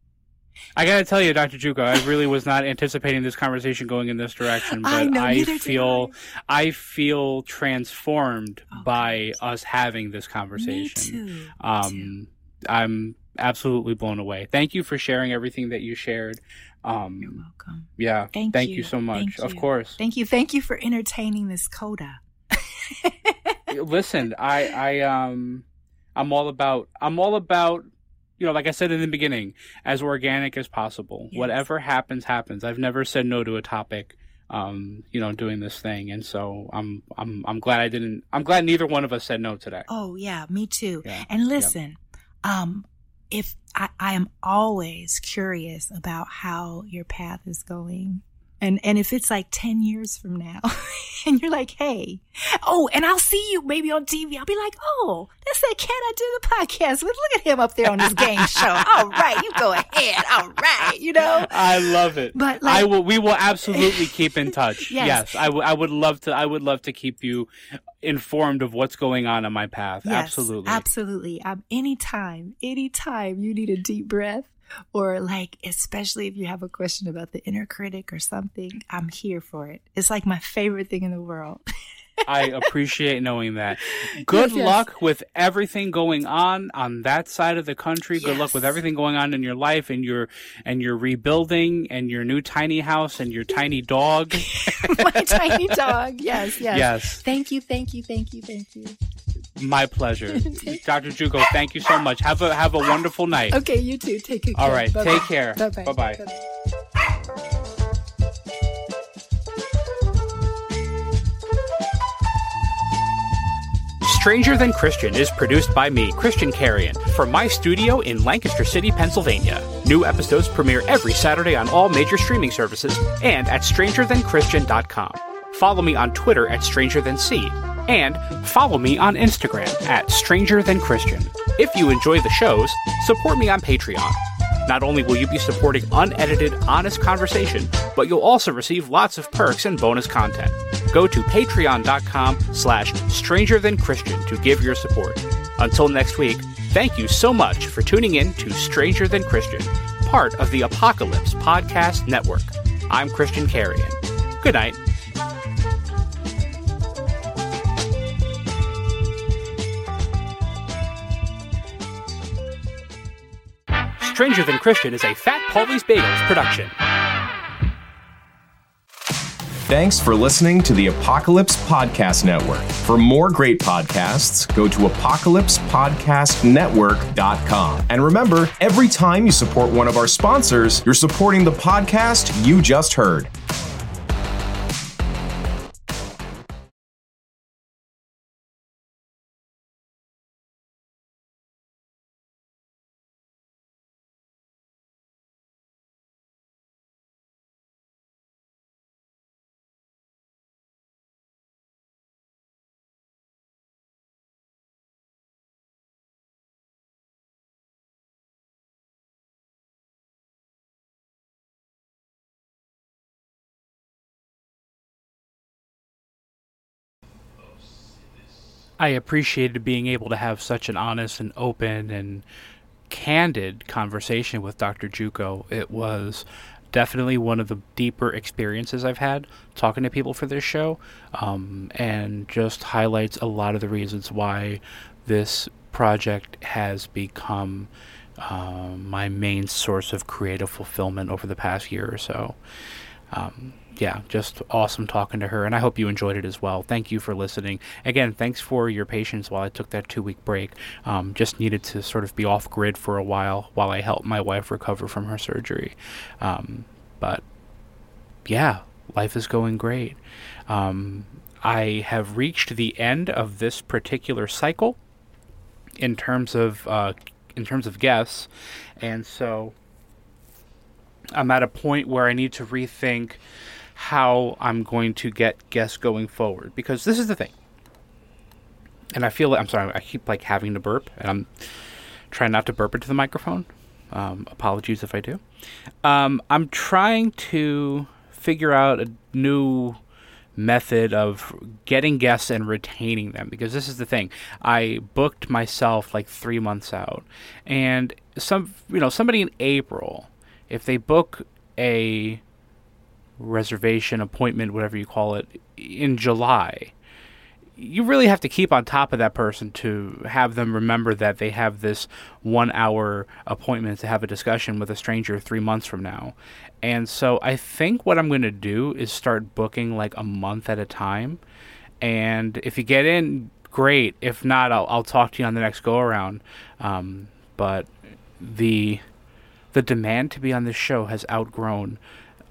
I gotta tell you, Dr. Juko, I really was not anticipating this conversation going in this direction, but I know, did feel I. Feel transformed Oh, by us having this conversation. me too. Me too. Um, I'm absolutely blown away. Thank you for sharing everything that you shared. you're Um, welcome yeah, Thank thank you. you so much. Thank Of course. thank you thank you for entertaining this coda Listen, I, I, um, I'm all about, I'm all about, you know, like I said in the beginning, as organic as possible. Yes. Whatever happens, happens. I've never said no to a topic. Um, you know, doing this thing, and so I'm, I'm, I'm glad I didn't. I'm glad neither one of us said no today. oh yeah me too Yeah. and listen um if I, I am always curious about how your path is going and and if it's like 10 years from now and you're like hey oh and i'll see you maybe on tv i'll be like oh that's that cat i did the podcast with look at him up there on his game show all right you go ahead all right you know I love it. But, I will. We will absolutely keep in touch. Yes. yes, I, w- I would love to. I would love to keep you informed of what's going on in my path. Yes, absolutely. Absolutely. Um, anytime, anytime you need a deep breath, or like, especially if you have a question about the inner critic or something, I'm here for it. It's like my favorite thing in the world. I appreciate knowing that. Good Yes, yes. luck with everything going on on that side of the country. Good luck with everything going on in your life and your and your rebuilding and your new tiny house and your tiny dog. my tiny dog. Yes, yes. Yes. Thank you, thank you, thank you, thank you. My pleasure. Dr. Jugo, thank you so much. Have a have a wonderful night. Okay, you too. Take care. All right, Bye-bye. take care. Bye-bye. Bye-bye. Bye-bye. Stranger Than Christian is produced by me, Christian Carrion, from my studio in Lancaster City, Pennsylvania. New episodes premiere every Saturday on all major streaming services and at strangerthanchristian.com. Follow me on Twitter at StrangerThanC and follow me on Instagram at StrangerThanChristian. If you enjoy the shows, support me on Patreon. Not only will you be supporting unedited, honest conversation, but you'll also receive lots of perks and bonus content. Go to patreon.com slash stranger than Christian to give your support. Until next week, thank you so much for tuning in to Stranger Than Christian, part of the Apocalypse Podcast Network. I'm Christian Carrion. Good night. Stranger Than Christian is a Fat Paulie's Bagels production. Thanks for listening to the Apocalypse Podcast Network. For more great podcasts, go to apocalypsepodcastnetwork.com. And remember, every time you support one of our sponsors, you're supporting the podcast you just heard. I appreciated being able to have such an honest and open and candid conversation with Dr. Juco. It was definitely one of the deeper experiences I've had talking to people for this show, um, and just highlights a lot of the reasons why this project has become um, my main source of creative fulfillment over the past year or so. Um, yeah, just awesome talking to her, and I hope you enjoyed it as well. Thank you for listening. Again, thanks for your patience while I took that two week break. Um, just needed to sort of be off grid for a while while I helped my wife recover from her surgery. Um, but yeah, life is going great. Um, I have reached the end of this particular cycle in terms of uh, in terms of guests, and so I'm at a point where I need to rethink how I'm going to get guests going forward because this is the thing. And I feel like I'm sorry, I keep like having to burp, and I'm trying not to burp into the microphone. Um, apologies if I do. Um, I'm trying to figure out a new method of getting guests and retaining them because this is the thing. I booked myself like three months out, and some you know somebody in April, if they book a reservation, appointment, whatever you call it, in July, you really have to keep on top of that person to have them remember that they have this one hour appointment to have a discussion with a stranger three months from now. And so I think what I'm going to do is start booking like a month at a time. And if you get in, great. If not, I'll, I'll talk to you on the next go around. Um, but the the demand to be on this show has outgrown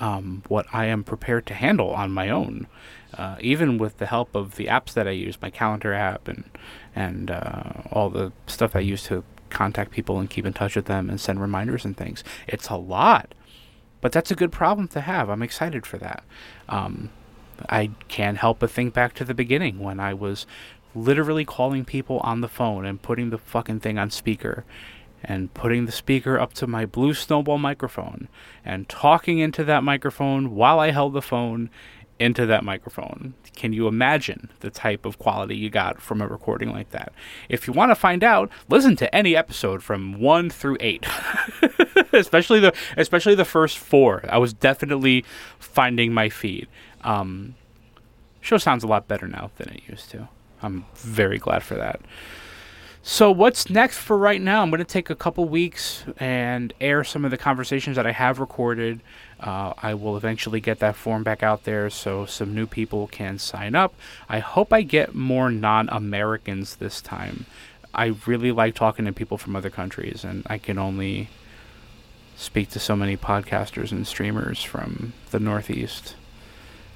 um, what I am prepared to handle on my own, uh, even with the help of the apps that I use, my calendar app, and and uh, all the stuff I use to contact people and keep in touch with them and send reminders and things. It's a lot, but that's a good problem to have. I'm excited for that. Um, I can't help but think back to the beginning when I was literally calling people on the phone and putting the fucking thing on speaker and putting the speaker up to my blue snowball microphone and talking into that microphone while I held the phone into that microphone. Can you imagine the type of quality you got from a recording like that? If you want to find out, listen to any episode from 1 through 8. especially the especially the first 4. I was definitely finding my feed. Um, show sounds a lot better now than it used to. I'm very glad for that. So what's next for right now? I'm going to take a couple weeks and air some of the conversations that I have recorded. Uh, I will eventually get that form back out there so some new people can sign up. I hope I get more non-Americans this time. I really like talking to people from other countries, and I can only speak to so many podcasters and streamers from the Northeast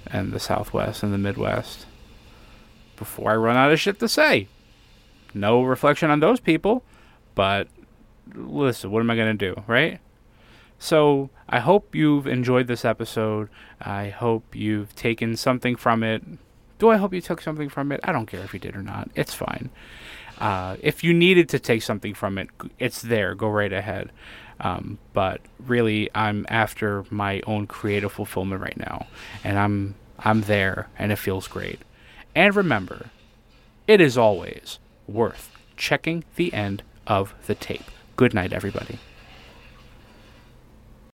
and the Southwest and the Midwest before I run out of shit to say no reflection on those people, but listen, what am I going to do, right? So I hope you've enjoyed this episode. I hope you've taken something from it. Do I hope you took something from it? I don't care if you did or not. It's fine. Uh, if you needed to take something from it, it's there. Go right ahead. Um, but really, I'm after my own creative fulfillment right now, and I'm I'm there, and it feels great. And remember, it is always worth checking the end of the tape. Good night, everybody.